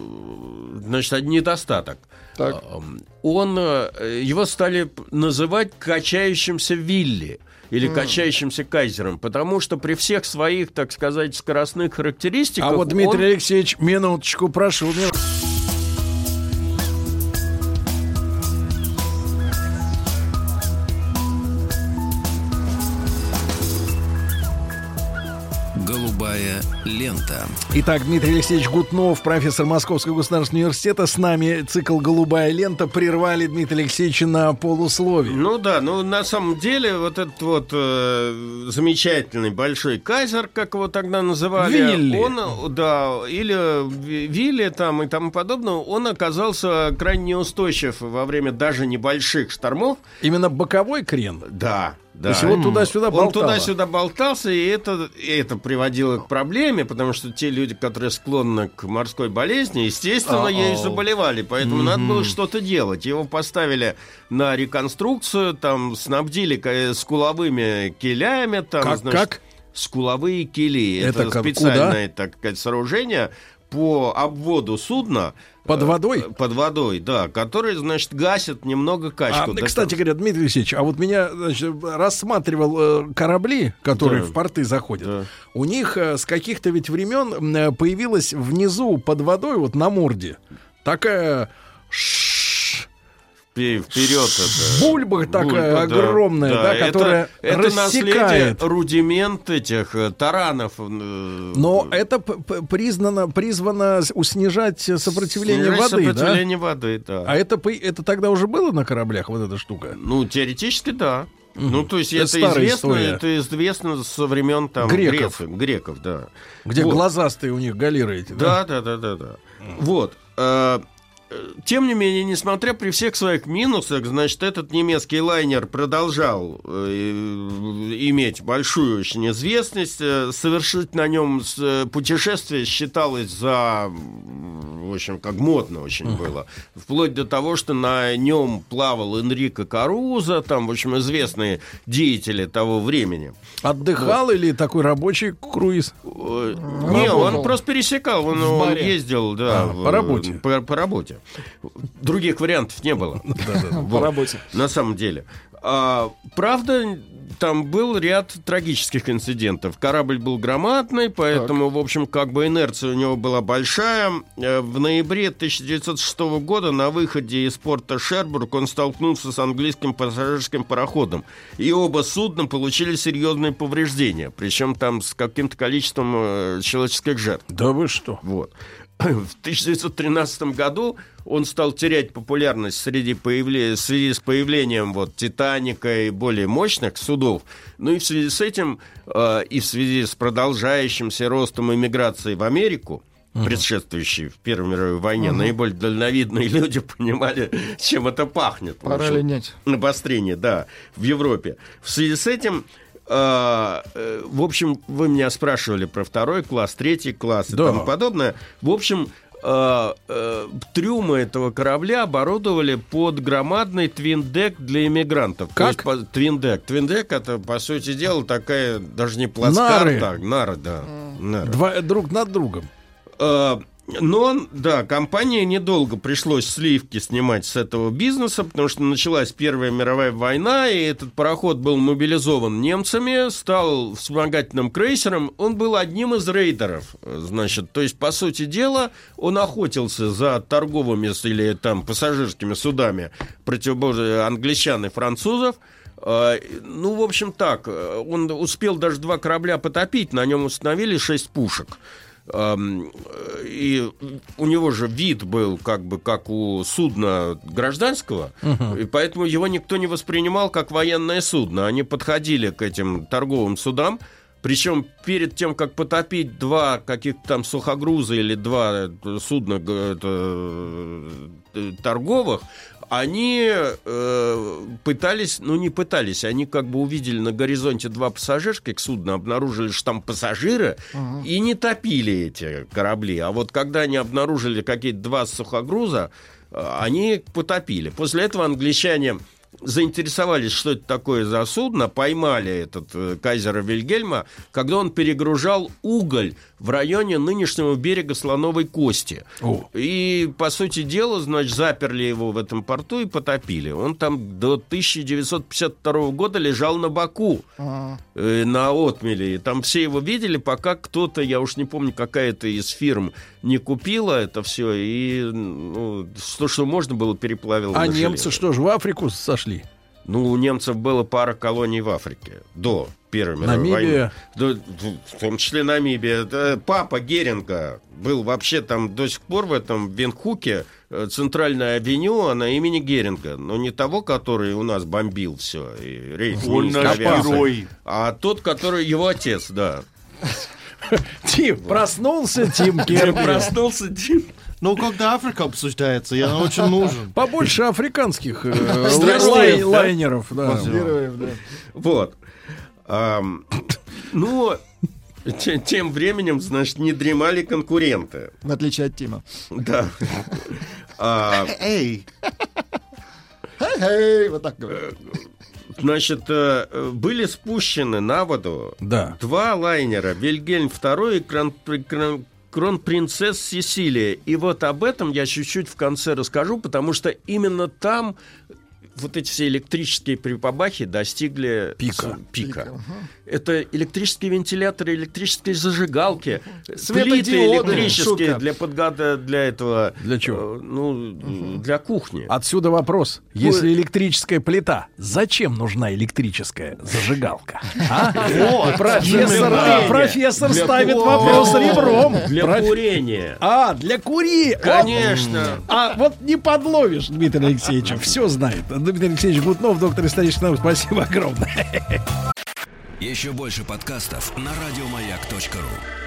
значит, недостаток. Так. А, Он, э, его стали называть качающимся Вилли или качающимся кайзером, потому что при всех своих, так сказать, скоростных характеристиках... А вот Дмитрий он- Алексеевич, минуточку, прошу. мин- лента. Итак, Дмитрий Алексеевич Гутнов, профессор Московского государственного университета. С нами цикл «Голубая лента». Прервали Дмитрия Алексеевича на полусловие. Ну да, ну на самом деле вот этот вот э, замечательный большой кайзер, как его тогда называли, Вилли. он, да, или Ви- Вилли там и тому подобное, он оказался крайне неустойчив во время даже небольших штормов. Именно боковой крен. Да, да. То есть его туда-сюда Он туда-сюда болтался, и это, и это приводило к проблеме, потому что те люди, которые склонны к морской болезни, естественно, Ау. ею заболевали. Поэтому надо было что-то делать. Его поставили на реконструкцию, там снабдили ка- скуловыми килями. Там, Как- значит, как? Скуловые кили. Это Это, как- специальное, так сказать, сооружение по обводу судна. Под э, водой? Под водой, да, который, значит, гасит немного А, качку. Да кстати говоря, Дмитрий Алексеевич, а вот меня значит, рассматривал э, корабли, которые Да. в порты заходят. Да. У них э, с каких-то ведь времен появилась внизу под водой, вот на морде, такая Вперед это. бульба такая Бульба, да. огромная, да, это- которая это, наследие, рассекает. рудимент этих э, таранов. э, Но это п- п- признано, призвано снижать сопротивление снижать воды, да? сопротивление воды, да. А это, это тогда уже было на кораблях, вот эта штука? Ну, теоретически, да. Ну, то есть Это это, известно, история. это известно со времен там Греков. Греции, греков, да. Где Вот. глазастые у них галеры эти, да? Да, да, да, да, да. Вот. Тем не менее, несмотря при всех своих минусах, значит, этот немецкий лайнер продолжал э, иметь большую очень известность. Э, Совершить на нем э, путешествие считалось за, в общем, как модно очень было. Вплоть до того, что на нем плавал Энрико Каруза, там, в общем, известные деятели того времени. Отдыхал или такой рабочий круиз? Не, он просто пересекал, он, он ездил, да, А, по работе. По, по работе. Других вариантов не было. По работе. На самом деле. А, правда, там был ряд трагических инцидентов. Корабль был громадный, поэтому, в общем, как бы инерция у него была большая. Э, В ноябре 1906 года на выходе из порта Шербург он столкнулся с английским пассажирским пароходом. И оба судна получили серьезные повреждения. Причем там с каким-то количеством э, человеческих жертв. Да вы что? Вот. В 1913 году он стал терять популярность среди появле- в связи с появлением вот, «Титаника» и более мощных судов. Ну и в связи с этим, э, и в связи с продолжающимся ростом иммиграции в Америку, предшествующей в Первой мировой войне, Мгм. наиболее дальновидные люди понимали, чем это пахнет. Пора общем, линять. Обострение, да, в Европе. В связи с этим в общем, вы меня спрашивали про второй класс, третий класс и Да. тому подобное. В общем, э, э, трюмы этого корабля оборудовали под громадный твиндек для иммигрантов. То Как? есть твиндек. Твиндек это, по сути дела, такая даже не плацкарта, Нары. нары, да. нары. Два, друг над другом. Но, да, компании недолго пришлось сливки снимать с этого бизнеса, потому что началась Первая мировая война, и этот пароход был мобилизован немцами, стал вспомогательным крейсером. Он был одним из рейдеров, значит. То есть, по сути дела, он охотился за торговыми или там пассажирскими судами противоборствия англичан и французов. Э, Ну, в общем, так, он успел даже два корабля потопить, на нем установили шесть пушек. Эм, И у него же вид был как бы как у судна гражданского, Мгм. и поэтому его никто не воспринимал как военное судно. Они подходили к этим торговым судам, Причем перед тем, как потопить два каких-то там сухогруза или два судна это, э, торговых, они э, пытались, ну не пытались, они как бы увидели на горизонте два пассажирских судна, обнаружили, что там пассажиры, и не топили эти корабли. А вот когда они обнаружили какие-то два сухогруза, э, они потопили. После этого англичане заинтересовались, что это такое за судно, поймали этот э, кайзера Вильгельма, когда он перегружал уголь в районе нынешнего берега Слоновой Кости. И, по сути дела, значит, заперли его в этом порту и потопили. Он там до 1952 года лежал на боку А. э, на отмеле. И там все его видели, пока кто-то, я уж не помню, какая-то из фирм не купила это все, и ну, то, что можно было, переплавило А на немцы железо. что ж, в Африку сошли? Ну, у немцев было пара колоний в Африке до Первой мировой Намибия. войны. Да, в- том числе Намибия. Папа Геринга был вообще там до сих пор в этом Венхуке э, центральная авеню, она имени Геринга. Но не того, который у нас бомбил все. И рейс Он наш герой. А тот, который его отец, да. Тим, проснулся Тим Керби. Проснулся Тим. Ну, когда Африка обсуждается, я очень нужен. Побольше африканских э, лайнеров. да. Героев, да. Вот. Ну, те- тем временем, значит, не дремали конкуренты. В отличие от Тима. Да. А, Эй, Эй, вот так говорят. Значит, э, э, были спущены на воду Да. два лайнера Вильгельм II и крон- крон- кронпринцесс Сесилия. И вот об этом я чуть-чуть в конце расскажу, потому что именно там вот эти все электрические припабахи достигли Пика. с- пика. Это электрические вентиляторы, электрические зажигалки, плиты электрические шутка. для подгада для этого. Для чего? э, Ну, для кухни. Отсюда вопрос. Если электрическая плита, зачем нужна электрическая зажигалка? А? Вот, профессор, ставит вопрос для- ребром. Для курения. А, для кури. Конечно. А вот не подловишь Дмитрия Алексеевича, все знает. Дмитрий Алексеевич Гутнов, доктор исторических наук, спасибо огромное. Еще больше подкастов на радиомаяк.ру.